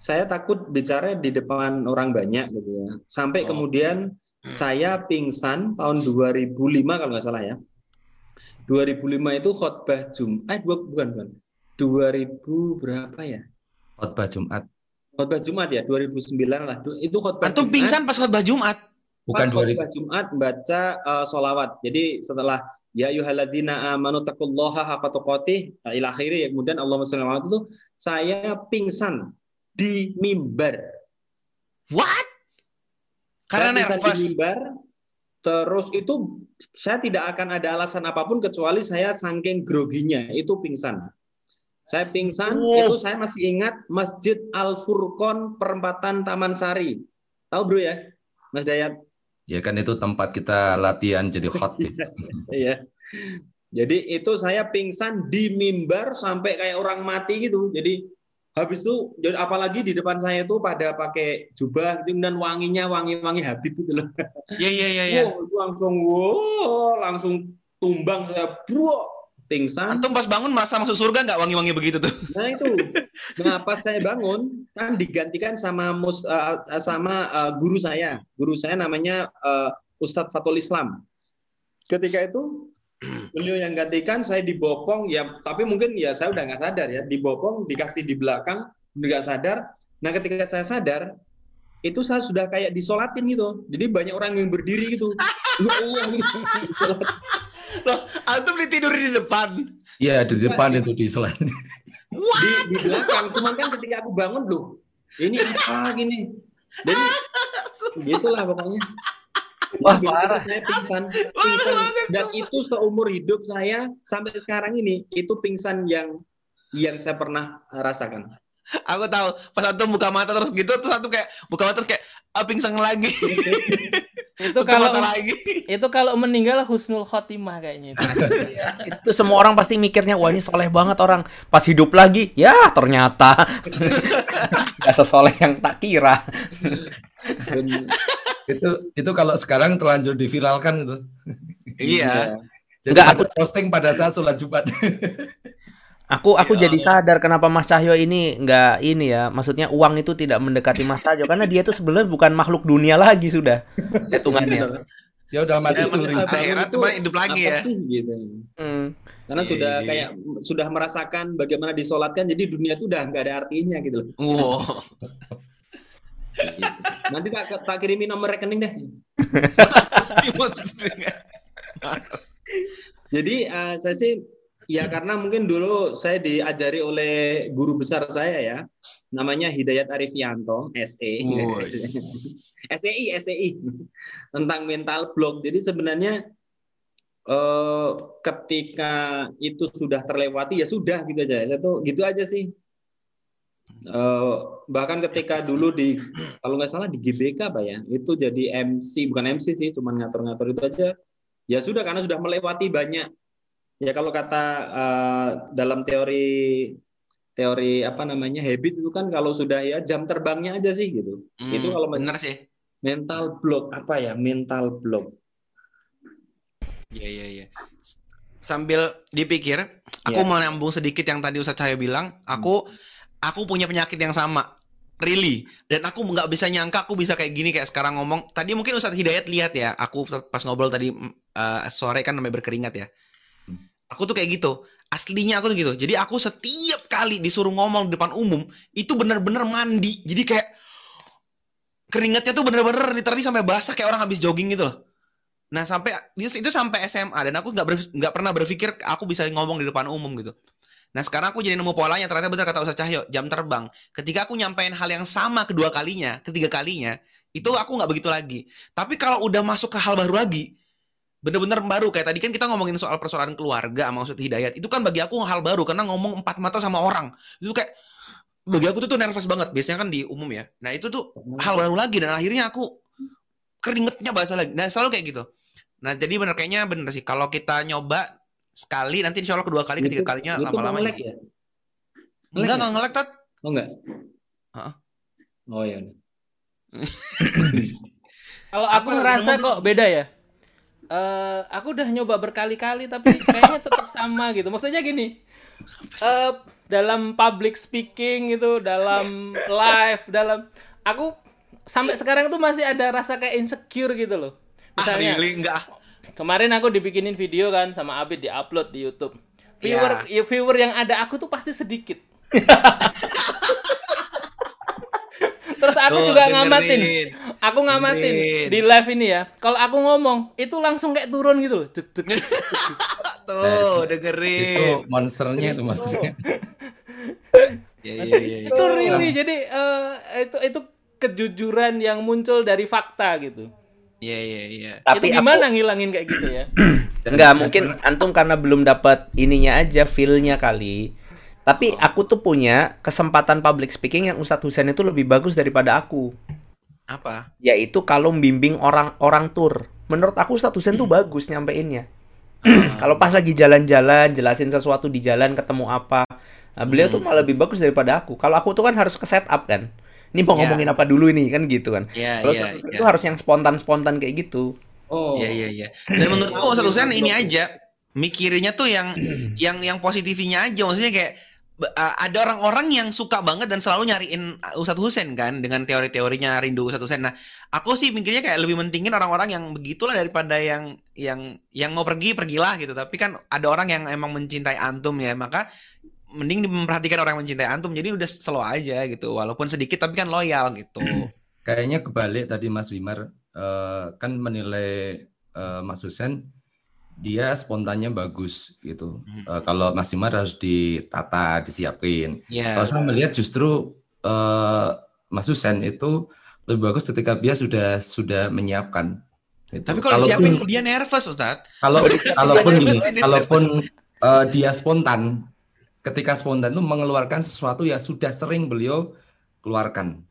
saya takut bicara di depan orang banyak gitu ya. Sampai Oh. kemudian saya pingsan tahun 2005 kalau nggak salah ya. 2005 itu khotbah Jumat, eh bukan bukan. 2000 berapa ya? Khotbah Jumat. Khotbah Jumat ya, 2009 lah. Itu khotbah Antum Jumat. pingsan pas khotbah Jumat. Bukan pas 2000. khotbah Jumat baca eh, solawat. Jadi setelah ya ayyuhalladzina amanu taqullaha haqqa tuqatih nah, ila akhiri ya kemudian Allahumma ala Muhammad itu saya pingsan di mimbar. What? Karena Saya nervous. mimbar. Terus itu saya tidak akan ada alasan apa pun kecuali saya saking groginya itu pingsan. Saya pingsan Wow. itu saya masih ingat Masjid Al Furqon perempatan Taman Sari. Tahu bro ya, Mas Dayat? Ya kan itu tempat kita latihan jadi khotib. Iya. Jadi itu saya pingsan di mimbar sampai kayak orang mati gitu. Jadi habis itu apalagi di depan saya itu pada pakai jubah dan wanginya wangi-wangi Habib gitu loh. Iya iya iya iya. Itu langsung wow, langsung tumbang saya bro pingsan. Antum pas bangun merasa masuk surga nggak wangi-wangi begitu tuh? Nah itu. Nah pas saya bangun kan digantikan sama mus, eh, sama eh, guru saya. Guru saya namanya eh, Ustadz Fatul Islam. Ketika itu beliau yang gantikan saya dibopong ya tapi mungkin ya saya udah nggak sadar ya dibopong dikasih di belakang nggak sadar. Nah ketika saya sadar itu saya sudah kayak disolatin gitu. Jadi banyak orang yang berdiri gitu. Ya Allah, gitu. Loh, antum ditidur di depan. Iya di depan itu di selain. di, di belakang. Cuman kan ketika aku bangun loh, ini apa gini? Jadi gitulah pokoknya. Wah, parah. Saya pingsan, pingsan. Dan itu seumur hidup saya sampai sekarang ini itu pingsan yang yang saya pernah rasakan. Aku tahu pas antum buka mata terus gitu terus antum kayak buka mata terus kayak ah, pingsan lagi. Itu kalau lagi. itu kalau meninggal husnul khotimah kayaknya itu. Itu semua orang pasti mikirnya wah ini soleh banget orang. Pas hidup lagi, ya ternyata gak sesoleh yang tak kira. Dan, itu itu kalau sekarang terlanjur diviralkan itu. Iya. Jadi Enggak, pada posting pada saat sholat Jumat. Aku aku Ya jadi sadar kenapa Mas Cahyo ini nggak ini ya, maksudnya uang itu tidak mendekati Mas Cahyo karena dia tuh sebenarnya bukan makhluk dunia lagi sudah hitungannya. ya udah mati suri. akhirat cuma hidup lagi ya. sih, gitu. Hmm. Karena Iya, sudah iya, kayak sudah merasakan bagaimana disolatkan, jadi dunia itu udah nggak ada artinya gitu loh. Wow. Gitu. Nanti tak, tak kirimin nomor rekening deh. Jadi eh, saya sih ya karena mungkin dulu saya diajari oleh guru besar saya ya, namanya Hidayat Arifianto, SE. SEI, SEI tentang mental block. Jadi sebenarnya eh, ketika itu sudah terlewati ya sudah gitu aja. Itu gitu aja sih. Eh, bahkan ketika dulu di kalau nggak salah di GBK apa ya, itu jadi MC bukan MC sih, cuman ngatur-ngatur itu aja. Ya sudah karena sudah melewati banyak. Ya kalau kata eh, dalam teori teori apa namanya habit itu kan kalau sudah ya jam terbangnya aja sih gitu. Itu kalau Hmm, bener sih. mental block apa ya mental block Iya iya iya. Sambil dipikir, aku Iya. mau nyambung sedikit yang tadi Ustaz Cahyo bilang, aku aku punya penyakit yang sama. Really. Dan aku nggak bisa nyangka aku bisa kayak gini kayak sekarang ngomong. Tadi mungkin Ustaz Hidayat lihat ya, aku pas ngobrol tadi eh, sore kan namanya berkeringat ya. Aku tuh kayak gitu. Aslinya aku tuh gitu. Jadi aku setiap kali disuruh ngomong di depan umum, itu bener-bener mandi. Jadi kayak keringatnya tuh bener-bener literally sampai basah kayak orang habis jogging gitu loh. Nah sampai itu sampai SMA dan aku nggak nggak pernah berpikir aku bisa ngomong di depan umum gitu. Nah sekarang aku jadi nemu polanya ternyata benar kata Ustaz Cahyo jam terbang. Ketika aku nyampein hal yang sama kedua kalinya, ketiga kalinya, itu aku nggak begitu lagi. Tapi kalau udah masuk ke hal baru lagi, bener-bener baru kayak tadi kan kita ngomongin soal persoalan keluarga sama Ustaz Hidayat. Itu kan bagi aku hal baru karena ngomong empat mata sama orang itu kayak bagi aku tuh tuh nervous banget. Biasanya kan di umum ya. Nah itu tuh hal baru lagi dan akhirnya aku keringetnya basah lagi. Nah selalu kayak gitu. Nah jadi bener kayaknya bener sih kalau kita nyoba sekali nanti insya Allah kedua kali ketiga kalinya lama-lama ya enggak enggak ngelek tat oh enggak Heeh. oh ya udah. Kalau aku ngerasa kok beda ya. Eh, aku udah nyoba berkali-kali tapi kayaknya tetap sama gitu. Maksudnya gini, eh dalam public speaking itu, dalam live, dalam aku sampai sekarang tuh masih ada rasa kayak insecure gitu loh. ah Misalnya really enggak kemarin aku dibikinin video kan sama Abid diupload di YouTube. Viewer Iya. ya, viewer yang ada aku tuh pasti sedikit. Terus aku Tuh, juga dengerin. ngamatin. Aku ngamatin Dengerin. di live ini ya. Kalau aku ngomong, itu langsung kayak turun gitu loh. Cek, cek, cek. tuh itu dengerin monsternya itu monsternya. ya ya ya, ya. itu really jadi eh, itu itu kejujuran yang muncul dari fakta gitu. ya ya ya Tapi itu gimana ngilangin kayak gitu ya? Enggak, mungkin antum karena belum dapat ininya aja, feel-nya kali. Tapi aku tuh punya kesempatan public speaking yang Ustadz Husain itu lebih bagus daripada aku. apa Yaitu kalau membimbing orang-orang tur. Menurut aku Ustadz Husain tuh bagus nyampeinnya. kalau pas lagi jalan-jalan, jelasin sesuatu di jalan, ketemu apa. Nah, beliau tuh malah lebih bagus daripada aku. Kalau aku tuh kan harus ke setup kan. Ini mau Iya. ngomongin apa dulu ini kan gitu kan. Iya, Kalau iya, Ustadz Husain iya. tuh harus yang spontan-spontan kayak gitu. oh Iya iya iya. Dan menurutku Ustaz Husain ini aja mikirnya tuh yang yang yang positifnya aja maksudnya kayak uh, ada orang-orang yang suka banget dan selalu nyariin Ustadz Husain kan dengan teori-teorinya rindu Ustadz Husain. Nah, aku sih mikirnya kayak lebih mentingin orang-orang yang begitulah daripada yang yang yang mau pergi pergilah gitu. Tapi kan ada orang yang emang mencintai antum ya, maka mending memperhatikan orang yang mencintai antum. Jadi udah slow aja gitu. Walaupun sedikit tapi kan loyal gitu. Kayaknya kebalik tadi Mas Wimar eh, kan menilai eh, Mas Husen dia spontannya bagus gitu. Hmm. Eh, kalau Mas Wimar harus ditata, disiapin. Ya. Kalau saya melihat justru eh, Mas Husen itu lebih bagus ketika dia sudah sudah menyiapkan. Gitu. Tapi kalau disiapin dia nervous Ustadz. kalau kalaupun gini, ini, kalaupun eh, dia spontan, ketika spontan itu mengeluarkan sesuatu yang sudah sering beliau keluarkan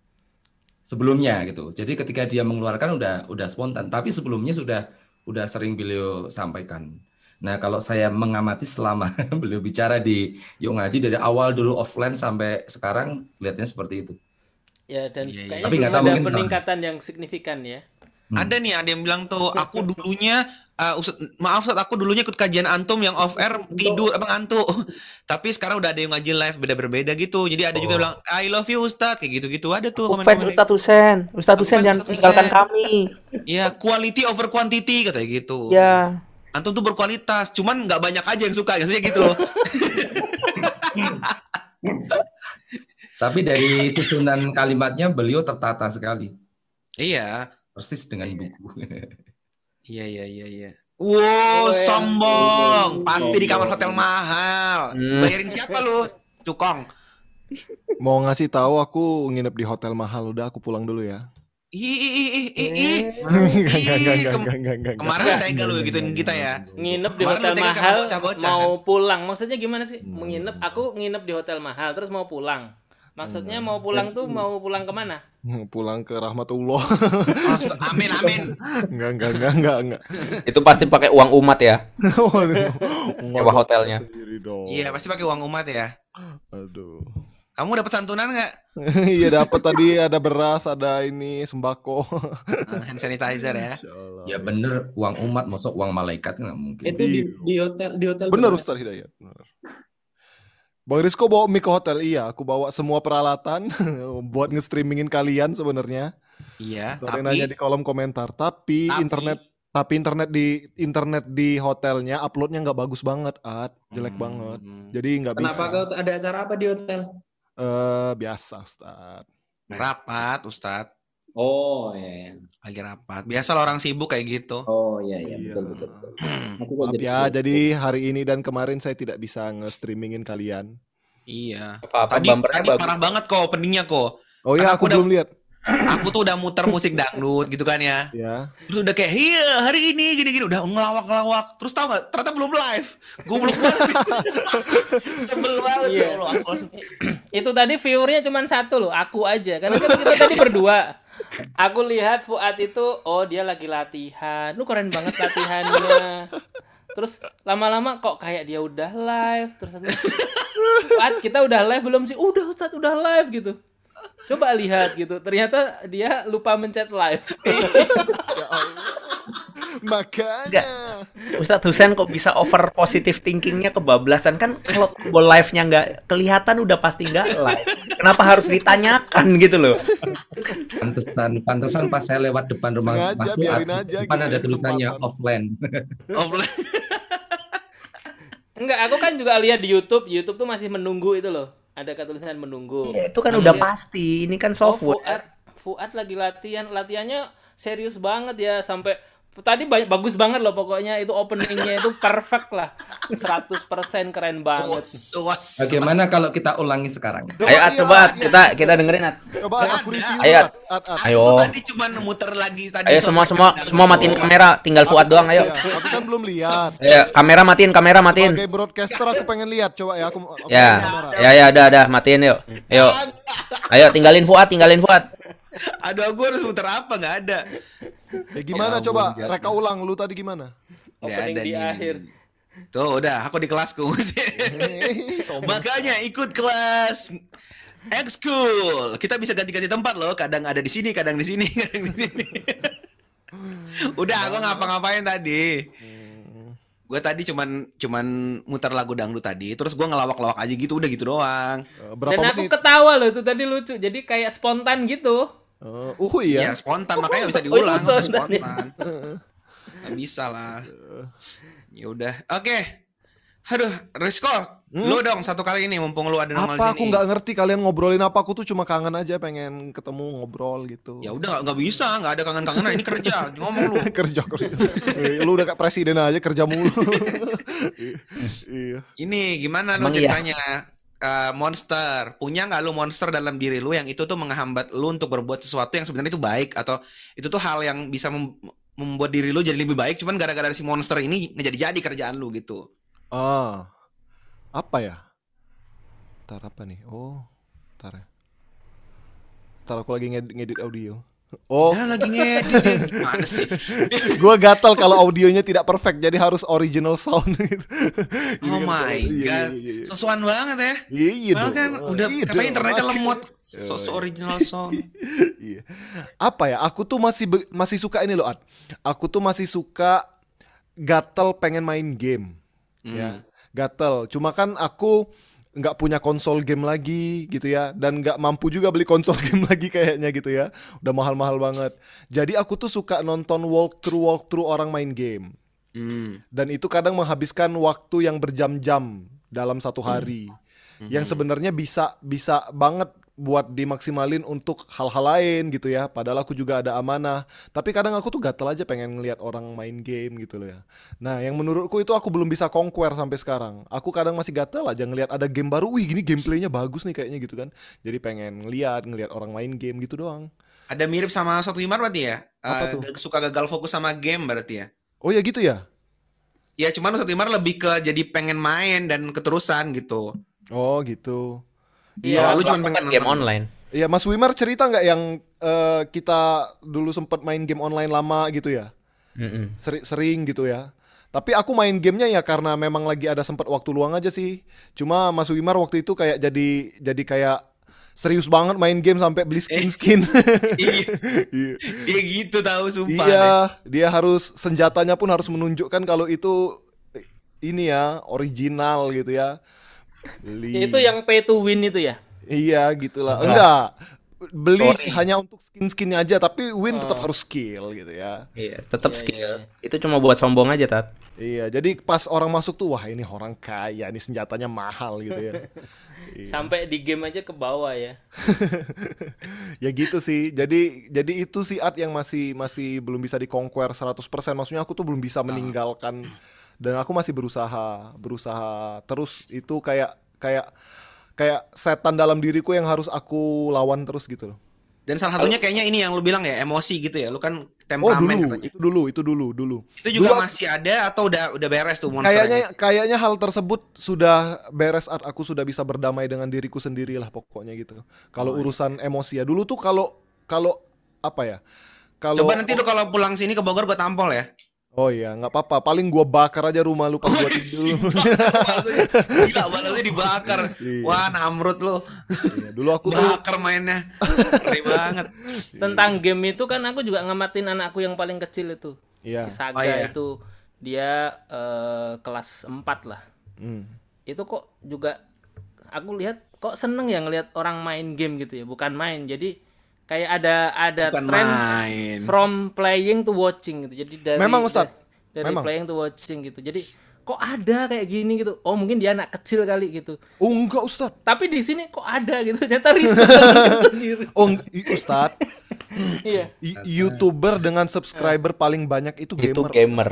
sebelumnya gitu. Jadi ketika dia mengeluarkan udah udah spontan, tapi sebelumnya sudah udah sering beliau sampaikan. Nah, kalau saya mengamati selama beliau bicara di Yuk Ngaji dari awal dulu offline sampai sekarang kelihatannya seperti itu. Ya dan Iya, iya. kayaknya Tapi belum tahu ada peningkatan yang signifikan ya. Hmm. Ada nih, ada yang bilang tuh, aku dulunya, uh, Ustaz- maaf Ustaz, aku dulunya ikut kajian antum yang off air tidur apa ngantuk. Tapi sekarang udah ada yang ngaji live beda berbeda gitu. Jadi ada juga yang bilang I love you Ustaz kayak gitu-gitu. Ada tuh Aku fans komen-komen. Ustadz Husen. Ustadz Aku Husen jangan Ustadz tinggalkan kami. Iya, quality over quantity katanya gitu. Ya. Antum tuh berkualitas, cuman nggak banyak aja yang suka, biasanya gitu. Tapi dari susunan kalimatnya beliau tertata sekali, iya, persis dengan buku. iya, iya, iya, iya. Wow, sombong. Pasti di kamar hotel mahal. Hmm. Bayarin siapa lu? Cukong. Mau ngasih tahu aku nginep di hotel mahal udah aku pulang dulu ya. Ih, ih, ih, ih. Kemarin tega lu gituin kita ya. nginep di hotel mahal mau pulang maksudnya gimana sih menginep aku nginep di hotel mahal terus mau pulang maksudnya mau pulang tuh mau pulang ke mana Pulang ke rahmatullah. Amin, amin. Enggak enggak enggak enggak enggak. Itu pasti pakai uang umat ya. Sewa hotelnya. Sendiri dong. Iya, pasti pakai uang umat ya. Aduh. Kamu dapat santunan nggak? Iya dapat tadi ada beras, ada ini sembako. Ah, Hand sanitizer ya. Ya bener, uang umat, masuk uang malaikat nggak mungkin. Itu di, di hotel di hotel Benar mana? Ustaz Hidayat. Benar. Bang Rizko bawa mic ke hotel, iya. Aku bawa semua peralatan buat nge-streamingin kalian sebenarnya. Iya, yang tapi nanya di kolom komentar. Tapi, Tapi- internet, tapi internet di internet di hotelnya uploadnya nggak bagus banget, At. Jelek Hmm. banget. Jadi nggak bisa. Kenapa kau ada acara apa di hotel? Eh, biasa Ustaz. rapat, Ustadz. Oh iya. iya. Lagi rapat. Biasa lah orang sibuk kayak gitu. Oh iya iya Iya. betul betul. betul. Aku kok Maaf jadi- ya, jadi hari ini dan kemarin saya tidak bisa nge-streamingin kalian. Iya. Apa-apa Tadi, bumpernya tadi bagus. parah banget kok openingnya kok. Oh Kan ya, aku aku udah- belum lihat. Aku tuh udah muter musik dangdut gitu kan ya. Ya. Terus udah kayak, iya hari ini gini-gini. Udah ngelawak-ngelawak. Terus tau gak? Ternyata belum live. Goblok banget. Sebel banget. Iya. ya Allah. Aku langsung, itu tadi viewernya cuma satu loh aku aja karena kan kita tadi berdua aku lihat Fuad itu oh dia lagi latihan. Lu keren banget latihannya. Terus lama-lama kok kayak dia udah live terus aku Fuad kita udah live belum sih? Udah Ustadz udah live gitu. Coba lihat gitu. Ternyata dia lupa mencet live Ya. Makanya. Ustadz Husen kok bisa over positive thinkingnya kebablasan kan kalau tombol live-nya nggak kelihatan udah pasti nggak live. Kenapa harus ditanyakan gitu loh? Pantesan, pantesan pas saya lewat depan rumah Sengaja, biarin aja depan gitu ada ya, tulisannya kesempatan. offline. offline. enggak aku kan juga lihat di YouTube YouTube tuh masih menunggu itu loh ada tulisan menunggu Ya, itu kan Aku udah pasti. Ini kan Oh, software. Fuad, Fuad lagi latihan, latihannya serius banget ya sampai tadi ba- bagus banget loh pokoknya itu openingnya itu perfect lah 100% keren banget Bagaimana kalau kita ulangi sekarang? Ayo At, coba At, kita kita dengerin At. Coba At, aku review Ayo, At, At, At. Ayo. Tadi cuma muter lagi tadi. Ayo semua semua semua matiin kamera, tinggal Fuad doang ayo. Ya, aku kan belum lihat. Ayo kamera matiin, kamera matiin. Sebagai broadcaster aku pengen lihat. Coba ya aku, aku Ya, kamera. ya ya udah udah matiin yuk. Ayo. Ayo tinggalin Fuad, tinggalin Fuad. Aduh, aku harus muter apa? Nggak ada. Eh, gimana Ya coba? ampun, Reka ulang lu tadi gimana? Opening ada di nih. akhir Tuh, udah. Aku di kelasku. Makanya ikut kelas ekskul. Kita bisa ganti-ganti tempat loh. Kadang ada di sini, kadang di sini, kadang di sini. Udah, aku ngapa-ngapain tadi. Gue tadi cuman cuman muter lagu dangdut tadi, terus gue ngelawak-lawak aja gitu, udah gitu doang. Eh, Berapa dan aku menit? ketawa loh itu tadi lucu jadi kayak spontan gitu Eh, uh, Ya, iya. spontan makanya bisa Oh, diulang, spontan. spontan. Nggak bisa lah. Ya udah, oke. Aduh, Rizko, lu dong satu kali ini mumpung lu ada nongol Hmm? Apa aku nggak ngerti kalian ngobrolin apa? Aku tuh cuma kangen aja pengen ketemu ngobrol gitu. Ya udah nggak- bisa, nggak ada kangen-kangenan ini kerja. Ngomong lu. kerja kerja. Eh, lu udah kayak presiden aja kerja mulu. iya. Ini gimana lu Emang iya? Eh, monster punya nggak lu monster dalam diri lu yang itu tuh menghambat lu untuk berbuat sesuatu yang sebenarnya itu baik atau itu tuh hal yang bisa mem- membuat diri lu jadi lebih baik cuman gara-gara si monster ini nggak jadi kerjaan lu gitu Ah. Apa ya? Ntar apa nih? Oh, ntar ya. Ntar aku lagi ngedit, ngedit audio. Oh, Ya lagi ngedit ya. Gimana sih? gua gatal kalau audionya tidak perfect, jadi harus original sound gitu. Oh kan, my iya, iya, god. iya, iya. Sosokan banget ya. Iya, iya Padahal kan udah Iya katanya internetnya lemot. Sosok original song. Iya. Apa ya? Aku tuh masih masih suka ini loh, Ad. Aku tuh masih suka gatel pengen main game. Ya, gatel. Cuma kan aku nggak punya konsol game lagi gitu ya. Dan nggak mampu juga beli konsol game lagi kayaknya gitu ya. Udah mahal-mahal banget. Jadi aku tuh suka nonton walkthrough walkthrough orang main game. Hmm. dan itu kadang menghabiskan waktu yang berjam-jam dalam satu hari. Yang sebenarnya bisa bisa banget buat dimaksimalin untuk hal-hal lain gitu ya. Padahal aku juga ada amanah. Tapi kadang aku tuh gatel aja pengen ngelihat orang main game gitu loh ya. Nah yang menurutku itu aku belum bisa conquer sampai sekarang. Aku kadang masih gatel aja ngelihat ada game baru. Wih gini gameplaynya bagus nih kayaknya gitu kan. Jadi pengen ngeliat ngelihat orang main game gitu doang. Ada mirip sama Soto Imar berarti ya? Apa Eh, tuh? Suka gagal fokus sama game berarti ya? oh ya gitu ya? Ya cuman Soto Imar lebih ke jadi pengen main dan keterusan gitu. oh gitu Iya, Kalau lu Aku cuma pengen game nonton. online. Iya, Mas Wimar cerita nggak yang eh, kita dulu sempet main game online lama gitu ya? Seri- sering gitu ya. Tapi aku main gamenya ya karena memang lagi ada sempat waktu luang aja sih. Cuma Mas Wimar waktu itu kayak jadi jadi kayak serius banget main game sampai beli skin-skin. Iya, Iya. dia gitu tahu sumpah. Iya, deh. dia harus senjatanya pun harus menunjukkan kalau itu eh, ini ya original gitu ya. Beli. Itu yang pay to win itu ya. Iya gitulah. Enggak. Enggak. Beli Story. hanya untuk skin-skinnya aja tapi win tetap Oh. harus skill gitu ya. Iya, tetap Iya, skill. iya, iya. Itu cuma buat sombong aja, Tat. Iya, jadi pas orang masuk tuh wah ini orang kaya, ini senjatanya mahal gitu ya. Iya. Sampai di game aja ke bawah ya. ya gitu sih. Jadi jadi itu sih art yang masih masih belum bisa dikonquer 100%. Maksudnya aku tuh belum bisa meninggalkan dan aku masih berusaha, berusaha terus itu kayak kayak kayak setan dalam diriku yang harus aku lawan terus gitu loh. Dan salah satunya kayaknya ini yang lu bilang ya emosi gitu ya. Lu kan Oh temperamen dulu, katanya. itu dulu, itu dulu, dulu. Itu juga Dulu- masih ada atau udah udah beres tuh Kayaknya monsternya? kayaknya hal tersebut sudah beres art aku sudah bisa berdamai dengan diriku sendiri lah pokoknya gitu. Kalau Oh, iya. urusan emosi ya dulu tuh kalau kalau apa ya? Kalau Coba nanti lu kalau pulang sini ke Bogor gua tampol ya. Oh iya, nggak apa-apa. Paling gua bakar aja rumah lu pas gua tidur. Maksudnya, Gila balasnya dibakar. Iya. Wah, namrud lu. Iya, dulu aku tuh Bakar mainnya. Ngeri banget. Tentang game itu kan aku juga ngamatin anakku yang paling kecil itu. iya. Saga Oh, iya. itu dia eh, kelas 4 lah. Hmm. Itu kok juga aku lihat kok seneng ya ngelihat orang main game gitu ya, bukan main. Jadi kayak ada ada Bukan tren main. from playing to watching gitu. Jadi dari Memang, Ustaz. dari Memang. playing to watching gitu. Jadi kok ada kayak gini gitu. Oh, mungkin dia anak kecil kali gitu. Oh enggak Ustad. Tapi di sini kok ada gitu. Ternyata Rizko sendiri. Oh Ustad. Iya. YouTuber dengan subscriber paling banyak itu gamer. Itu gamer.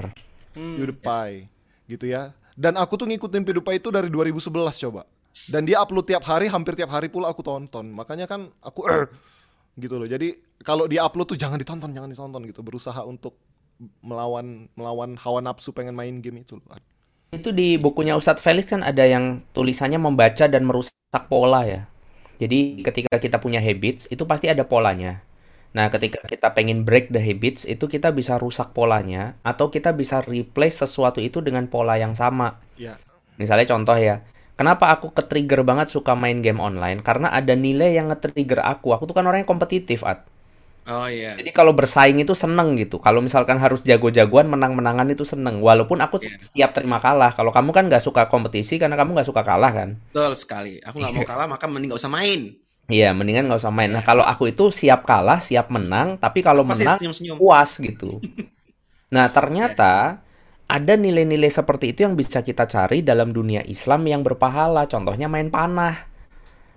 Hmm. PewDiePie gitu ya. Dan aku tuh ngikutin PewDiePie itu dari 2011 coba. Dan dia upload tiap hari, hampir tiap hari pula aku tonton. Makanya kan aku "Er," gitu loh. Jadi kalau dia upload tuh jangan ditonton, jangan ditonton gitu. Berusaha untuk melawan melawan hawa nafsu pengen main game itu loh. Itu di bukunya Ustadz Felix kan ada yang tulisannya membaca dan merusak pola ya. Jadi ketika kita punya habits itu pasti ada polanya. Nah, ketika kita pengen break the habits itu kita bisa rusak polanya atau kita bisa replace sesuatu itu dengan pola yang sama. Ya. Misalnya contoh ya, kenapa aku ke-trigger banget suka main game online? Karena ada nilai yang nge-trigger aku. Aku tuh kan orangnya kompetitif, At. Oh iya. Jadi kalau bersaing itu seneng gitu. Kalau misalkan harus jago-jagoan, menang-menangan itu seneng. Walaupun aku Iya. siap terima kalah. Kalau kamu kan nggak suka kompetisi karena kamu nggak suka kalah kan? Betul sekali. Aku nggak mau kalah maka mending gak usah main. Iya, mendingan nggak usah main. Nah, kalau aku itu siap kalah, siap menang. Tapi kalau Masih menang senyum-senyum. puas gitu. Nah, ternyata ada nilai-nilai seperti itu yang bisa kita cari dalam dunia Islam yang berpahala. Contohnya main panah.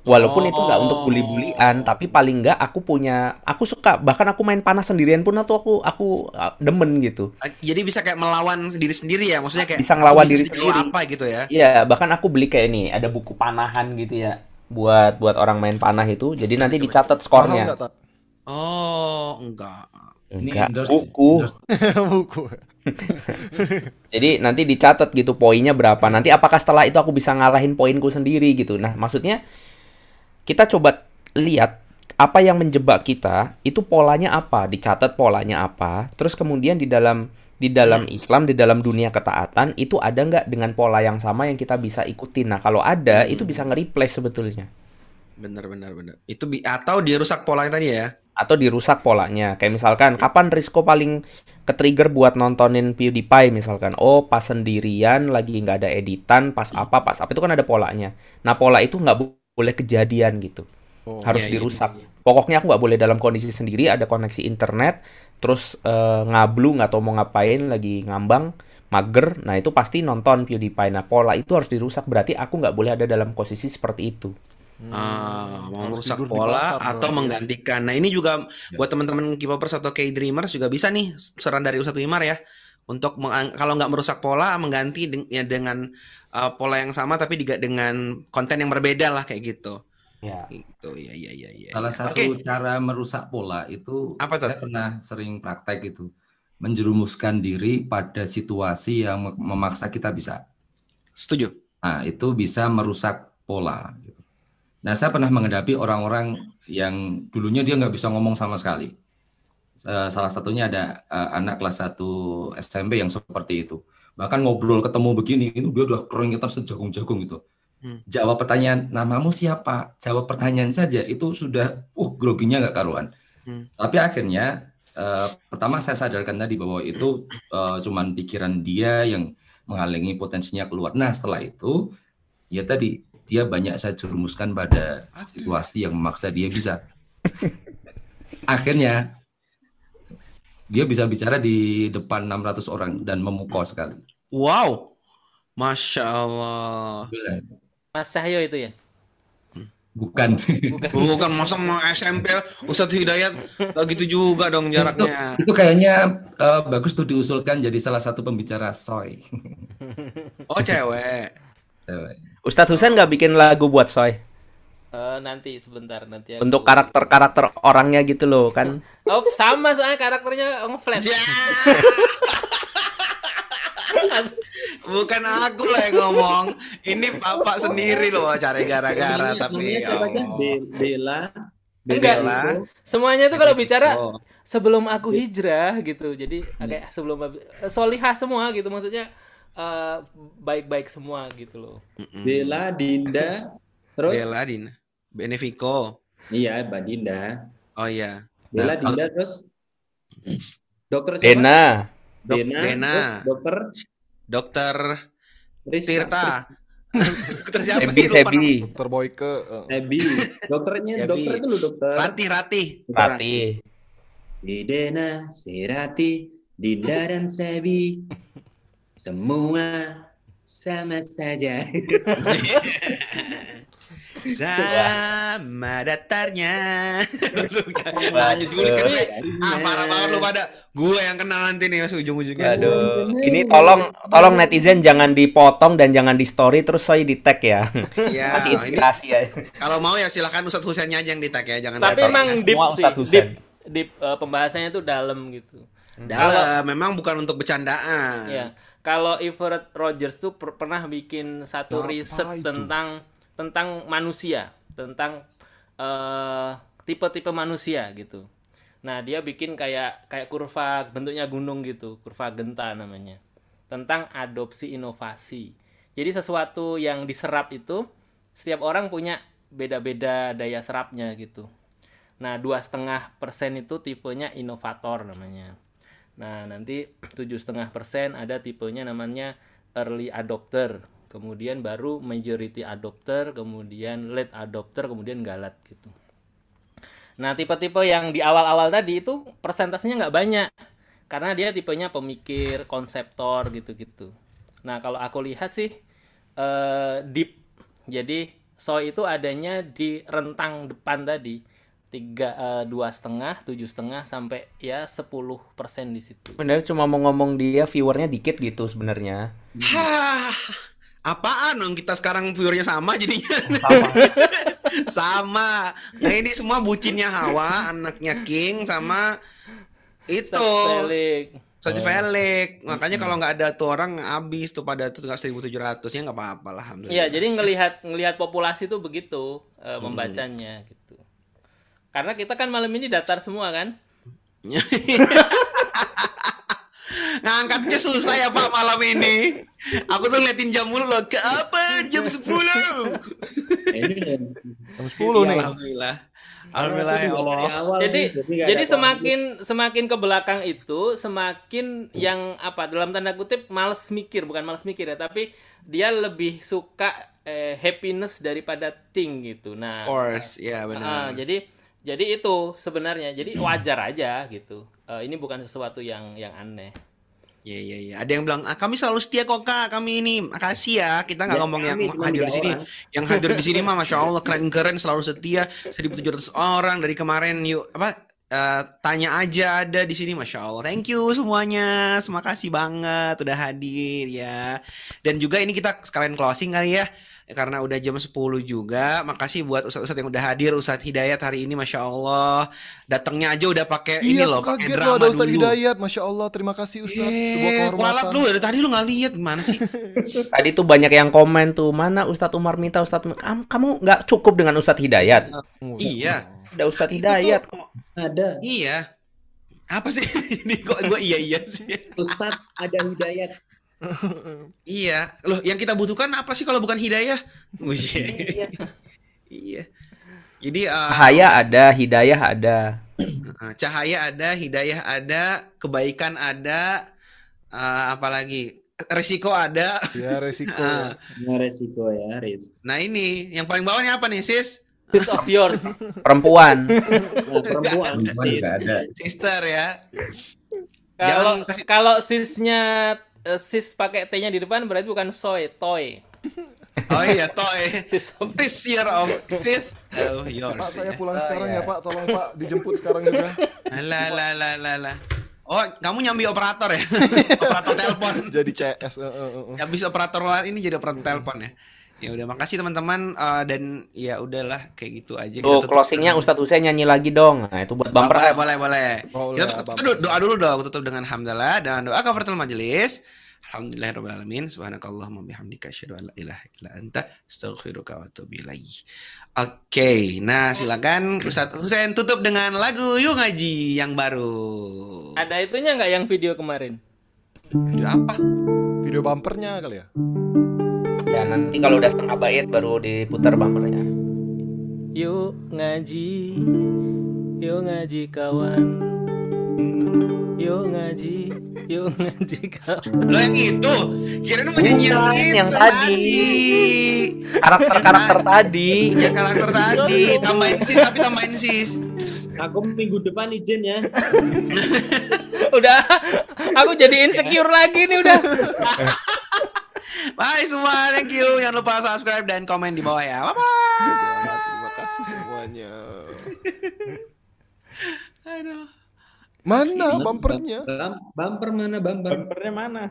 Walaupun itu nggak untuk bully-bulian, tapi paling nggak aku punya, aku suka. Bahkan aku main panah sendirian pun atau aku aku uh, demen gitu. Jadi bisa kayak melawan diri sendiri ya. Maksudnya kayak Bisa aku ngelawan diri sendiri. apa gitu ya. Iya, bahkan aku beli kayak ini, ada buku panahan gitu ya, buat buat orang main panah itu. Jadi nanti dicatat skornya. Oh, enggak. Ini Enggak, buku. Buku. Jadi nanti dicatat gitu poinnya berapa. Nanti apakah setelah itu aku bisa ngalahin poinku sendiri gitu. Nah, maksudnya kita coba lihat apa yang menjebak kita itu polanya apa, dicatat polanya apa. Terus kemudian di dalam di dalam Islam, di dalam dunia ketaatan itu ada nggak dengan pola yang sama yang kita bisa ikutin. Nah kalau ada itu bisa nge-replace sebetulnya. Bener bener bener. Itu bi atau dirusak polanya tadi ya? Atau dirusak polanya. Kayak misalkan kapan Risco paling ke-trigger buat nontonin PewDiePie misalkan. Oh, pas sendirian lagi nggak ada editan, pas apa, pas apa itu kan ada polanya. Nah, pola itu nggak bo- boleh kejadian gitu. Oh, Harus iya, iya, dirusak. Pokoknya aku nggak boleh dalam kondisi sendiri ada koneksi internet, terus eh, ngablu nggak tahu mau ngapain, lagi ngambang, mager. Nah, itu pasti nonton PewDiePie. Nah, pola itu harus dirusak. Berarti aku nggak boleh ada dalam posisi seperti itu. Ah, mau merusak pola pasar atau dong. menggantikan. Nah, ini juga buat teman-teman K-popers atau K-dreamers juga bisa nih saran dari Ustadz Wimar ya. Untuk kalau nggak merusak pola, mengganti deng- ya dengan uh, pola yang sama tapi juga dengan konten yang berbeda lah kayak gitu. Ya. Gitu. Ya ya ya ya. Salah ya. satu Oke. cara merusak pola itu Apa saya pernah sering praktek itu menjerumuskan diri pada situasi yang mem- memaksa kita bisa. Setuju. Nah, itu bisa merusak pola. gitu. Nah, saya pernah menghadapi orang-orang yang dulunya dia nggak bisa ngomong sama sekali. Eh, Salah satunya ada eh, anak kelas 1 SMP yang seperti itu. Bahkan ngobrol ketemu begini, itu dia udah keringetan sejagung-jagung gitu. Hmm. Jawab pertanyaan, namamu siapa? Jawab pertanyaan saja, itu sudah, uh, groginya nggak karuan. Hmm. Tapi akhirnya, eh, pertama saya sadarkan tadi bahwa itu eh, cuman pikiran dia yang menghalangi potensinya keluar. Nah, setelah itu, ya tadi dia banyak saya jerumuskan pada situasi yang memaksa dia bisa. Akhirnya dia bisa bicara di depan 600 orang dan memukau sekali. Wow. Masya Allah. Mas Cahyo itu ya. Bukan. Bukan masa mau SMP Ustadz Hidayat gitu juga dong jaraknya. Itu kayaknya eh, bagus tuh diusulkan jadi salah satu pembicara soy. Oh cewek. Ustadz Husain nggak bikin lagu buat Soy Eh, nanti sebentar nanti aku- untuk karakter-karakter orangnya gitu loh kan. Oh, sama soalnya karakternya ngeflash. Ya. Bukan aku lah yang ngomong. Ini bapak sendiri loh cari gara-gara Namanya- tapi ya siapa aja? Allah. Be- Bella. Enggak. Bella. Semuanya tuh kalau bicara Oh. sebelum aku hijrah gitu. Jadi kayak sebelum solihah semua gitu maksudnya eh, baik-baik semua gitu loh. Bella, Dinda, terus Bella Din. Benefico. iya Mbak Dinda. Oh iya. Bella, Nah, Dinda, terus dokter siapa? Dena, Dok Dena, Dena. dokter Dokter Rizka, Tirta. Dokter siapa Sebi, sih? Sebi, Dokter Boyke. eh, Ebi, dokternya Ebi. dokter itu loh dokter. nama. Rati Rati. Rati. Si Dena, si Rati, Dinda dan Sebi, semua sama saja. Sama datarnya. Lanjut dulu kan. Ah parah banget lu pada. Gue yang kena nanti nih mas ujung-ujungnya. Aduh, ini tolong tolong netizen jangan dipotong dan jangan di story terus saya di tag ya. Ya, Kasih ini inspirasi ya. kalau mau ya silakan Ustadz Husainnya aja yang di tag ya, jangan Tapi emang deep sih, deep, deep eh, pembahasannya tuh dalam gitu. Dalam, memang bukan untuk bercandaan. Ya, kalau Everett Rogers tuh per- pernah bikin satu Apa riset itu? tentang tentang manusia, tentang eh, tipe-tipe manusia gitu. Nah, dia bikin kayak kayak kurva bentuknya gunung gitu, kurva genta namanya. Tentang adopsi inovasi. Jadi sesuatu yang diserap itu setiap orang punya beda-beda daya serapnya gitu. Nah, dua setengah persen itu tipenya inovator namanya. Nah, nanti tujuh setengah persen ada tipenya namanya early adopter, kemudian baru majority adopter, kemudian late adopter, kemudian galat gitu. Nah, tipe-tipe yang di awal-awal tadi itu persentasenya nggak banyak, karena dia tipenya pemikir, konseptor gitu-gitu. Nah, kalau aku lihat sih eh, deep, jadi soy itu adanya di rentang depan tadi tiga eh, dua setengah tujuh setengah sampai ya 10% di situ Bener cuma mau ngomong dia viewernya dikit gitu sebenarnya. Hah, apaan dong kita sekarang viewernya sama jadinya? sama. Nah ini semua bucinnya Hawa, anaknya King sama itu. Felix Soji Felix. Makanya kalau nggak ada tuh orang habis tuh pada tuh nggak 1700 ya nggak apa-apa lah alhamdulillah. Iya, jadi ngelihat ngelihat populasi tuh begitu eh, membacanya gitu. Karena kita kan malam ini datar semua kan? Ngangkatnya susah ya Pak malam ini. Aku tuh ngeliatin jam mulu loh. Ke apa? Jam 10. Ini Jam 10 nih. Alhamdulillah. Alhamdulillah ya Allah. jadi jadi semakin semakin ke belakang itu semakin yang apa dalam tanda kutip males mikir bukan males mikir ya tapi dia lebih suka eh, happiness daripada thing gitu Of nah course, ya ah, benar. jadi jadi itu sebenarnya jadi wajar aja gitu Eh, ini bukan sesuatu yang yang aneh Iya iya iya. Ada yang bilang, ah, kami selalu setia kok kak. Kami ini makasih ya. Kita nggak Ya, ngomong yang hadir di sini. orang. Yang hadir di sini mah, masya Allah keren-keren selalu setia. 1.700 orang dari kemarin. Yuk apa? eh, tanya aja ada di sini, masya Allah. Thank you semuanya. Terima kasih banget udah hadir ya. Dan juga ini kita sekalian closing kali ya. Karena udah jam 10 juga. Makasih buat ustadz-ustadz yang udah hadir. Ustadz Hidayat hari ini, masya Allah. Datangnya aja udah pakai ini Iya, loh, aku pakai kaget loh drama ada Ustaz dulu. Hidayat. Masya Allah, terima kasih Ustaz. Sebuah Eh, kualat lu dari tadi lu nggak lihat gimana sih? Tadi tuh banyak yang komen tuh, mana Ustadz Umar minta Ustadz Umar. Kamu, nggak cukup dengan Ustadz Hidayat. iya, Ada Ustadz Hidayat kok. ada iya. Apa sih ini kok gue iya iya sih? Ustadz ada hidayat. Iya, loh yang kita butuhkan apa sih kalau bukan hidayah? Iya. iya. Jadi eh, Cahaya ada, hidayah ada. eh, cahaya ada, hidayah ada, kebaikan ada, eh, apalagi resiko ada. Ya, resiko. Ah, Nah, resiko ya, Riz. Nah ini yang paling bawahnya apa nih sis? piece of yours Perempuan. Nah, perempuan juga ada. Sister ya. kalau kalau sisnya eh, sis pakai t-nya di depan berarti bukan soy toy Oh iya, toy. sis of This year of sis. Oh, Pak, yours. saya ya. pulang Oh, sekarang iya. ya Pak. Tolong Pak, dijemput sekarang juga. Lah lah lah lah lah. Oh, kamu nyambi operator ya? operator telepon. Jadi CS. eh, eh, eh. Habis operator ini jadi operator telepon ya. Ya udah makasih teman-teman eh, dan ya udahlah kayak gitu aja Kita Tuh tutup. closingnya Ustadz Hussein nyanyi lagi dong. Nah itu buat bumper. boleh boleh boleh. Boleh, Kita tutup, bumper. doa, doa dulu dong, tutup dengan hamdalah dan doa kafaratul majelis. Alhamdulillahirabbil alamin. Subhanakallahumma bihamdika asyhadu an la ilaha illa anta astaghfiruka wa atubu. Oke, nah silakan Ustadz Husain tutup dengan lagu Yuk Ngaji yang baru. ada itunya nggak yang video kemarin Video apa? Video bumpernya kali ya. Dan nanti kalau udah setengah bait baru diputar bumpernya. Yuk ngaji, yuk ngaji kawan. Yuk ngaji, yuk ngaji kawan. Lo yang itu, kirain mau nyanyi yang Bukan, itu yang tadi. Karakter-karakter tadi. Ya karakter tadi, tambahin sis tapi tambahin sis. Aku minggu depan izin ya. Udah, aku jadi insecure lagi nih udah. Bye semua, thank you. Jangan lupa subscribe dan komen di bawah ya. Bye bye. Terima kasih semuanya. Aduh. Mana bumpernya? Bumper mana bumper? Bumpernya mana?